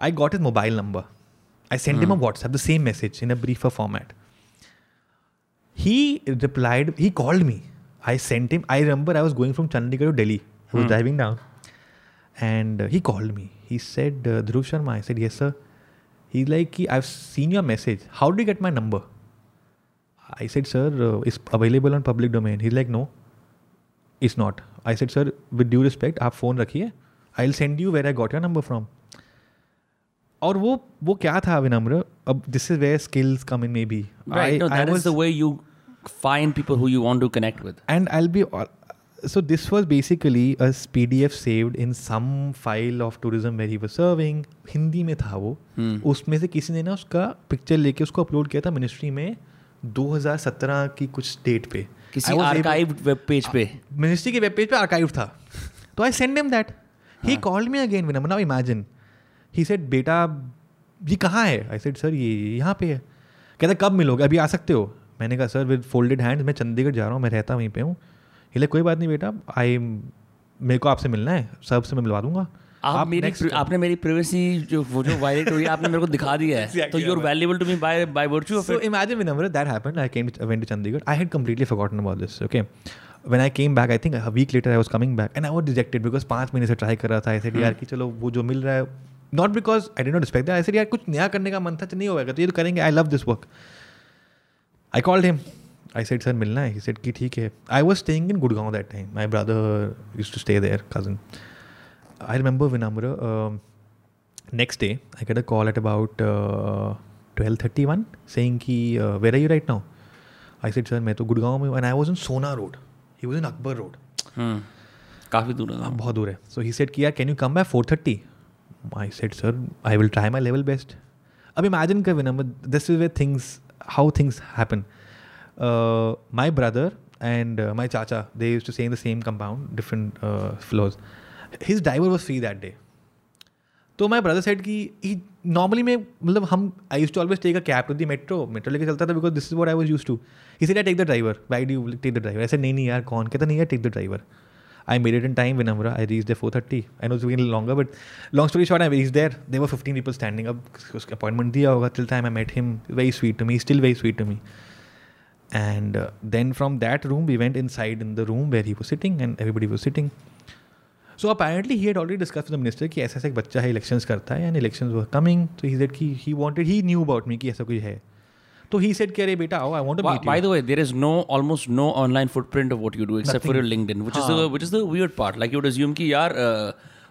I got his mobile number. I sent mm. him a hmm. WhatsApp the same message in a briefer format. He replied. He called me. I sent him. I remember I was going from Chandigarh to Delhi. I was mm. driving down, and uh, he called me. He said, uh, "Dhruv Sharma." I said, "Yes, sir." He's like, "I've seen your message. How do you get my number?" I said sir is available on public domain is like no is not I said sir with due respect आप phone रखिए I will send you where I got your number from और वो वो क्या था विनम्र अब this is where skills come in maybe you find people who you want to connect with and I be so this was basically a P D F saved in some file of tourism very was serving Hindi में था वो hmm. उसमें से किसी ने ना उसका picture लेके उसको अपलोड किया था मिनिस्ट्री में 2017 की कुछ डेट पे किसी आर्काइव वेब पेज पे मिनिस्ट्री के वेब पेज पे आर्काइव था तो I send him that he called me again Vinam now imagine he said बेटा ये कहाँ है आई सेड सर ये यहाँ पे है कहता कब मिलोगे अभी आ सकते हो मैंने कहा सर विद फोल्डेड हैंड्स मैं चंडीगढ़ जा रहा हूँ मैं रहता वहीं पे हूँ हिले कोई बात नहीं बेटा आई मेरे को आपसे मिलना है सबसे से मैं मिलवा दूंगा आप, आप मेरी प्र, आपने मेरी प्रिवेसी जो वो जो वायलेट हुई आपने मेरे को दिखा दिया है तो you are valuable to me by by virtue of so imagine whenever that happened I came I went to Chandigarh I had completely forgotten about this okay when I came back I think a week later I was coming back and I was rejected because पाँच महीने से try कर रहा था ऐसे said hmm. यार कि चलो वो जो मिल रहा है not because I don't respect I said यार कुछ नया करने का मन था तो नहीं होगा तो ये तो करेंगे I love this work I called him I said sir मिलना है ही सेड कि ठीक है I was staying in Gurgaon that time my brother use to stay there cousin I remember Vinamra, um, next day I got a call at about uh, 12.31 saying ki, uh, where are you right now? I said, sir, मैं तो गुड़गांव में and I was in Sona Road. He was in Akbar Road. Hmm. काफ़ी दूर है हाँ, बहुत दूर है सो ही सेट किया can you come by four thirty I said sir I will try my level best अब इमेजिन कर Vinam this is way things how things happen my brother and my चाचा they use to same the same compound different floors his driver was free that day तो my brother set की ही normally मैं मतलब हम I use to always take a cab to the metro metro लेके चलता था because this is what I was use to इसीलिए take the driver why do take the driver ऐसे नहीं नहीं यार कौन कहता नहीं यार take the driver I made it in time Vinamra I reach the four thirty I know in longer but long story short I reach there they were fifteen people standing अब उसका अपॉइंटमेंट दिया होगा till time I met him very sweet to me still very sweet to me and then from that room we went inside in the room where he वो sitting and everybody वो sitting so apparently he had already discuss with the minister कि ऐसा ऐसा एक बच्चा है election करता है एंड इलेक्शन वर कमिंग तो ही सेड कि he wanted he knew about me कि ऐसा कुछ है तो ही सेड कि अरे बेटा आओ I want to meet by the way there is no almost no online footprint of what you do except for your LinkedIn which is the which is the weird part like you would assume कि यार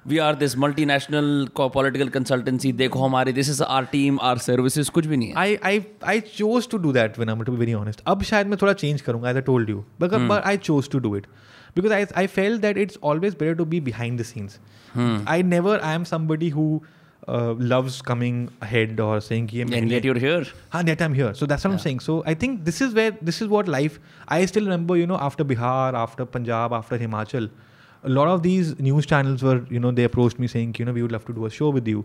we are this multi national political consultancy देखो हमारे this is our team our services कुछ भी नहीं I I I chose to do that when I to be very honest अब शायद मैं थोड़ा चेंज करूंगा as I told you but I chose to do it because I, I felt that it's always better to be behind the scenes. Hmm. I never I am somebody who uh, loves coming ahead or saying hey, and yet you're here and yet i'm here so that's what yeah. i'm saying so i think this is where this is what life i still remember you know after bihar after punjab after himachal a lot of these news channels were you know they approached me saying you know we would love to do a show with you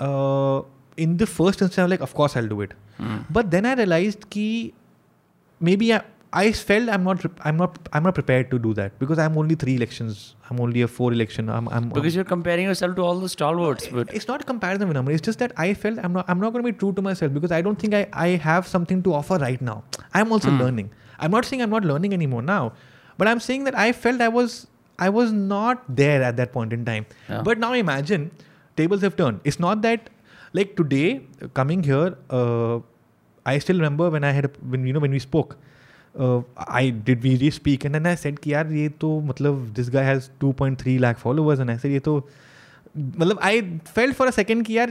uh, in the first instance i'm like of course i'll do it hmm. but then i realized that maybe I, I felt I'm not I'm not I'm not prepared to do that because I'm only three elections. I'm only a four election. I'm, I'm because I'm, you're comparing yourself to all the stalwarts. But it's not comparison, Vinamra. It's just that I felt I'm not I'm not going to be true to myself because I don't think I I have something to offer right now. I'm also mm. learning. I'm not saying I'm not learning anymore now, but I'm saying that I felt I was I was not there at that point in time. Yeah. But now imagine tables have turned. It's not that like today coming here. Uh, I still remember when I had a, when you know when we spoke I did we respeak and and I said कि यार ये तो मतलब this guy has two point three lakh followers and ऐसे ये तो मतलब I fell for a second कि यार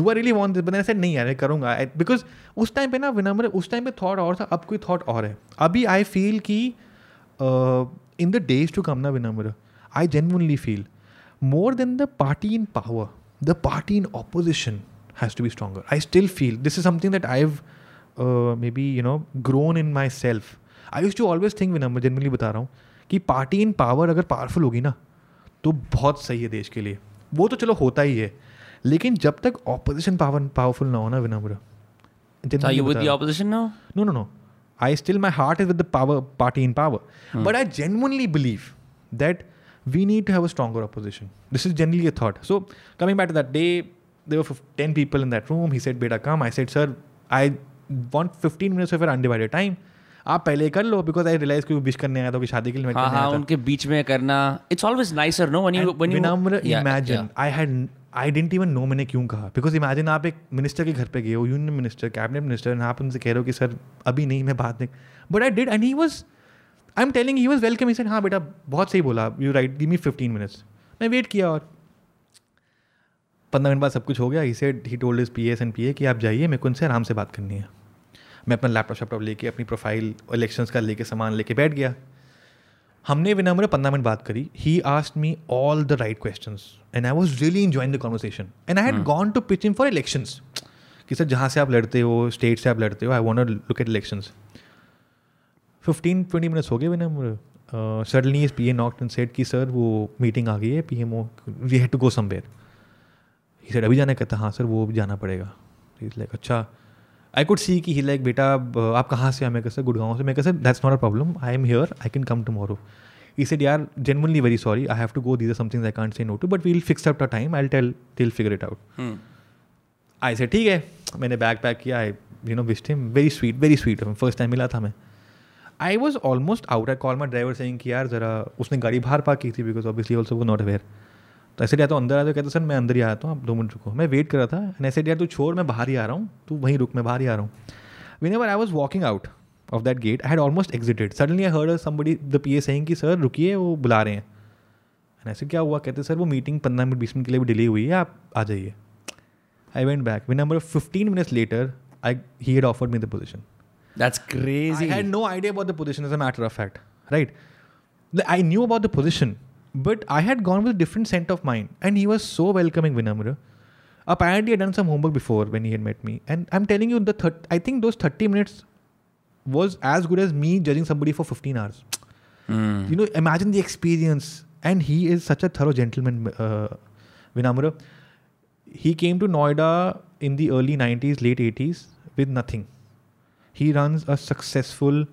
do I really want this but ऐसे नहीं यार करूँगा बिकॉज उस टाइम पे ना विनम्र उस टाइम पे थॉट और था अब कोई थॉट और है अभी आई फील कि in the days to come ना Vinamra I genuinely feel then the party in power the party in opposition has to be stronger I still feel this is something that I have maybe you know grown in my self I use to always think Vina मैं generally बता रहा हूँ कि party in power अगर powerful होगी ना तो बहुत सही है देश के लिए वो तो चलो होता ही है लेकिन जब तक ऑपोजिशन पावर पावरफुल ना हो ना Vinamra no no no I still my heart is with power party in power but I genuinely believe that we need to have a stronger opposition this is generally a thought so coming back that day there ten people in that room he said बेटा come I said sir I want fifteen minutes of undivided time आप पहले कर लो because I realise क्योंकि wish करने आया था कि शादी के लिए हाँ हाँ उनके बीच में करना it's always nicer no one you when imagine I had I didn't even know मैंने क्यों कहा बिकॉज इमेजिन आप एक मिनिस्टर के घर पे गए हो यूनियन मिनिस्टर कैबिनेट मिनिस्टर आप उनसे कह रहे हो कि सर अभी नहीं मैं बात नहीं but I did and he was I am telling he was welcome he sir हाँ बेटा बहुत सही बोला you right give me fifteen minutes मैं वेट किया और पंद्रह मिनट बाद सब कुछ हो गया he said he told his P S and P A कि आप जाइए मेरे को उनसे आराम से बात करनी है मैं अपना लैपटॉप शैपटॉप लेके अपनी प्रोफाइल इलेक्शंस का लेके सामान लेके बैठ गया हमने विनम्र पंद्रह मिनट बात करी he asked me all the right question and I was really enjoying the conversation and I had gone to pitch in for election कि सर जहाँ से आप लड़ते हो स्टेट से आप लड़ते हो I want look at election fifteen twenty minutes हो गए Vinamra suddenly his P A not in said की सर वो मीटिंग आ गई है P M O we had to go somewhere he sir अभी जाना कहता हाँ सर वो जाना पड़ेगा इज लाइक अच्छा आई कुड सी की ही लाइक बेटा आप कहाँ से हैं मैं कैसे गुड़गांव से मैं कैसे that's not a problem I am here I can come to he he said you are sorry very sorry I have to go some things somethings I can't no to but we'll fix up the time i'll till figure it out I say ठीक है मैंने bag pack किया I you know visit him very sweet very sweet first time मिला था मैं I was almost out I call my driver saying कि यार ज़रा उसने गाड़ी बाहर पार्क की थी बिकॉज ऑब्वियसली ऑल्सो वो नॉट अवेयर तो ऐसे तो अंदर आया तो कहते सर मैं अंदर ही आया हूँ तो आप दो मिनट रुको मैं वेट कर रहा था एंड ऐसे यार तू छोड़ मैं बाहर ही आ रहा हूँ तू वहीं रुक मैं बाहर ही आ रहा हूँ whenever I was walking out of that gate I had almost exited suddenly I heard somebody the P A saying कि सर रुकिए वो बुला रहे हैं एंड ऐसे क्या हुआ कहते सर वो मीटिंग पंद्रह मिनट बीस मिनट के लिए भी डिले हुई है आप आ जाइए I went back when number fifteen minutes later I he had offered me the position that's crazy I had no idea about the position as a matter of fact right I knew about the position But I had gone with a different scent of mind, and he was so welcoming, Vinamra. Apparently, he had done some homework before when he had met me, and I'm telling you, the thir- I think those 30 minutes was as good as me judging somebody for 15 hours. Mm. You know, imagine the experience. And he is such a thorough gentleman, uh, Vinamra. He came to Noida in the early 90s, late 80s with nothing. He runs a successful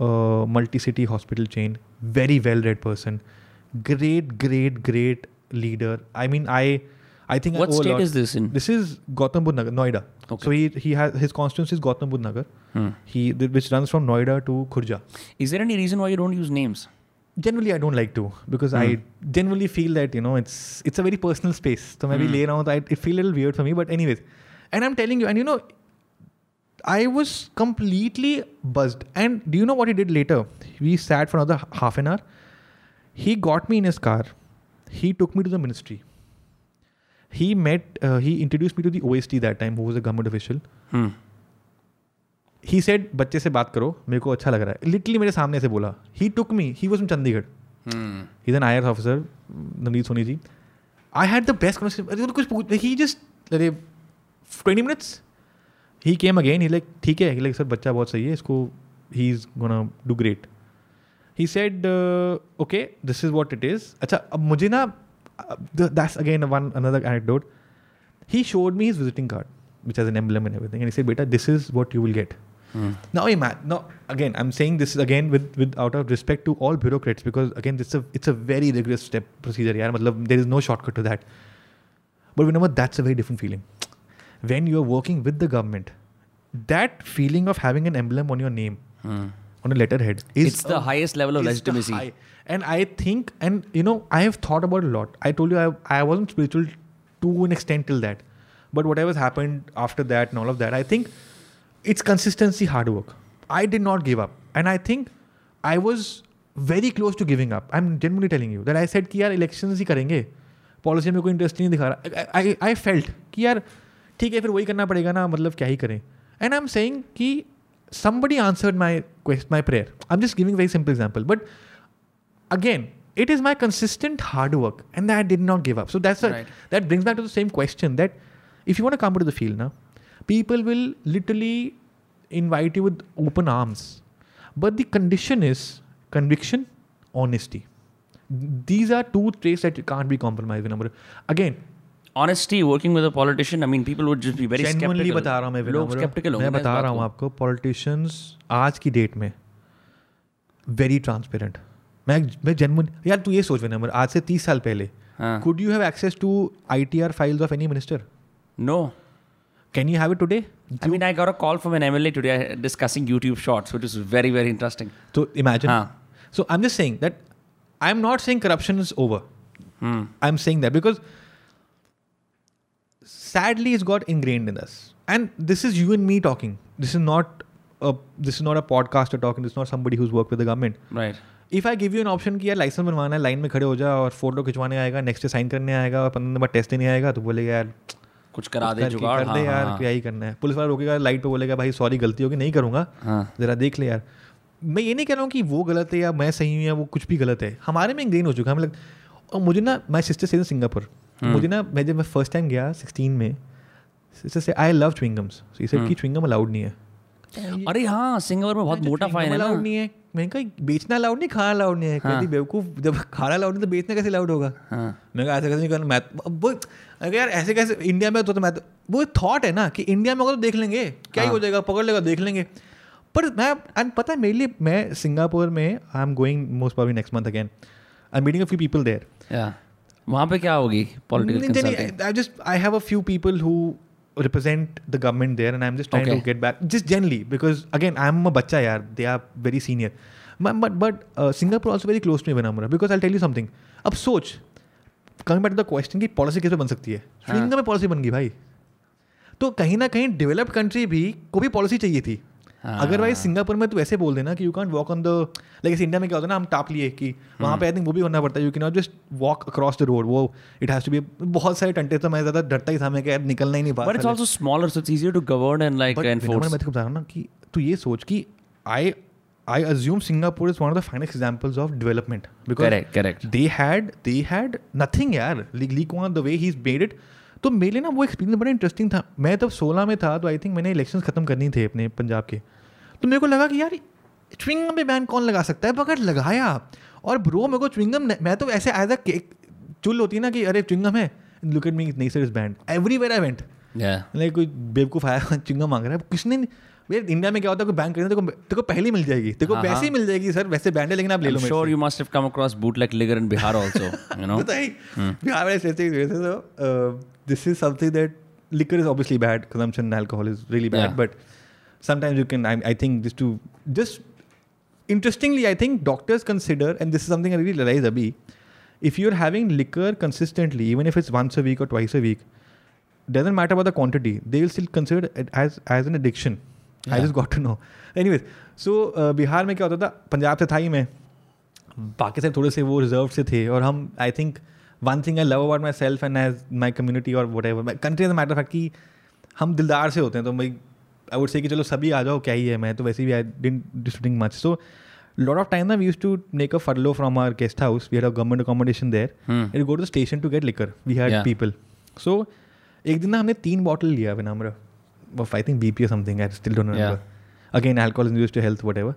uh, multi city hospital chain, very well read person great, great, great leader. I mean, I. I think what state is this in? This is Gautam Budh Nagar, Noida. Okay. So he he has his constituency is Gautam Budh Nagar. Hmm. He which runs from Noida to Khurja. Is there any reason why you don't use names? Generally, I don't like to because I hmm. generally feel that you know it's it's a very personal space. So maybe hmm. later on, I it feel a little weird for me. But anyways, and I'm telling you, and you know, I was completely buzzed. And do you know what he did later? We sat for another half an hour he got me in his car he took me to the ministry he met uh, he introduced me to the OST that time who was a government official he hmm. Said बच्चे से बात करो मेरे को अच्छा लग रहा है लिटली मेरे सामने से बोला he took me he was in Chandigarh he an I S officer Navneet Soni ji I had the best कुछ पूछ ही जस्ट अरे twenty minutes he came again he like ठीक है लाइक सर बच्चा बहुत सही है इसको he is gonna do great he said uh, okay this is what it is अच्छा अब मुझे ना uh, th- that's again one another anecdote he showed me his visiting card which has an emblem and everything and he said beta this is what you will get Hmm. now, ima- no, again, I'm saying this is again with, with out of respect to all bureaucrats because again, it's a it's a very rigorous step procedure. Yeah, matlab, there is no shortcut to that. But remember, that's a very different feeling. When you're working with the government, that feeling of having an emblem on your name Hmm. on a letterhead is It's the highest level of is the legitimacy. high. And I think, and you know, I have thought about it a lot. I told you I, I wasn't spiritual to an extent till that. But whatever's happened after that and all of that, I think it's consistency, hard work. I did not give up. And I think I was very close to giving up. I'm genuinely telling you that I said कि यार elections ही करेंगे policy में कोई interest नहीं दिखा रहा आई I felt कि यार ठीक है फिर वही करना पड़ेगा ना मतलब क्या ही करें एंड आई एम सेइंग कि somebody answered my quest, my prayer. I'm just giving a very simple example, but again, it is my consistent hard work and that I did not give up. So that's a, right. that brings back to the same question that if you want to come into the field now, people will literally invite you with open arms. But the condition is conviction, honesty. These are two traits that you can't be compromised with. Number again, honestly working with a politician I mean people would just be very sceptical बता रहा हूं मैं लोग sceptical मैं बता रहा हूं आपको पॉलिटिशियंस आज की डेट में वेरी ट्रांसपेरेंट मैं मैं जेनवन यार तू ये सोच विनम्र आज से तीस साल पहले could you have access to I T R files of any minister no Can you have it today? Do I mean, I got a call from an MLA today discussing YouTube Shorts, which is very, very interesting. So imagine. Huh. So I'm just saying that I'm not saying corruption is over. Hmm. I'm saying that because sadly it's got ingrained in us and this is you and me talking this is not a this is not a podcaster talking this is not somebody who's worked with the government right if I give you an option कि यार licence बनवाना है line में खड़े हो जा और photo खिंचवाने आएगा नेक्स्ट साइन करने आएगा और पंद्रह नंबर टेस्ट देने आएगा तो बोलेगा यार कुछ करा दे जुगाड़ कर दे हाँ, यार हाँ. क्या हाँ। तो ही करना है पुलिस वाला रोकेगा लाइट पे बोलेगा भाई सॉरी गलती होगी नहीं करूँगा हाँ। ज़रा देख ले यार मैं ये नहीं कह रहा हूँ कि वो गलत है या मैं सही हूँ या वो कुछ भी गलत है हमारे में इंग्रेन हो चुका है हम मतलब, लग और मुझे ना माई सिस्टर से सिंगापुर तो मुझे ना मैं जब मैं फर्स्ट टाइम गया सिक्सटीन में से आई लव ट्विंगम्स इसे सब की च्विंगम अलाउड नहीं है अरे हाँ सिंगापुर में बहुत हाँ, तो मोटा फाइन अलाउड नहीं है मैंने कहा बेचना अलाउड नहीं खाना अलाउड नहीं है हाँ। कहती बेवकूफ़ जब खाना अलाउड नहीं तो बेचना कैसे अलाउड होगा हाँ। मैं कहा ऐसे कैसे नहीं करना मैं तो, वो अगर यार ऐसे कैसे इंडिया में तो, तो मैं तो वो थॉट है ना कि इंडिया में होगा तो देख लेंगे क्या ही हाँ। हो जाएगा पकड़ लेगा देख लेंगे पर मैं एंड पता है मेरे लिए मैं सिंगापुर में I am going most probably next month again I am meeting a few people there वहाँ पे क्या होगी political I just I have a few people who represent the government there and I'm just trying okay. to get back just generally because again I'm a bacha yaar they are very senior but but, but uh, Singapore also very close to me Benamura because I'll tell you something अब सोच coming back to the question की policy किस पे बन सकती है श्रीलंका में policy बन गई भाई तो कहीं ना कहीं डेवलप्ड कंट्री भी को भी पॉलिसी चाहिए थी अदरवाइज हाँ। सिंगापुर में तो ऐसे बोल देना कि you can't walk on the like India में क्या होता है ना हम टाप लिए कि वहाँ पे आई थिंक वो भी होना पड़ता है you can not just walk across the road वो इट हैज टू बी बहुत सारे टंटे तो मैं ज़्यादा डरता ही था मैं क्या निकलना ही नहीं पा but it's smaller so it's to govern and like enforce मैं बता रहा ना कि तू ये सोच कि I I assume Singapore is one of the fine examples of development because they had they had nothing had Lee yeah. Lee, Lee Kuan, the way he's made तो मेरे लिए ना वो एक्सपीरियंस बड़ा इंटरेस्टिंग था मैं तब सोलह में था तो आई थिंक मैंने इलेक्शन ख़त्म करनी थे अपने पंजाब के तो मेरे को लगा कि यार चुविंगम पे बैन कौन लगा सकता है अगर लगाया और ब्रो मेरे को चुविंगम मैं तो ऐसे एज अ केक चुल होती है ना कि अरे चुविंगम है लुक एट मी नहीं sir is banned where I went like कोई बेबकूफ आया चुविंगम मांग रहा है किसने नहीं भैया इंडिया में क्या होता है बैंक करेंगे तो पहले मिल जाएगी तो वैसे हाँ। मिल जाएगी सर वैसे बैंड लेकिन आप ले लो sure you must come across bootleg liquor in Bihar also Bihar वाले this is something that liquor is obviously bad consumption alcohol is really bad but sometimes you can I think this to just interestingly I think doctors consider and this is something I really realise अभी if you are having liquor consistently even if it's once a week और twice a week doesn't matter about the quantity they will still consider as as an addiction I just got to know any ways so Bihar में क्या होता था पंजाब से था ही मैं बाकी से थोड़े से वो रिजर्व से थे और हम I think one thing I love about myself and as my community और whatever country as matter fact कि हम दिलदार से होते हैं तो भाई आई वुड से कि चलो सभी आ जाओ क्या ही है मैं तो वैसे भी I didn't distinct much so lot of time ना we use to make a furlough from our guest house we had a accommodation accommodation there and go to station to get liquor we had people so एक दिन ना हमने तीन bottle लिया Vinamra of I think B P something. I still don't remember. Yeah. Again, alcohol is used to health, whatever.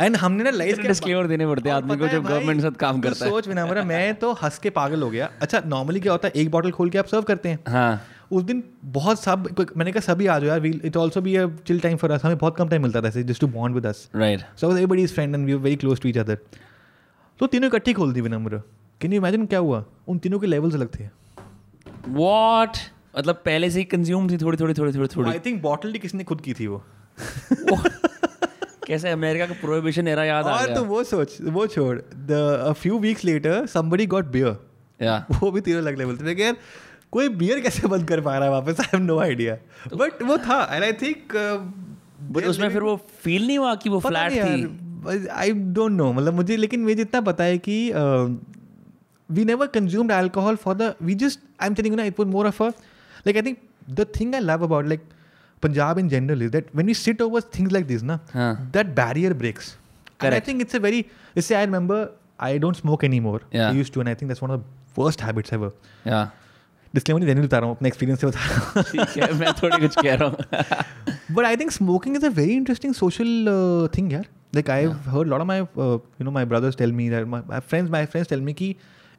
And हमने ना life के disclaimer देने पड़ते हैं आदमी को जब गवर्नमेंट साथ काम करता है सोच बिना मेरा मैं तो हंस के पागल हो गया अच्छा नॉर्मली क्या होता है एक बॉटल खोल के आप सर्व करते हैं हां उस दिन बहुत सब मैंने कहा सभी आ जाओ यार we it also be a chill time for us हमें बहुत कम टाइम मिलता था just to bond with us right so everybody is friend and we very close to each other तो तीनों इकट्ठी खोल दी विनम्र कैन यू इमेजिन क्या हुआ उन तीनों के लेवल्स अलग थे व्हाट मतलब पहले से ही कंज्यूम थी थोड़ी थोड़ी थोड़ी थोड़ी थोड़ी आई थिंक बॉटल किसने खुद की थी वो कैसे अमेरिका का प्रोहिबिशन एरा याद आ गया तो वो सोच वो छोड़ the a few weeks later somebody got beer या वो भी तीनों लग लेवल थे यार कोई बियर कैसे बंद कर पा रहा है वापस I have no idea but वो था एंड आई थिंक बट उसमें फिर वो फील नहीं हुआ कि वो फ्लैट थी आई डोंट नो मतलब मुझे लेकिन मुझे जितना पता है कि we never consumed alcohol for the we just I am telling you ना it was more of a like I think the thing I love about like Punjab in general is that when we sit over things like this ना हाँ that barrier breaks. And I Correct. think it's a very, let's say I remember I don't smoke anymore. Yeah. I used to, and I think that's one of the worst habits ever. या Disclaimer नहीं देने बता रहा हूँ अपने experience से बता रहा हूँ ठीक है मैं थोड़ी कुछ कह रहा हूँ but I think smoking is a very interesting social uh, thing यार like I've heard a lot of my uh, you know my brothers tell me that my, my friends my friends tell me कि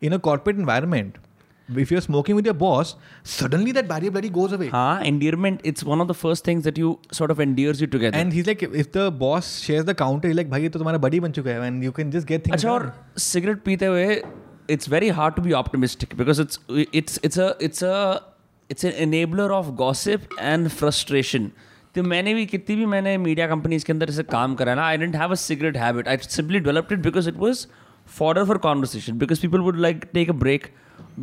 in a corporate environment if you're smoking with your boss suddenly that barrier bloody goes away हाँ endearment it's one of the first things that you sort of endears you together and he's like if the boss shares the counter he's like भाई ये तो तुम्हारा buddy बन चुका है and you can just get things अच्छा और done. Cigarette पीते हुए it's very hard to be optimistic because it's it's it's a it's a it's an enabler of gossip and frustration तो मैंने भी कितनी भी मैंने मीडिया कंपनीज के अंदर ऐसे काम करा ना I didn't have a cigarette habit I simply developed it because it was fodder for conversation because people would like take a break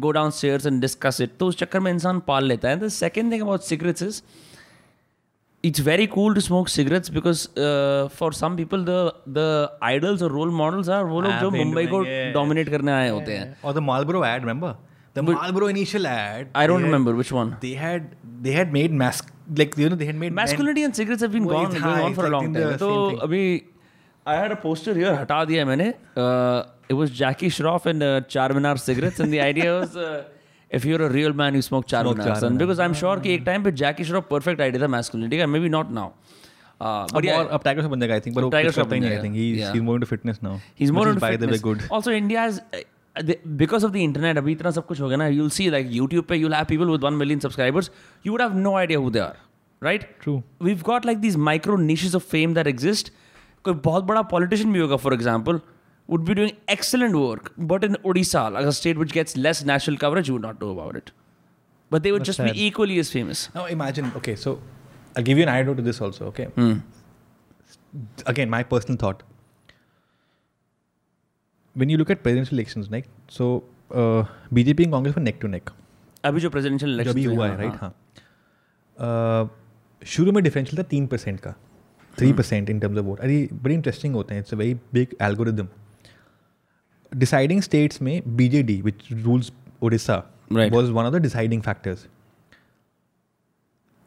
go downstairs and discuss it तो उस चक्कर में इंसान पाल लेता है the second thing about cigarettes is it's very cool to smoke cigarettes because for some people the the idols और role models are वो लोग जो मुंबई को डोमिनेट करने आए होते हैं और the Marlboro ad remember The but Marlboro initial ad. I don't had, remember which one. They had they had made mask like you know they had made masculinity men. and cigarettes have been well, gone, going on for like a long time. So, abhi, I had a poster here. हटा दिया मैंने. Uh, it was Jackie Shroff and uh, Charminar cigarettes and the idea was uh, if you're a real man you smoke Charminar son Charminar. because I'm sure कि एक time पे Jackie Shroff perfect idea था masculinity का maybe not now Uh, अब but yeah, और अब tiger बन जाएगा आई थिंक पर वो Tiger कुछ Shroff करता ही नहीं बन आई थिंक जाएगा, ही yeah. Is more into fitness now he's more which is, into by the way fitness. good Also, India is uh, the, because of the internet. अभी इतना सब कुछ हो गया ना. You'll see like YouTube पे you'll have people with one million subscribers. You would have no idea who they are, right? true We've got like these micro niches of fame that exist. कोई बहुत बड़ा politician भी होगा, for example, would be doing excellent work, but in Odisha, like a state which gets less national coverage, you would not know about it. But they would That's just sad. be equally as famous. now imagine okay so I'll give you an anecdote to this also okay Hmm. again my personal thought when you look at presidential elections like so uh, BJP and Congress were neck to neck अभी जो presidential जो election भी हुआ है right हाँ Uh, शुरू में differential था तीन परसेंट का three percent in terms of vote अरे बड़ी इंटरेस्टिंग होते हैं it's a very big algorithm deciding states में BJD which rules Orissa Right. was one of the deciding factors.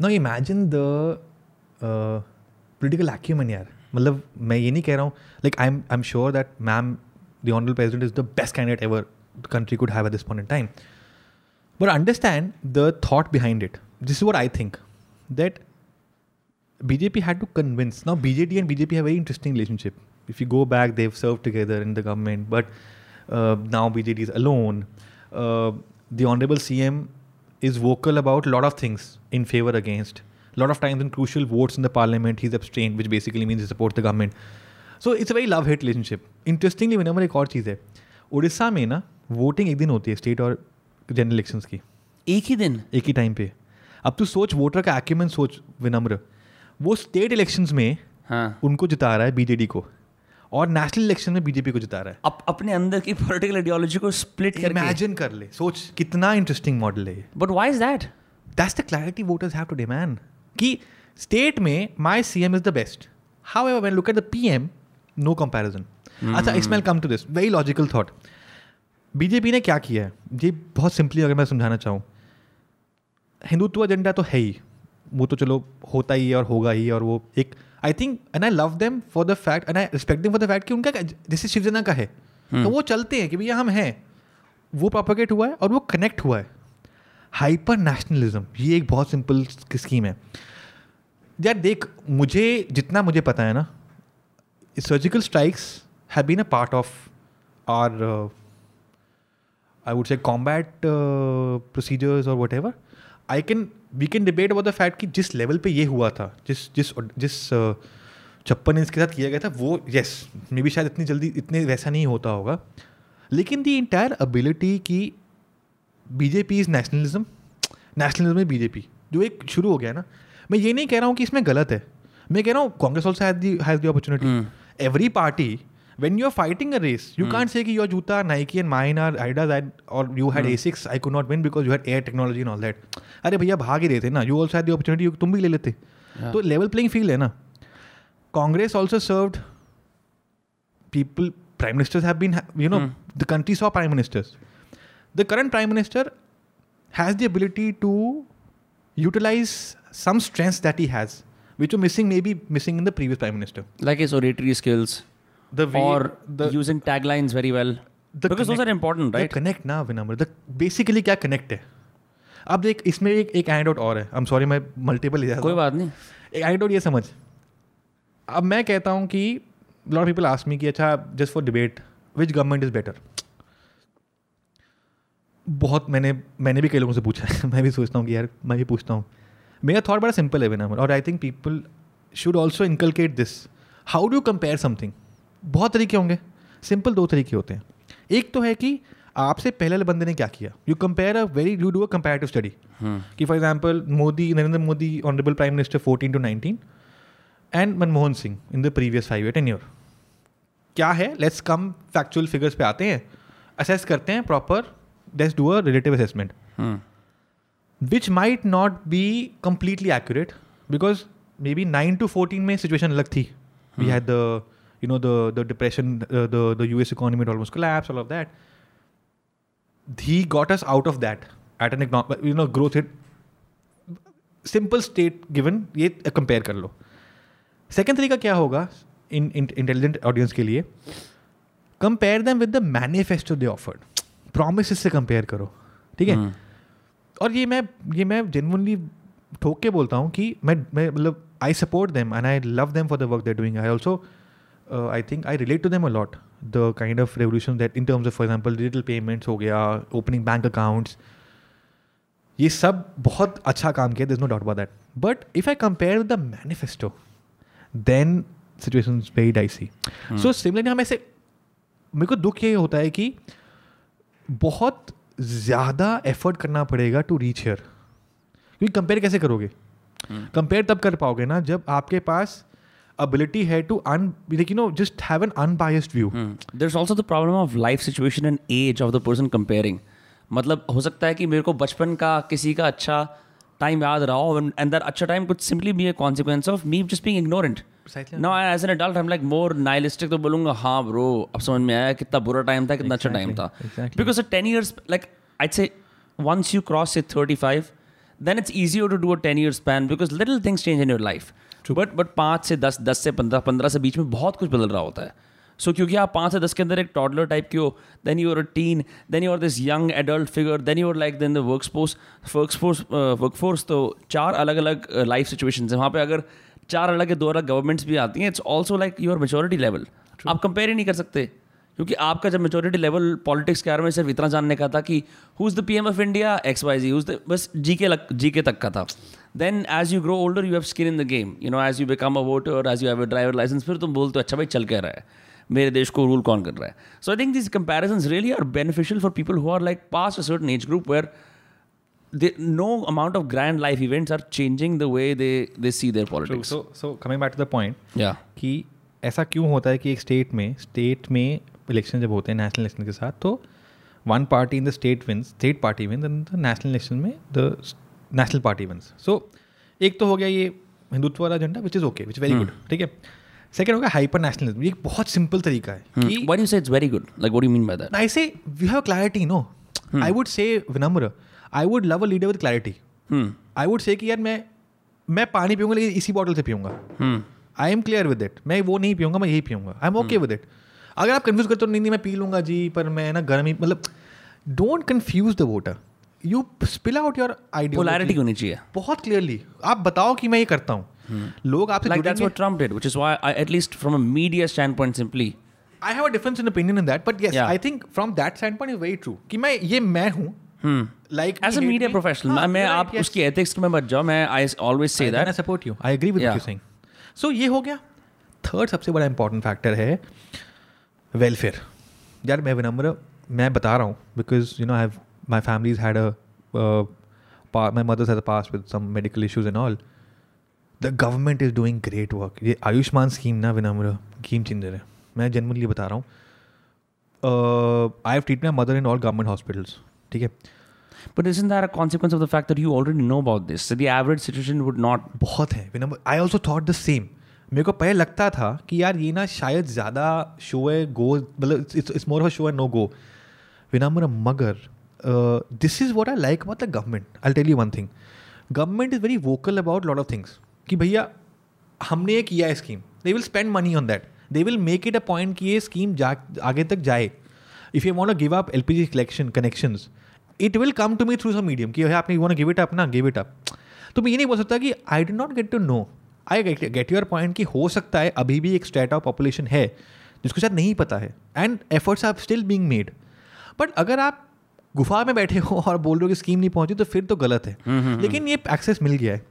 Now imagine the uh, political acumen यार मतलब मैं ये नहीं कह रहा हूँ like I'm I'm sure that ma'am the honorable president is the best candidate ever the country could have at this point in time. But understand the thought behind it. This is what I think that BJP had to convince. Now BJD and BJP have a very interesting relationship. If you go back, they've served together in the government, but uh, uh, now BJD is alone. Uh, the Honorable CM is vocal about a lot of things in favor against. A lot of times in crucial votes in the parliament, he's abstained, which basically means he supports the government. So it's very love hate relationship interestingly मेरे एक और चीज़ है Odisha में na, voting ek din hoti hai, state or general elections ki. एक ही दिन एक ही time पे अब तू सोच वोटर का एक्यूमेंट सोच विनम्र वो स्टेट इलेक्शंस में हाँ. उनको जिता रहा है बीजेडी को और नेशनल इलेक्शन में बीजेपी को जिता रहा है अब अपने अंदर की पॉलिटिकल आइडियोलॉजी को स्प्लिट कर इमेजिन कर ले सोच कितना इंटरेस्टिंग मॉडल है but why is that that's the clarity voters have to demand कि स्टेट में my C M is the best how when look at the PM M no comparison अच्छा Ismail come to this very logical thought BJP ने क्या किया है ये बहुत simply अगर मैं समझाना चाहूँ हिंदुत्व एजेंडा तो है ही वो तो चलो होता ही है और होगा ही और वो एक I think and I love them for the fact and I respect them for the fact कि उनका जैसे शिवसेना का है तो हम्म। वो चलते हैं कि भैया हम हैं वो प्रोपोगेट हुआ है और वो कनेक्ट हुआ है हाइपर नेशनलिज्म ये एक बहुत सिंपल स्कीम है यार देख मुझे जितना मुझे पता है ना सर्जिकल स्ट्राइक्स है been a part of our I would say combat procedures और whatever I can we can debate about the fact कि जिस लेवल पे ये हुआ था जिस जिस जिस uh, छप्पन इंच के साथ किया गया था वो येस मे बी शायद इतनी जल्दी इतने वैसा नहीं होता होगा लेकिन दी इंटायर अबिलिटी की BJP is nationalism nationalism is BJP जो एक शुरू हो गया ना मैं ये नहीं कह रहा हूँ कि इसमें गलत है मैं कह रहा हूँ Congress also has the opportunity every party when you're fighting a race, you can't say कि your juta Nike and mine are Adidas and, or you had Asics, I could not win because you had air technology and all that. अरे भैया भाग ही रहे थे ना you also had the opportunity तुम भी ले लेते तो लेवल प्लेइंग फील्ड है ना Congress also served people prime ministers have been you know the country saw prime ministers the current prime minister has the ability to utilize some strengths that he has which were missing maybe missing in the previous prime minister like his oratory skills the way, or the, using taglines very well because connect, those are important right connect now Vinamr. the basically kya connect है अब देख इसमें एक एक एंडोट और है I am sorry मैं multiple ले कोई बात नहीं एक एंडोट ये समझ अब मैं कहता हूँ कि लॉट पीपल आस्क मी कि अच्छा just for debate which government is better बहुत मैंने मैंने भी कई लोगों से पूछा है मैं भी सोचता हूँ कि यार मैं भी पूछता हूँ मेरा थॉट बड़ा सिंपल है विनामर और I think people should also inculcate this how do compare something बहुत तरीके होंगे सिंपल दो तरीके होते हैं एक तो है कि आपसे पहले वाले बंदे ने क्या किया you compare a very you do a comparative study कि for example Modi Narendra Modi honourable prime minister fourteen to nineteen and Manmohan Singh in the previous five eight an year क्या है लेट्स कम फैक्चुअल फिगर्स पे आते हैं assess करते हैं proper let's do a relative assessment which might not be completely accurate because maybe nine to fourteen में situation अलग थी we had the you know the the depression, uh, the the U.S. economy had almost collapsed, all of that. He got us out of that at an economic, you know, growth hit. Simple state given ये compare कर लो second तरीका क्या होगा in intelligent audience के लिए compare them with the manifesto they offered promise से compare करो ठीक है hmm. और ये मैं ये मैं जेनवनली ठोक के बोलता हूँ कि मैं मैं मतलब I support them and I love them for the work they doing I also uh, I think I relate to them a lot. The kind of revolution that, in terms of, for example, digital payments हो गया opening bank accounts ये सब बहुत अच्छा काम किया doubt about that. But if I compare with the manifesto, then situation is very dicey. Hmm. So, similarly, हम ऐसे मेरे को दुख ये होता है कि बहुत ज़्यादा एफर्ट करना पड़ेगा टू रीच हेयर क्योंकि कंपेयर कैसे करोगे कंपेयर hmm. तब कर पाओगे ना जब आपके पास ability है to an like you know just have an unbiased view Hmm. There's also the problem of life situation and age of the person comparing. मतलब हो सकता है कि मेरे को बचपन का किसी का अच्छा टाइम याद रहा हो एंड दैट अच्छा टाइम कुछ simply B A consequence of me just being ignorant Precisely. No as an adult I am like more nihilistic तो बोलूंगा हाँ ब्रो अब समझ में आया कितना बुरा टाइम था कितना अच्छा टाइम था exactly. Because ten years like I say once you cross say 35 then it's easier to do a 10 year span because little things change in your life but but पाँच से दस दस से पंद्रह पंद्रह से बीच में बहुत कुछ बदल रहा होता है सो so, क्योंकि आप पाँच से दस के अंदर एक टॉडलर टाइप के हो then you are a teen then you are this young adult figure then you are like then the workforce workforce workforce तो चार अलग अलग लाइफ सिचुएशन है वहाँ पर अगर चार अलग दो अलग गवर्नमेंट्स भी आती हैं it's also like your maturity level आप कंपेयर ही नहीं कर सकते क्योंकि आपका जब मेचोरिटी लेवल पॉलिटिक्स के बारे में सिर्फ इतना जानने का था कि who is the P M of India X Y Z who the बस जी के लग जी के तक का था then as you grow older you have skin in the game you know as you become a voter as you have a driver licence फिर तुम बोलते हो अच्छा भाई चल कह रहा है मेरे देश को रूल कौन कर रहा है so I think this comparison really are beneficial for people who are like past a certain age group where they no amount of grand life events are changing the way they they see their politics so so coming back to the point या कि ऐसा क्यों होता है कि एक state में state में इलेक्शन जब होते हैं नेशनल इलेक्शन के साथ तो one party in the state win state party win the national election में the national party once so एक तो हो गया ये हिंदुत्व वाला agenda which is okay which very good ठीक है हो गया हाइपर नेशनलिज्म ये एक बहुत सिंपल तरीका है hmm. कि what you say it's very good like what you mean by that I say have clarity no I would say Vinamra I would love a leader with clarity I would say कि यार मैं मैं पानी पीऊंगा लेकिन इसी bottle से पीऊंगा I am clear with it मैं वो नहीं पीऊंगा मैं यही पीऊंगा I am okay with it अगर आप कन्फ्यूज करते हो नहीं नहीं मैं पी लूंगा जी पर मैं ना गर्मी मतलब don't confuse the voter you spill out your polarity होनी चाहिए बहुत क्लियरली आप बताओ कि मैं ये करता हूँ हम्म। लोग आपसे difference in opinion in that but I think from that standpoint is very true कि मैं ये मैं हूँ like as a media professional मैं हाँ, आप उसकी एथिक्स में मत जाओ मैं I always say that I support you I agree with you saying so ये हो गया थर्ड सबसे बड़ा इंपॉर्टेंट फैक्टर है वेलफेयर यार मैं विनम्र मैं बता रहा हूँ because you know I have my family's had a uh, my mother's had a past with some medical issues and all. The government is doing great work. ये आयुष्मान स्कीम ना Vinamra scheme changer main genuinely bata raha hu uh i have treated my mother in all government hospitals theek hai But isn't that a consequence of the fact that you already know about this? So the average situation would not. बहुत है विनम्र I also thought the same. मेरे को पहले लगता था कि यार ये ना शायद ज़्यादा शो है गो मतलब इट्स मोर ऑफ शो है नो गो विनम्र मगर this is what I like about the government I tell you one thing government is very vocal about lot of things कि भैया हमने ये किया है scheme they will spend money on that they will make it a point कि ये scheme जा आगे तक जाए if you want give up L P G collection connections it will come to me through some medium कि आपने want give it up ना give it up तो मैं ये नहीं बोल सकता कि I do not get to know I get your point कि हो सकता है अभी भी एक स्टेट ऑफ पॉपुलेशन है जिसको शायद नहीं पता है and efforts are still being made but अगर आप गुफा में बैठे हो और बोल रहे हो कि स्कीम नहीं पहुंची तो फिर तो गलत है हम्म, हम्म, लेकिन हम्म। ये एक्सेस मिल गया है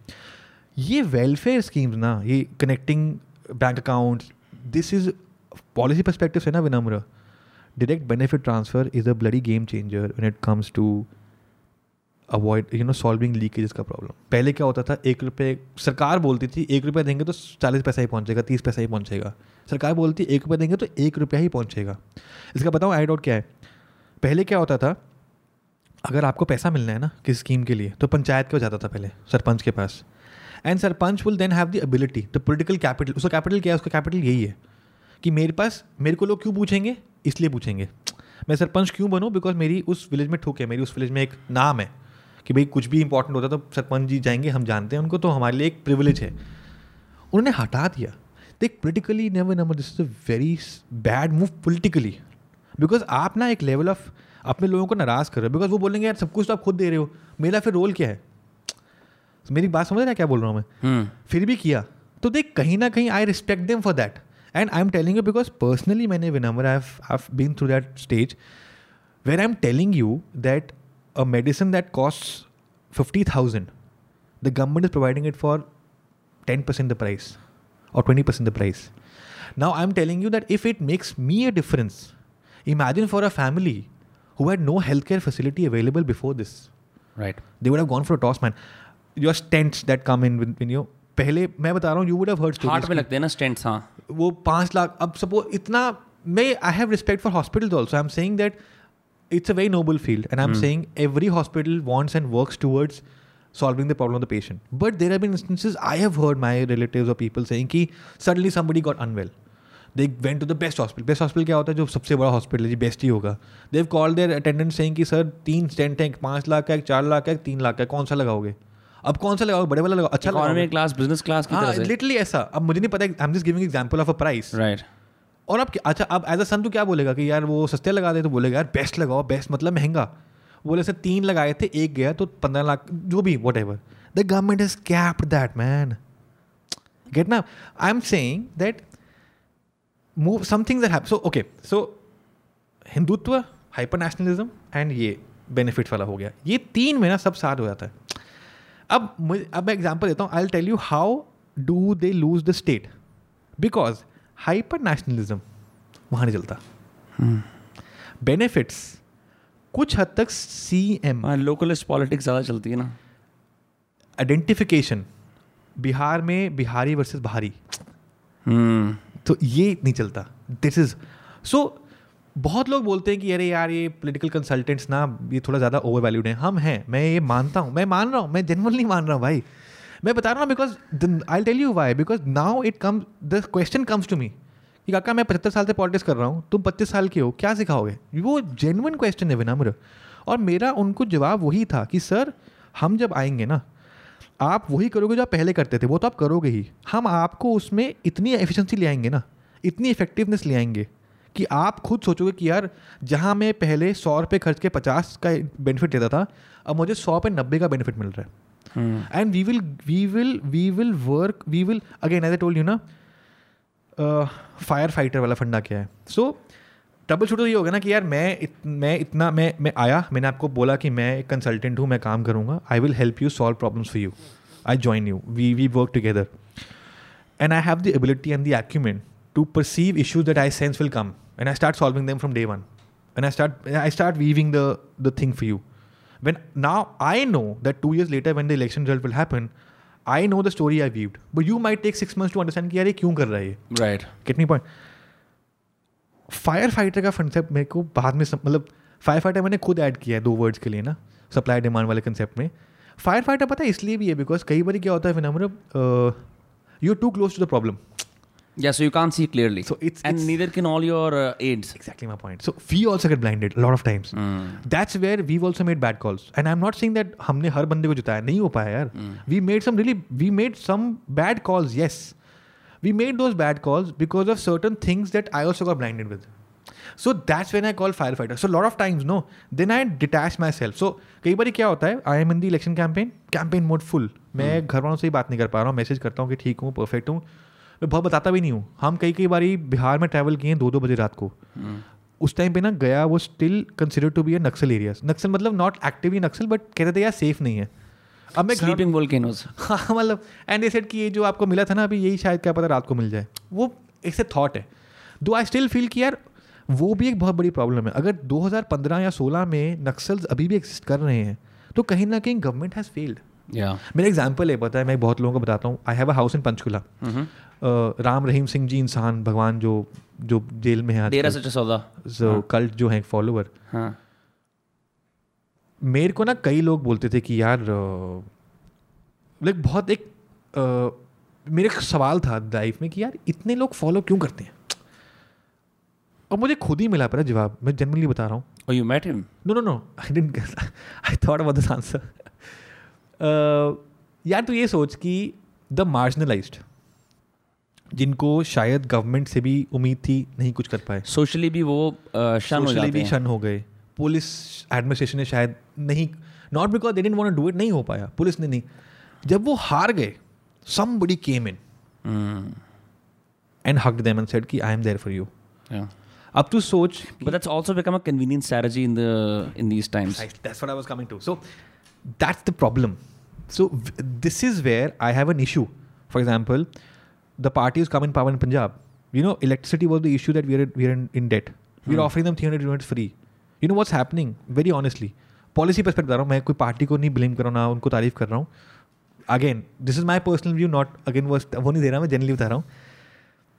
ये वेलफेयर स्कीम्स ना ये connecting bank account this is policy perspective है ना Vinamra direct benefit transfer is a bloody game changer when it comes to avoid you know solving leakages का प्रॉब्लम पहले क्या होता था एक रुपये सरकार बोलती थी एक रुपये देंगे तो चालीस पैसा ही पहुंचेगा तीस पैसा ही पहुंचेगा सरकार बोलती एक रुपये देंगे तो एक रुपया ही पहुंचेगा इसका बताऊँ आई डॉट क्या है पहले क्या होता था अगर आपको पैसा मिलना है ना किसी स्कीम के लिए तो पंचायत को जाता था पहले सरपंच के पास and sarpanch will then have the ability the political capital उसका कैपिटल क्या है उसका कैपिटल यही है कि मेरे पास मेरे को लोग क्यों पूछेंगे इसलिए पूछेंगे मैं सरपंच क्यों बनूँ बिकॉज मेरी उस विलेज में ठोक है मेरी उस विलेज में एक नाम है कि भाई कुछ भी इंपॉर्टेंट होता तो सरपंच जी जाएंगे हम जानते हैं उनको तो हमारे लिए एक प्रिविलेज है उन्होंने हटा दिया देख politically never number this is a very bad move politically because आप ना एक लेवल ऑफ अपने लोगों को नाराज़ कर रहे हो बिकॉज वो बोलेंगे यार सब कुछ तो आप खुद दे रहे हो मेरा फिर रोल क्या है मेरी बात समझ रहे क्या बोल रहा हूँ मैं हम्म। फिर भी किया तो देख कहीं ना कहीं I respect them for that and I am telling you because personally मैंने Vinamra I been through that stage where I am telling you that a medicine that cost fifty thousand the government is providing it for ten percent the price और twenty percent the price now I am telling you that if it makes me a difference imagine for a family who had no healthcare facility available before this. Right. They would have gone for a toss, man. Your stents that come in when, when you पहले मैं बता रहा हूँ you would have heard heart में लगते हैं ना stents हाँ वो पाँच लाख अब सपोज इतना मैं I have respect for hospitals also I am saying that it's a very noble field and i'm saying every hospital wants and works towards solving the problem of the patient but there have been instances i have heard my relatives or people saying कि suddenly somebody got unwell they went to the best hospital best hospital क्या होता है जो सबसे बड़ा hospital है जी best ही होगा they've call their attendant saying कि सर तीन स्टेंट है पाँच लाख का एक चार लाख का एक तीन लाख का कौन सा लगाओगे अब कौन सा लगाओ बड़े वाला लगाओ अच्छा इकोनॉमी क्लास बिजनेस क्लास की हाँ, तरह लिटरली ऐसा अब मुझे नहीं पता I am just giving example of a price right और अब अच्छा अब एज अ सन तो क्या बोलेगा कि यार वो सस्ते लगा दे तो बोलेगा यार बेस्ट लगाओ बेस्ट मतलब महंगा बोले सर तीन लगाए थे एक गया तो पंद्रह लाख जो भी whatever the government is capped that man get ना I am saying that move something so okay so Hindutva hyper nationalism and ये बेनिफिट वाला हो गया ये तीन महीना सब साथ हो जाता है अब अब मैं एग्जाम्पल देता हूँ I tell you how do they lose the state because hyper nationalism वहाँ नहीं चलता बेनिफिट्स hmm. कुछ हद तक सी एम लोकलिस्ट पॉलिटिक्स ज़्यादा चलती है ना आइडेंटिफिकेशन बिहार में बिहारी वर्सेस बाहरी hmm. तो ये नहीं चलता दिस इज़ सो बहुत लोग बोलते हैं कि अरे यार ये पोलिटिकल कंसल्टेंट्स ना ये थोड़ा ज़्यादा ओवर वैल्यूड हैं हम हैं मैं ये मानता हूँ मैं मान रहा हूँ मैं जेनवनली मान रहा हूँ भाई मैं बता रहा हूँ because I tell you why because now it come the question comes to me कि काका मैं पचहत्तर साल से पॉलिटिक्स कर रहा हूँ तुम पच्चीस साल के हो क्या सिखाओगे वो जेनुअन क्वेश्चन है विनम्र और मेरा उनको जवाब वही था कि सर हम जब आएंगे ना आप वही करोगे जो आप पहले करते थे वो तो आप करोगे ही हम आपको उसमें इतनी एफिशिएंसी ले आएंगे ना इतनी इफेक्टिवनेस ले आएंगे कि आप खुद सोचोगे कि यार जहाँ मैं पहले सौ रुपये खर्च के पचास का बेनिफिट देता था अब मुझे सौ पे नब्बे का बेनिफिट मिल रहा है and we will we will we will work we will again as a told you ना फायर फाइटर वाला फंडा क्या है सो so, ट्रबल शूटर तो ये होगा ना कि यार मैं इत, मैं इतना मैं मैं आया मैंने आपको बोला कि मैं एक कंसल्टेंट हूँ मैं काम करूँगा I will help you solve problems for you I join you we we work together and I have the ability and the acumen to perceive issues that I sense will come and I start solving them from day one and I start I start weaving the the thing for you when now I know that two years later when the election result will happen I know the story I viewed. But you may take six months to understand कि यार ये क्यों कर रहा है right कितनी point fire fighter का concept मेरे को बाद में मतलब फायर फाइटर मैंने खुद ऐड किया है दो वर्ड्स के लिए ना सप्लाई डिमांड वाले कंसेप्ट में फायर फाइटर पता है इसलिए भी है बिकॉज कई बार क्या होता है फिनमर you too close to the problem Yeah, so you can't see clearly. So it's and it's, neither can all your uh, aides. Exactly my point. So we also get blinded a lot of times. Mm. That's where we've also made bad calls. And I'm not saying that हमने हर बंदे को जुताया नहीं हो पाया यार. Mm. We made some really we made some bad calls. Yes. Mm. We made those bad calls because of certain things that I also got blinded with so that's when I call fire fighter so lot of times no then I detach myself so कई बार क्या होता है I am in the election campaign campaign mode full मैं hmm. घर वालों से ही बात नहीं कर पा रहा हूँ मैसेज करता हूँ कि ठीक हूँ परफेक्ट हूँ मैं बहुत बताता भी नहीं हूँ हम कई कई बार बिहार में ट्रैवल किए हैं दो दो बजे रात को hmm. उस टाइम पे ना गया वो still consider to be a Naxal areas Naxal मतलब नॉट एक्टिवली नक्सल बट कहते थे यार सेफ नहीं है अब मैं स्लीपिंग वोल्केनोज हाँ मतलब एंड सेट कि ये जो आपको मिला था ना अभी यही शायद क्या पता रात को मिल जाए वो एक से थॉट है दो आई स्टिल फील कि यार वो भी एक बहुत बड़ी प्रॉब्लम है अगर 2015 या 16 में नक्सल्स अभी भी एग्जिस्ट कर रहे हैं तो कहीं ना कहीं गवर्नमेंट हैज़ फेल्ड yeah. मेरा एग्जाम्पल है पता है मैं बहुत लोगों को बताता हूँ I have mm-hmm. A house in Panchkula Ram Rahim Singh ji इंसान भगवान जो जो जेल में है सो कल्ट जो है फॉलोअर हाँ. मेरे को ना कई लोग बोलते थे कि यार लाइक बहुत एक मेरे एक सवाल था लाइफ में कि यार इतने लोग फॉलो क्यों करते हैं और मुझे खुद ही मिला पड़ा जवाब मैं जनरली बता रहा हूँ और you met him no no no I didn't I thought अब दिस आंसर यार तू ये सोच कि द मार्जनलाइज जिनको शायद गवर्नमेंट से भी उम्मीद थी नहीं कुछ कर पाए सोशली भी वो सोशली शन हो भी शन हो गए पुलिस एडमिनिस्ट्रेशन ने शायद नहीं not because they didn't want do it नहीं हो पाया पुलिस ने नहीं जब वो हार गए somebody came in and hug them said कि I am there for you अब तू सोच but that's also become a convenient strategy in the in these times that's what I was coming to so that's the problem so this is where I have an issue for example the party is come in power in Punjab you know electricity was the issue that we are we are in debt we are offering them three hundred unit free you know what's happening very honestly policy perspective बता रहा हूँ मैं कोई party को नहीं blame कर रहा हूँ ना उनको तारीफ कर रहा हूँ again this is my personal view not again वो वो नहीं दे रहा मैं जनरली बता रहा हूँ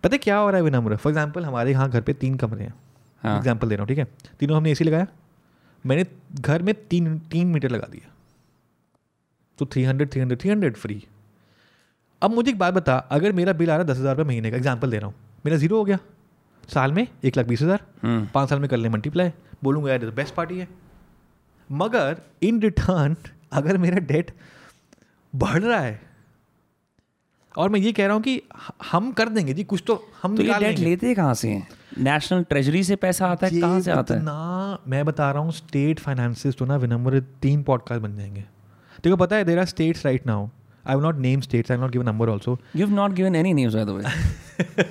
पता क्या हो रहा है वे मुरा फॉर एग्जाम्पल हमारे यहाँ घर पे तीन कमरे हैं एग्जाम्पल हाँ। दे रहा हूँ ठीक है तीनों हमने ए लगाया मैंने घर में तीन तीन मीटर लगा दिया तो three hundred three hundred three hundred free अब मुझे एक बात बता अगर मेरा बिल आ रहा है दस हज़ार रुपये महीने का एग्जाम्पल दे रहा हूँ मेरा जीरो हो गया साल में एक लाख बीस हज़ार हम्म। पाँच साल में कर ले मल्टीप्लाई बोलूँगा यार बेस्ट पार्टी तो है मगर इन रिटर्न अगर मेरा डेट बढ़ रहा है और मैं ये कह रहा हूँ कि हम कर देंगे जी कुछ तो हम तो ये डेट लेते कहाँ से हैं नेशनल ट्रेजरी से पैसा आता है कहाँ से आता है ना मैं बता रहा हूँ स्टेट फाइनेंसिस तो ना विनम्र तीन पॉडकास्ट बन जाएंगे देखो पता है there are states right now I not name states I not given number also you not given any names by the way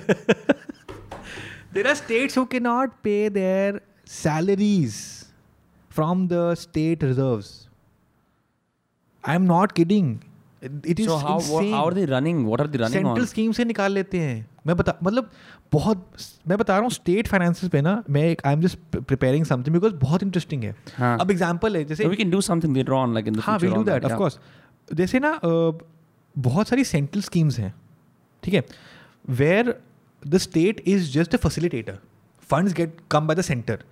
there are states who के not pay their salaries from the state reserves. I'm not kidding. It is so how, insane. how are they running? What are they running Central on? Central scheme से निकाल लेते हैं मैं बता मतलब बहुत मैं बता रहा हूँ स्टेट फाइनेंस पे ना मैं एक I am just preparing something because बहुत इंटरेस्टिंग है हाँ. अब एग्जांपल है जैसे we can do something later on like in the हां we do that of course जैसे ना बहुत सारी सेंट्रल स्कीम्स हैं ठीक है where the state is just a facilitator funds get come by the centre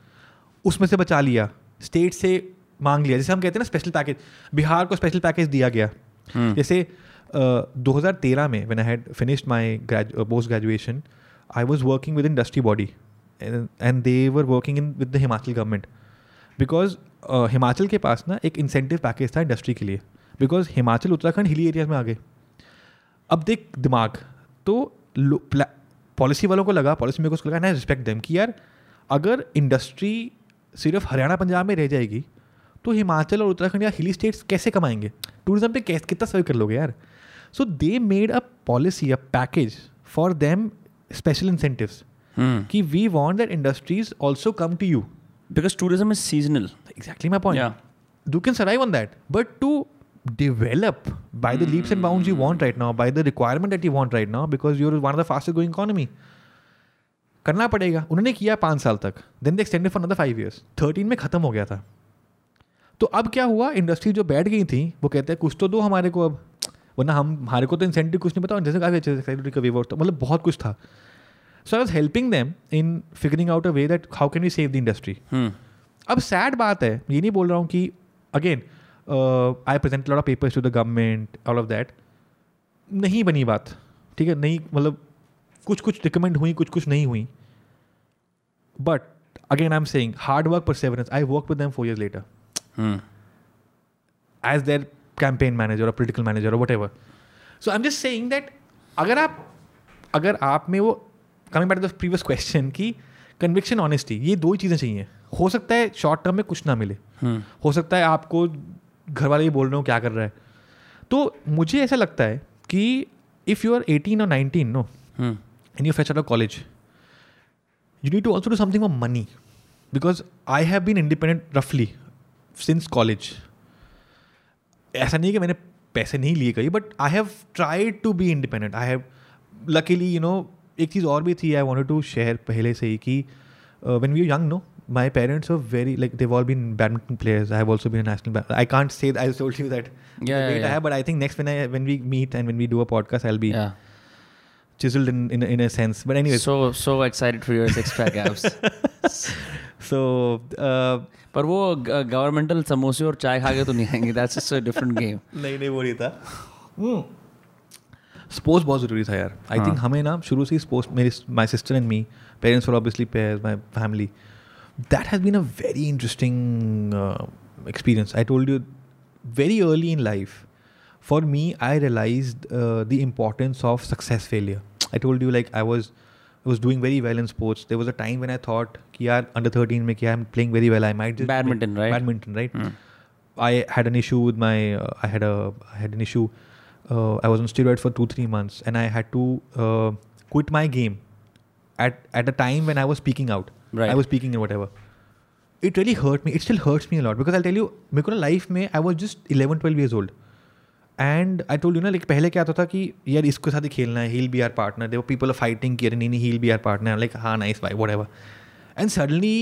उसमें से बचा लिया स्टेट से मांग लिया जैसे हम कहते हैं ना स्पेशल पैकेज बिहार को स्पेशल पैकेज दिया गया hmm. जैसे दो तेरह में when I had finished my post graduation I was working with industry body and they were working in with the Himachal government because Himachal के पास ना एक इंसेंटिव पैकेज था इंडस्ट्री के लिए because Himachal Uttarakhand hilly areas में आ गए अब देख दिमाग तो पॉलिसी वालों को लगा पॉलिसी मेकर्स को लगा ना रिस्पेक्ट देम कि यार अगर इंडस्ट्री सिर्फ हरियाणा पंजाब में रह जाएगी तो हिमाचल और उत्तराखंड या हिली स्टेट्स कैसे कमाएंगे टूरिज्म पे कैसे कितना सर्व कर लोगे यार so they made a policy a package for them special incentives कि we want that industries also come to you because tourism is seasonal exactly my point you can survive on that but to develop by the leaps and bound you hmm. want right now, by the requirement that you want right now, because you're one of the fastest growing करना पड़ेगा उन्होंने किया पाँच साल तक then they extended for another five years thirteen में ख़त्म हो गया था तो अब क्या हुआ इंडस्ट्री जो बैठ गई थी वो कहते हैं कुछ तो दो हमारे को अब वरना हम हमारे को तो इंसेंटिव कुछ नहीं पता जैसे काफ़ी अच्छे से रिकवरी तो मतलब बहुत कुछ था so I was helping them in figuring out a way that how can you save the industry अब सैड बात है ये नहीं बोल रहा हूँ कि again I present lot of papers to the government all of that नहीं बनी बात ठीक है नहीं मतलब कुछ कुछ रिकमेंड हुई कुछ कुछ नहीं हुई but again I am saying hard work perseverance I work with them four years later as their campaign manager और पोलिटिकल मैनेजर और whatever so I am just saying that अगर आप अगर आप में वो coming back the previous question की conviction honesty ये दो ही चीज़ें चाहिए हो सकता है शॉर्ट टर्म में कुछ ना मिले hmm. हो सकता है आपको घर वाले ही बोल रहे हो क्या कर रहा है तो मुझे ऐसा लगता है कि इफ़ यू आर एटीन और nineteen no and you fetch out of college, you need to also do something for money. Because I have been independent roughly since college. ऐसा नहीं है कि मैंने पैसे नहीं लिए कहीं but I have tried to be independent I have luckily you know एक चीज़ और भी थी आई वॉन्ट टू शेयर पहले से ही कि when we young no my parents are very like they've all been badminton players i have also been a national ba- i can't say that i told you that Yeah, yeah, weight I yeah. have, but i think next when i when we meet and when we do a podcast i'll be Yeah. chiseled in, in, a, in a sense. But anyways, So so excited for your six pack abs. so uh, पर वो governmental समोसे और चाय खा के तो नहीं आएंगे that's just a different game नहीं नहीं वो नहीं था स्पोर्ट्स बहुत ज़रूरी था यार आई थिंक हाँ. हमें ना शुरू से ही स्पोर्ट्स मेरी my sister and me parents for obviously pairs my family that has been a very interesting experience I told you very early in life for me I realise the importance of success failure I told you like I was I was doing very well in sports. There was a time when I thought, कि यार under 13 में क्या I'm playing very well. I might just Badminton, right? Badminton, right? Hmm. I had an issue with my uh, I had a I had an issue uh, I was on steroids for two three months, and I had to uh, quit my game at at a time when I was speaking out. Right. I was speaking and whatever. It really hurt me. It still hurts me a lot because I'll tell you, मेरे को ना life में I was just 11 12 years old. And I told you ना like पहले क्या होता तो था कि यार इसके साथ ही खेलना है he'll be are partner they people are fighting की नहीं नहीं he'll be are partner like हाँ nice bye whatever and suddenly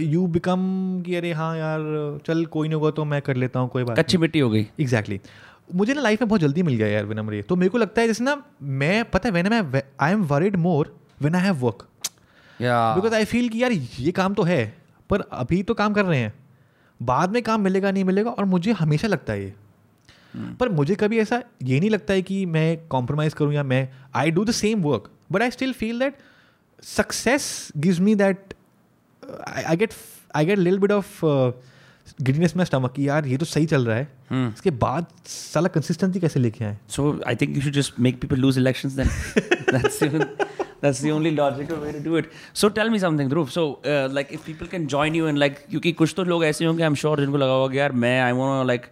you become कि अरे हाँ यार चल कोई नहीं होगा तो मैं कर लेता हूँ कोई बात अच्छी मिट्टी हो गई एग्जैक्टली exactly. मुझे ना लाइफ में बहुत जल्दी मिल गया यार विनम ये तो मेरे को लगता है जैसे ना मैं पता है when I I am worried more when I have work because I feel कि यार ये काम तो है पर अभी तो काम कर रहे हैं बाद में काम मिलेगा नहीं मिलेगा और मुझे हमेशा लगता है ये पर मुझे कभी ऐसा ये नहीं लगता है कि मैं कॉम्प्रोमाइज़ करूँ या मैं I do the same work but I still feel that success gives me that I get I get lil bit of giddiness में स्टमक यार ये तो सही चल रहा है hmm. इसके बाद साला कंसिस्टेंसी कैसे लेके आए so I think you should just make people lose elections then that's That's the only logical way to do it. So tell me something, Dhruv. So uh, like if people can join you and like क्योंकि कुछ तो लोग ऐसे होंगे I'm sure जिनको लगा होगा यार मैं I want to like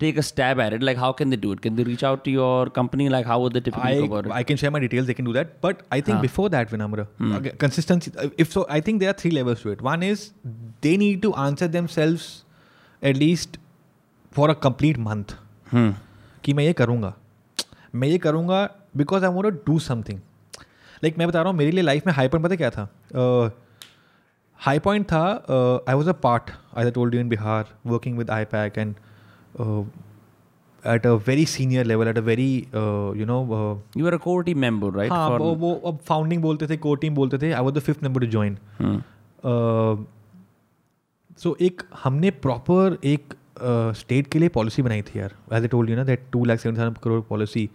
take a stab at it. Like how can they do it? Can they reach out to your company? Like how would they typically go about I, it? I can share my details. They can do that. But I think Huh. before that, Vinamra, again, consistency. uh, If so, I think there are three levels to it. One is they need to answer themselves at least for a complete month. Hmm. कि मैं ये करूँगा मैं ये करूँगा because I want do something like मैं बता रहा हूँ मेरे लिए लाइफ में हाई पॉइंट पता क्या था हाई पॉइंट था I was a part I told you in Bihar working with I pack and eight a very senior level, at a very uh, you know. Uh, you were a core team member, हाँ, वो वो अब founding बोलते थे, core team बोलते थे. आई was the fifth member to join. Hmm. Uh, एक हमने प्रॉपर एक स्टेट uh, के लिए पॉलिसी बनाई थी यार as a told you know that two lakh seventy thousand crore policy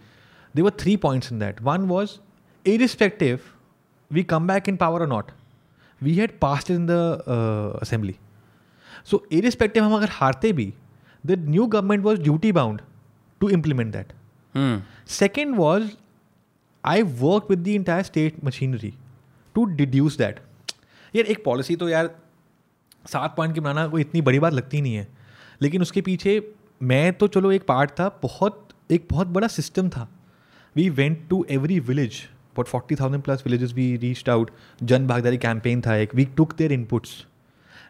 they were three points in that one was irrespective we come back in power और not we had passed in the assembly so irrespective हम अगर हारते भी the new government was duty bound to implement that second was I work with the entire state machinery to deduce that यार एक policy तो यार सात point की बनाना कोई इतनी बड़ी बात लगती नहीं है लेकिन उसके पीछे मैं तो चलो एक पार्ट था बहुत एक बहुत बड़ा सिस्टम था we went to every village but forty thousand plus villages we reached out Jan Bhagidari campaign था एक we took their inputs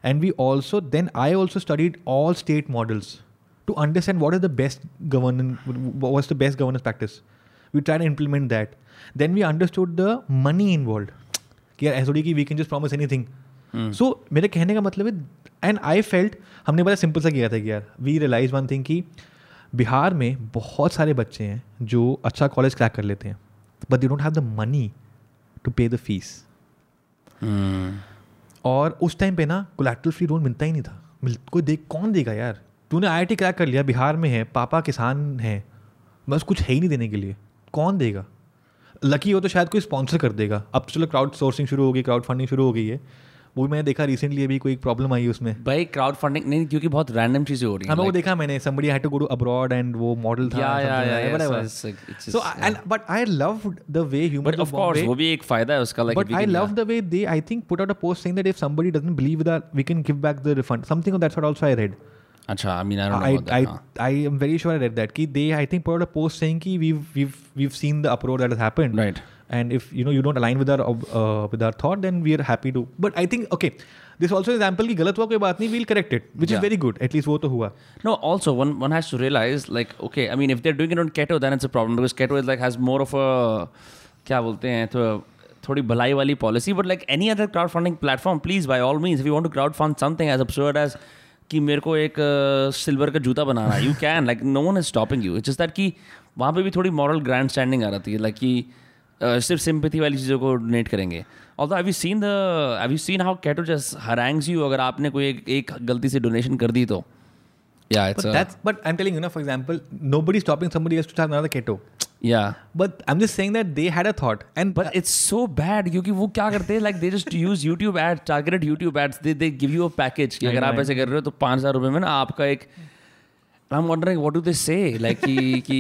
And we also, then I also studied all state models to understand what is the best governance, what's the best governance practice. We tried to implement that. Then we understood the money involved. कि यार SOD की we can just promise anything so मेरे कहने का मतलब है and I felt हमने बड़ा सिंपल सा किया था कि यार वी रियलाइज वन थिंग कि बिहार में बहुत सारे बच्चे हैं जो अच्छा कॉलेज क्रैक कर लेते हैं but they don't have the money to pay the fees और उस टाइम पे ना कोलेट्रल फ्री लोन मिलता ही नहीं था मिल कोई दे कौन देगा यार तूने आई आई क्रैक कर लिया बिहार में है पापा किसान हैं बस कुछ है ही नहीं देने के लिए कौन देगा लकी हो तो शायद कोई स्पॉन्सर कर देगा अब तो चलो क्राउड सोर्सिंग शुरू हो गई क्राउड फंडिंग शुरू हो गई है वो भी मैंने देखा रिसेंटली अभी कोई प्रॉब्लम आई उसमें भाई क्राउड फंडिंग नहीं क्योंकि बहुत रैंडम चीज़ें हो रही हैं हमें हाँ, वो देखा मैंने somebody had to go to abroad and वो मॉडल था या या या so but I love the way human of course वो भी एक फायदा है उसका like but I love the way they I think put out a post saying that if somebody doesn't believe that we can give back the refund something of that sort also I read अच्छा I mean I don't no that I I am very sure I read that कि they I think put out a post saying कि we we we have seen the uproar that has happened right and if you know you don't align with our uh, with our thought then we are happy to but i think okay this also example की गलत हुआ कोई बात नहीं we'll correct it which yeah. is very good at least वो तो हुआ no also one one has to realize like okay i mean if they're doing it on keto then it's a problem because keto is like has more of a क्या बोलते हैं तो थोड़ी भलाई वाली policy but like any other crowd funding platform please by all means if you want to crowd fund something as absurd as कि मेरे को एक सिल्वर का जूता बनाना you can like no one is stopping you it's that कि वहाँ पे भी थोड़ी मॉरल ग्रैंड स्टैंडिंग आ रही है लाइक कि सिर्फ सिंपथी वाली चीज़ों को डोनेट करेंगे although have you seen the have you seen how Ketto just harangues you अगर आपने कोई एक, एक गलती से डोनेशन कर दी तो Yeah, it's but a, that's but I'm telling you now, for example, nobody's stopping somebody else to start another keto. Yeah. But I'm just saying that they had a thought. And but uh, it's so bad क्योंकि वो क्या करते हैं like they just use YouTube ads, targeted YouTube ads. They they give you a package कि अगर आप ऐसे कर रहे हो तो पाँच हज़ार रुपये में ना आपका एक I am wondering what do they say like कि कि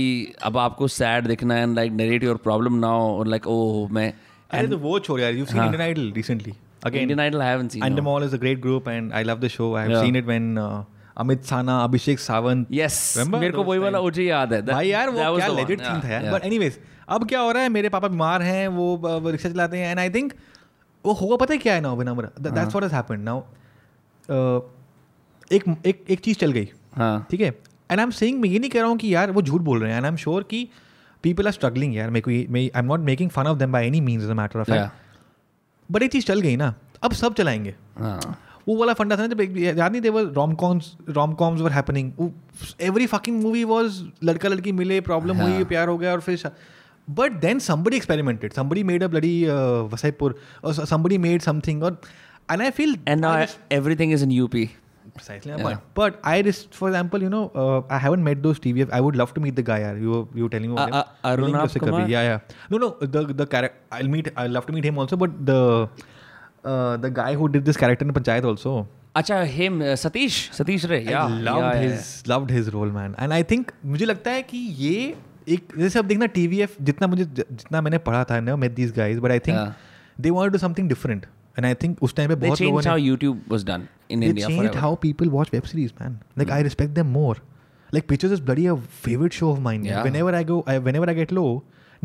अब आपको सैड दिखना है like narrate your problem now और लाइक ओह मैं अरे तो वो छोड़ यार you seen Indian idol recently again Indian idol I haven't seen अंडमॉल is a great group and I love the show I have seen it when Amit Sana Abhishek Sawant yes मेरे को वही वाला ओजे याद है भाई यार वो क्या लेजेंड थिंग था यार बट एनीवेज अब क्या हो रहा है मेरे पापा बीमार हैं वो रिक्शा चलाते हैं एंड आई थिंक वो होगा पता है क्या है now Vinamra that's what has happened now एक एक एक चीज चल गई ठीक है एंड आई एम सेइंग मैं ये नहीं कह रहा हूँ कि यार वो झूठ बोल रहे हैं एंड आई एम श्योर कि पीपल आर स्ट्रगलिंग यार मेरे को I am not making fun of them by any means matter of but एक चीज़ चल गई ना अब सब चलाएंगे हाँ। वो वाला फंडा था ना जब याद नहीं there were rom coms rom coms were happening every fucking movie was लड़का लड़की मिले प्रॉब्लम हुई हाँ। प्यार हो गया और फिर but then somebody experimented somebody made a bloody Wasseypur somebody made something और and I feel and everything is in UP precisely my point. But I just, for example, you know, uh, I haven't met those TVF. I would love to meet the guy. You were, you were telling me. about Uh, him. uh, Arunab Kumar. Kabhi. Yeah, yeah. No, no. The the character. I'll meet. I'll love to meet him also. But the uh, the guy who did this character in Panchayat also. अच्छा him Satish Satish Ray yeah loved his loved his role man and I think मुझे लगता है कि ये एक जैसे अब देखना टी जितना मुझे जितना मैंने पढ़ा था ना met these guys but I think they want to something different and I think us time pe bahut लोगों ने how YouTube was done in they India changed forever. how people watch web series man like mm. I respect them more like pictures is bloody a favorite show of mine yeah. whenever I go I, whenever I get low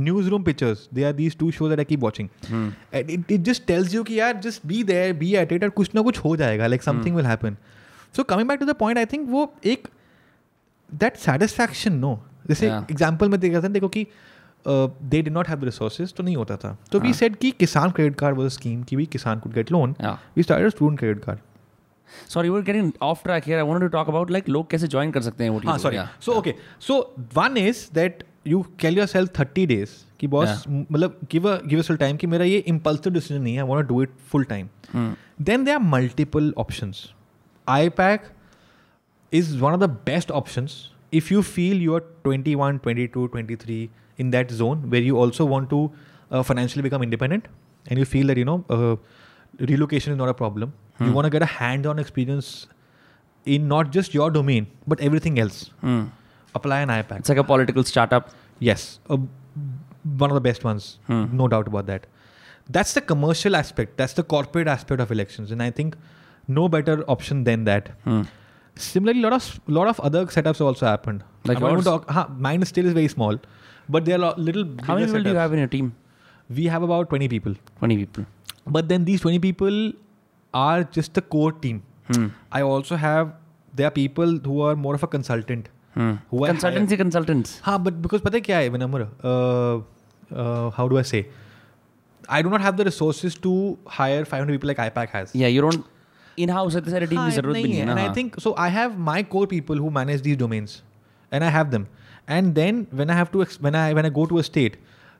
newsroom pictures they are these two shows that I keep watching Hmm. and it, it just tells you that यार just be there be at it and कुछ ना कुछ हो जाएगा like something hmm. will happen so coming back to the point I think वो एक that satisfaction no जैसे example में देखा था देखो कि they did not have resources तो नहीं होता था तो वी सेट हाँ। कि Kisan credit card was scheme की भी किसान could get loan we start student credit card sorry we're getting off track I wanted to talk about like लोग कैसे ज्वाइन कर सकते हैं वो हां sorry so okay so one is that you call yourself thirty days कि boss मतलब give a give time कि मेरा ये इम्पल्सिव डिसीजन नहीं है I want do it full time then there are multiple option I pack is one of the best option if you feel you are twenty one twenty two twenty three in that zone where you also want to uh, financially become independent and you feel that you know uh, relocation is not a problem hmm. you want to get a hands-on experience in not just your domain but everything else hmm. apply an ipac it's like a political startup yes uh, one of the best ones hmm. no doubt about that that's the commercial aspect that's the corporate aspect of elections and i think no better option than that hmm. similarly a lot of lot of other setups also happened like I talk, huh, mine still is very small but there are lo- little. How many bigger people do you setups. have in your team? We have about twenty people, 20 people. but then these twenty people are just the core team. Hmm. I also have there are people who are more of a consultant. Hmm. Who I Consultancy consultants. हाँ but because पता है क्या है विनम्र uh, uh, how do I say I do not have the resources to hire 500 people like IPAC has Yeah, you don't in house इतने सारे team हाँ, की जरूरत भी नहीं नहीं है है ना and I हाँ. think so I have my core people who manage these domains and I have them and then when I have to ex- when I when I go to a state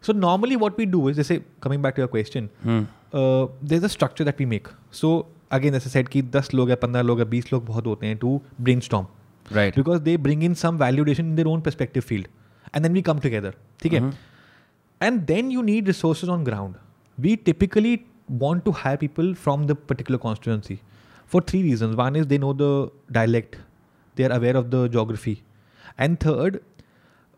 so normally what we do is जैसे coming back to your question Hmm. uh, there's a structure that we make so again जैसे said कि 10 लोग है 15 लोग है 20 लोग बहुत होते हैं to brainstorm Right. because they bring in some validation in their own perspective field and then we come together ठीक है Mhm. and then you need resources on ground we typically want to hire people from the particular constituency for three reasons one is they know the dialect they are aware of the geography and third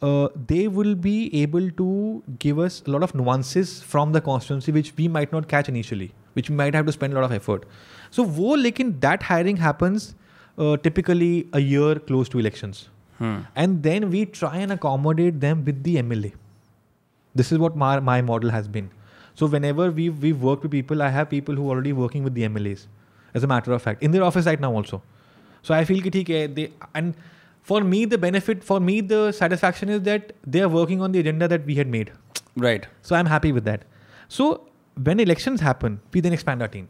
uh, they will be able to give us a lot of nuances from the constituency which we might not catch initially, which we might have to spend a lot of effort. So, wo lekin that hiring happens uh, typically a year close to elections. Hmm. And then we try and accommodate them with the MLA. This is what my, my model has been. So whenever we've, we've worked with people, I have people who are already working with the MLAs, as a matter of fact, in their office right now also. So I feel that they and for me the benefit for me the satisfaction is that they are working on the agenda that we had made right so i'm happy with that so when elections happen we then expand our team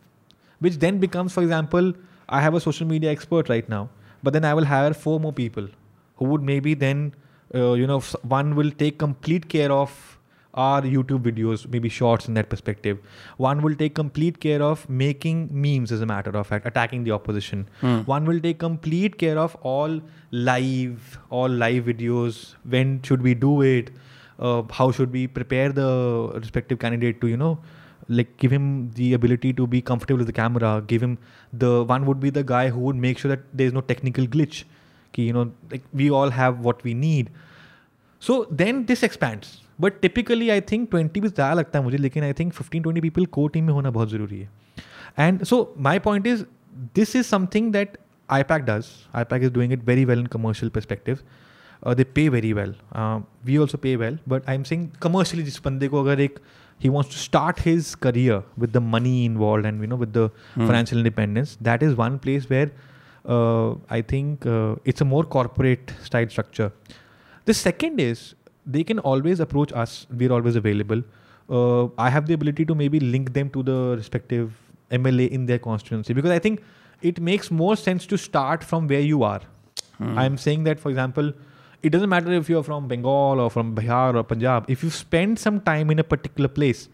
which then becomes for example i have a social media expert right now but then i will hire four more people who would maybe then uh, you know one will take complete care of are YouTube videos, maybe shorts in that perspective. One will take complete care of making memes, as a matter of fact, attacking the opposition. Mm. One will take complete care of all live, all live videos. When should we do it? Uh, how should we prepare the respective candidate to, you know, like give him the ability to be comfortable with the camera? Give him the one would be the guy who would make sure that there's no technical glitch. Ki, you know, like we all have what we need. So then this expands But typically I think 20 भी ज़्यादा लगता है मुझे लेकिन I think 15 20 people core team में होना बहुत ज़रूरी है. And so my point is this is something that IPAC does. IPAC is doing it very well in commercial perspective. Uh, they pay very well. Uh, we also pay well, but I'm saying commercially, जिस बंदे को अगर एक he wants to start his career with the money involved and you know with the Hmm. financial independence, that is one place where uh, I think uh, it's a more corporate style structure. The second is they can always approach us. We're always available. Uh, I have the ability to maybe link them to the respective MLA in their constituency because I think it makes more sense to start from where you are. Hmm. I'm saying that, for example, it doesn't matter if you're from Bengal or from Bihar or Punjab. If you spend some time in a particular place,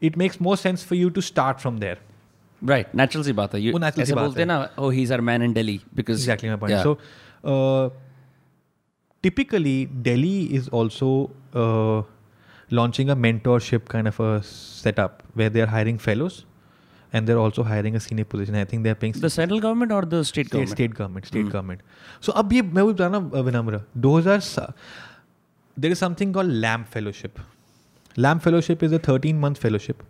it makes more sense for you to start from there. Right, natural सी बात है You- वो natural सी ऐसे बात बोलते हैं ना oh he's our man in Delhi because Exactly my point. Yeah. So, uh, typically, Delhi is also uh, launching a mentorship kind of a setup where they're hiring fellows and they're also hiring a senior position. I think they're paying the central government or the state state, government state government, state Hmm. government. So, अब ये मैं वो बता रहा हूँ विनम्र 2000 there is something called LAMP fellowship. LAMP fellowship is a 13 month fellowship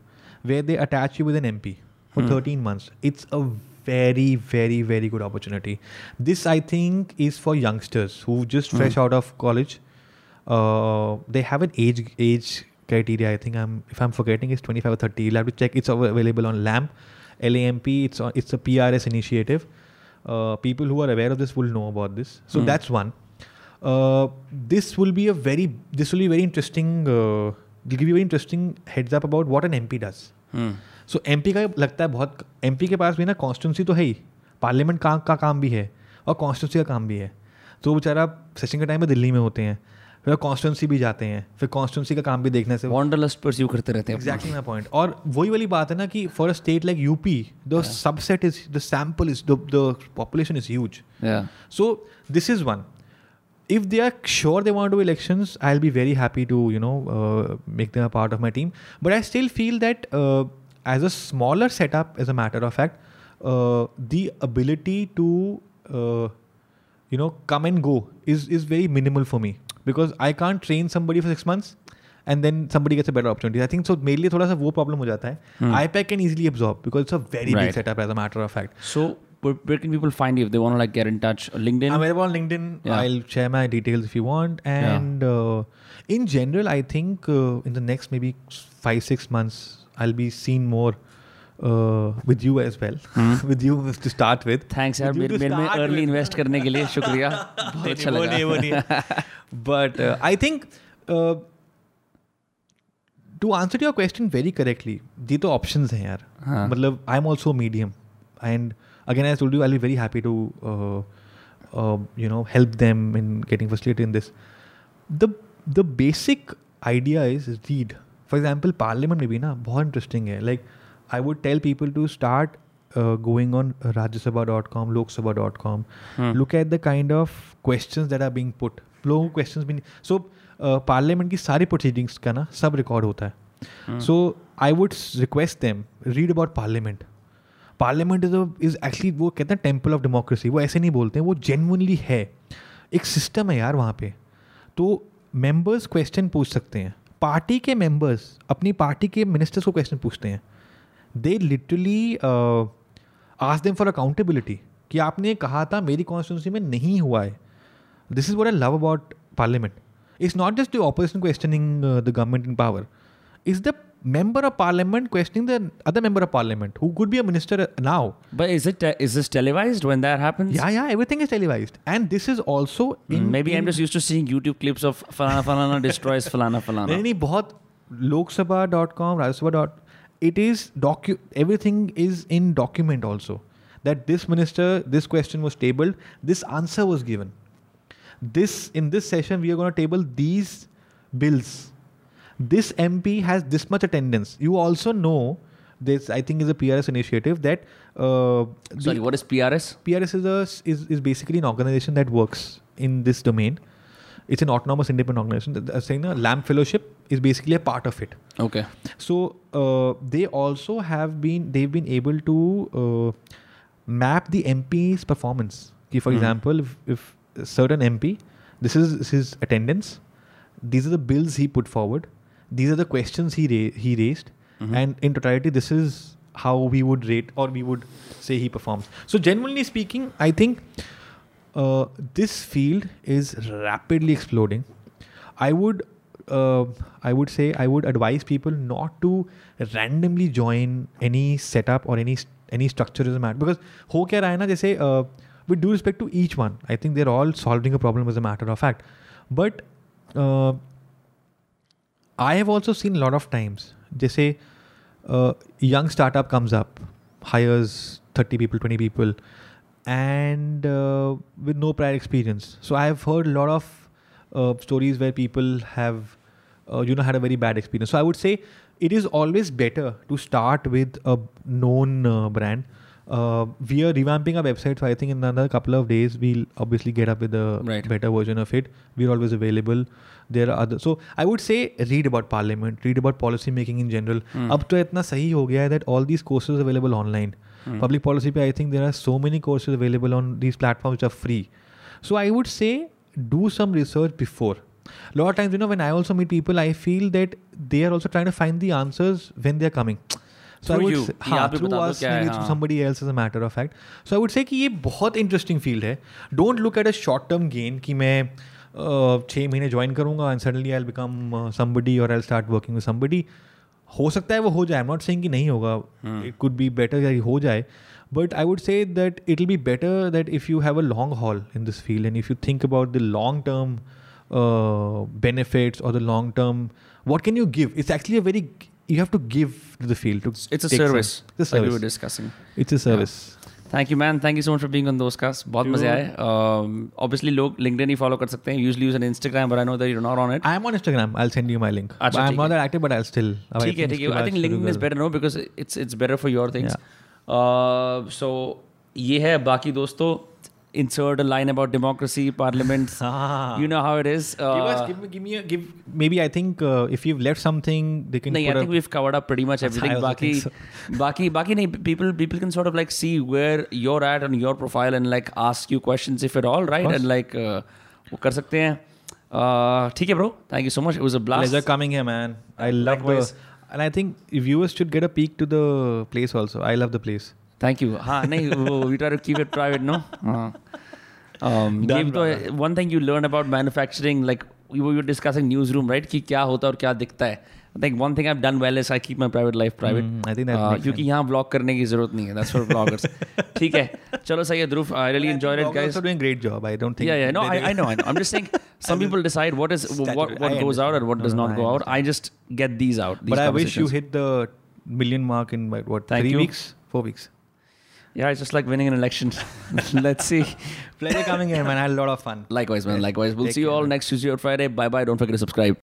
where they attach you with an MP for Hmm. 13 months. It's a very, very, very good opportunity. This, I think, is for youngsters who just hmm. fresh out of college. Uh, they have an age age criteria. I think I'm if I'm forgetting it's 25 or 30. You'll have to check. It's available on LAMP, LAMP. It's uh, it's a PRS initiative. Uh, people who are aware of this will know about this. So mm. that's one. Uh, this will be a very this will be very interesting. Uh, will give you interesting heads up about what an MP does. Mm. So so, M का लगता है बहुत M के पास भी ना constituency तो है ही parliament का, का काम भी है और कॉन्स्टिट्यूंसी का काम भी है तो बेचारा सेशन के टाइम में दिल्ली में होते हैं फिर कॉन्स्टिट्यूंसी भी जाते हैं फिर कॉन्स्टिट्यूंसी का काम भी देखने से वॉन्डरलस्ट परस्यू करते रहते हैं एक्जैक्टली माई पॉइंट और वही वाली बात है ना कि for a state like UP the subset is the sample is the population is huge so this is one if they are sure they want to do elections, I'll be very happy to you know uh, make them a part of my team. But I still feel that uh, as a smaller setup, as a matter of fact, uh, the ability to uh, you know come and go is is very minimal for me because I can't train somebody for six months and then somebody gets a better opportunity. I think so. Mainly, लिए थोड़ा सा problem ho jata hai. Hmm. iPad can easily absorb because it's a very right. big setup as a matter of fact. So where can people find you if they want to like get in touch? LinkedIn. I'm available on LinkedIn. Yeah. I'll share my details if you want. And yeah. uh, in general, I think uh, in the next maybe five six months, I'll be seen more uh, with you as well. Hmm. with you to start with. Thanks यार With you मेरे to मेरे में start early with. Invest करने के लिए शुक्रिया बहुत नहीं, अच्छा वो नहीं, वो लगा नहीं. But uh, I think uh, to answer your question very correctly, ये तो options हैं यार. हाँ. मतलब I'm also medium, and again as I told you, I'll be very happy to uh, uh, you know help them in getting facilitated in this. The the basic idea is read. For example parliament में भी ना बहुत interesting है like I would tell people to start dot com Lok Sabha dot com look at the kind of question that are being put लोगों को question भी नहीं so parliament की सारी प्रोसीडिंग्स का ना सब रिकॉर्ड होता है so I would request them read about parliament parliament is is actually वो कहते हैं टेम्पल ऑफ डेमोक्रेसी वो ऐसे नहीं बोलते हैं वो जेनवनली है एक सिस्टम है यार वहाँ पे तो मेम्बर्स क्वेश्चन पूछ सकते हैं पार्टी के मेंबर्स अपनी पार्टी के मिनिस्टर्स को क्वेश्चन पूछते हैं they literally ask them for accountability कि आपने कहा था मेरी कॉन्स्टिट्यूंसी में नहीं हुआ है this is what I love about parliament it's not just the opposition questioning the government in power is the member of parliament questioning the other member of parliament who could be a minister now but is it is this televised when that happens yeah yeah everything is televised and this is also in Mm, maybe i'm in- just used to seeing youtube clips of falana falana destroys falana falana नहीं नहीं बहुत Lok Sabha dot com Rajya Sabha dot it is docu everything is in document also that this minister this question was tabled this answer was given this in this session we are going to table these bills this MP has this much attendance. You also know this I think is a PRS initiative that. Uh, Sorry, what is PRS? PRS is a is, is basically an organization that works in this domain. It's an autonomous independent organization. Saying a uh, LAMP fellowship is basically a part of it. Okay. So uh, they also have been they've been able to uh, map the MP's performance. Okay, for mm. example, if, if certain MP, this is his attendance. These are the bills he put forward these are the questions he ra- he raised, mm-hmm. and in totality, this is how we would rate or we would say he performs. So, genuinely speaking, I think uh, this field is rapidly exploding. I would uh, I would say I would advise people not to randomly join any setup or any any structure as a matter because ho kya raha hai na jaise uh, with due respect to each one I think they're all solving a problem as a matter of fact but uh, I have also seen a lot of times, they say uh, young startup comes up, hires 30 people, 20 people, and uh, with no prior experience. So I have heard a lot of uh, stories where people have, uh, you know, had a very bad experience. So I would say it is always better to start with a known uh, brand uh, we are revamping our website so i think in another couple of days we'll obviously get up with a Right. better version of it we're always available there are other so i would say read about parliament read about policy making in general Hmm. अब तो इतना सही हो गया है that all these courses available online Hmm. public policy पे I think there are so many courses available on these platforms which are free so I would say do some research before a lot of times you know when I also meet people I feel that they are also trying to find the answers when they are coming so through हाँ, हाँ। I would you. Say, हाँ ये बहुत interesting field है don't look at a short term gain कि मैं छः महीने ज्वाइन करूंगा and suddenly I become somebody और आई स्टार्ट वर्किंग समबडी हो सकता है वो हो जाए नॉट सेइंग कि नहीं होगा इट कुड बी बेटर हो जाए but I would say that it will be better that if you have a long haul in this field and if you think about the long term benefits और the long term what can you give it's actually a very you have to give to the field to It's a take some- service. it's a Like we were service discussing. it's a service thank you man thank you so much for being on दोस्त cast बहुत मजे आए obviously लोग LinkedIn ही follow कर सकते हैं usually use an Instagram but I know that you not on it I am on Instagram. I'll send you my link. अच्छा, I'm ठीक not that active, but I'll still. ठीक है ठीक है I think LinkedIn is better no because it's it's better for your things so ये है बाकी दोस्तों insert a line about democracy parliament Ah. you know how it is uh, give us, give me, give me, a, give. Maybe I think uh, if you've left something, they can No, put I a- think we've covered up pretty much That's- I everything. also Baki, think Baki, Baki, nahi, people, people can sort of like see where you're at on your profile and like ask you questions if at all, right? course. And like, uh, वो कर सकते हैं. Uh, ठीक है, bro. Thank you so much. It was a blast. pleasure coming here, man. I love Likewise. the, and I think viewers should get a peek to the place also. I love the place. Thank you. हाँ नहीं वो we try to keep it private, no? हाँ. Um, Done, ये भी तो brother. one thing you learn about manufacturing, like we were discussing newsroom, right? कि क्या होता है और क्या दिखता है. I think one thing I've done well is I keep my private life private. Mm, I think that Uh, makes क्योंकि यहाँ vlog करने की जरूरत नहीं है. That's for vloggers. ठीक है. चलो सही है ध्रुव. I really enjoyed it, Bloggers guys. Also doing great job. I don't think. Yeah, yeah. No, they- I, I know, I know. I'm just saying some people decide what is what Statutory. what I goes out and what understand. does No, not no, go I out. I just get these out. These But I wish you conversations. hit the million mark in what, what Thank three you. weeks, four weeks. Yeah, it's just like winning an election. Let's see. Pleasure coming here, man. I had a lot of fun. Likewise, man. Likewise. We'll Take see you care, all man. next Tuesday or Friday. Bye bye. Don't forget to subscribe.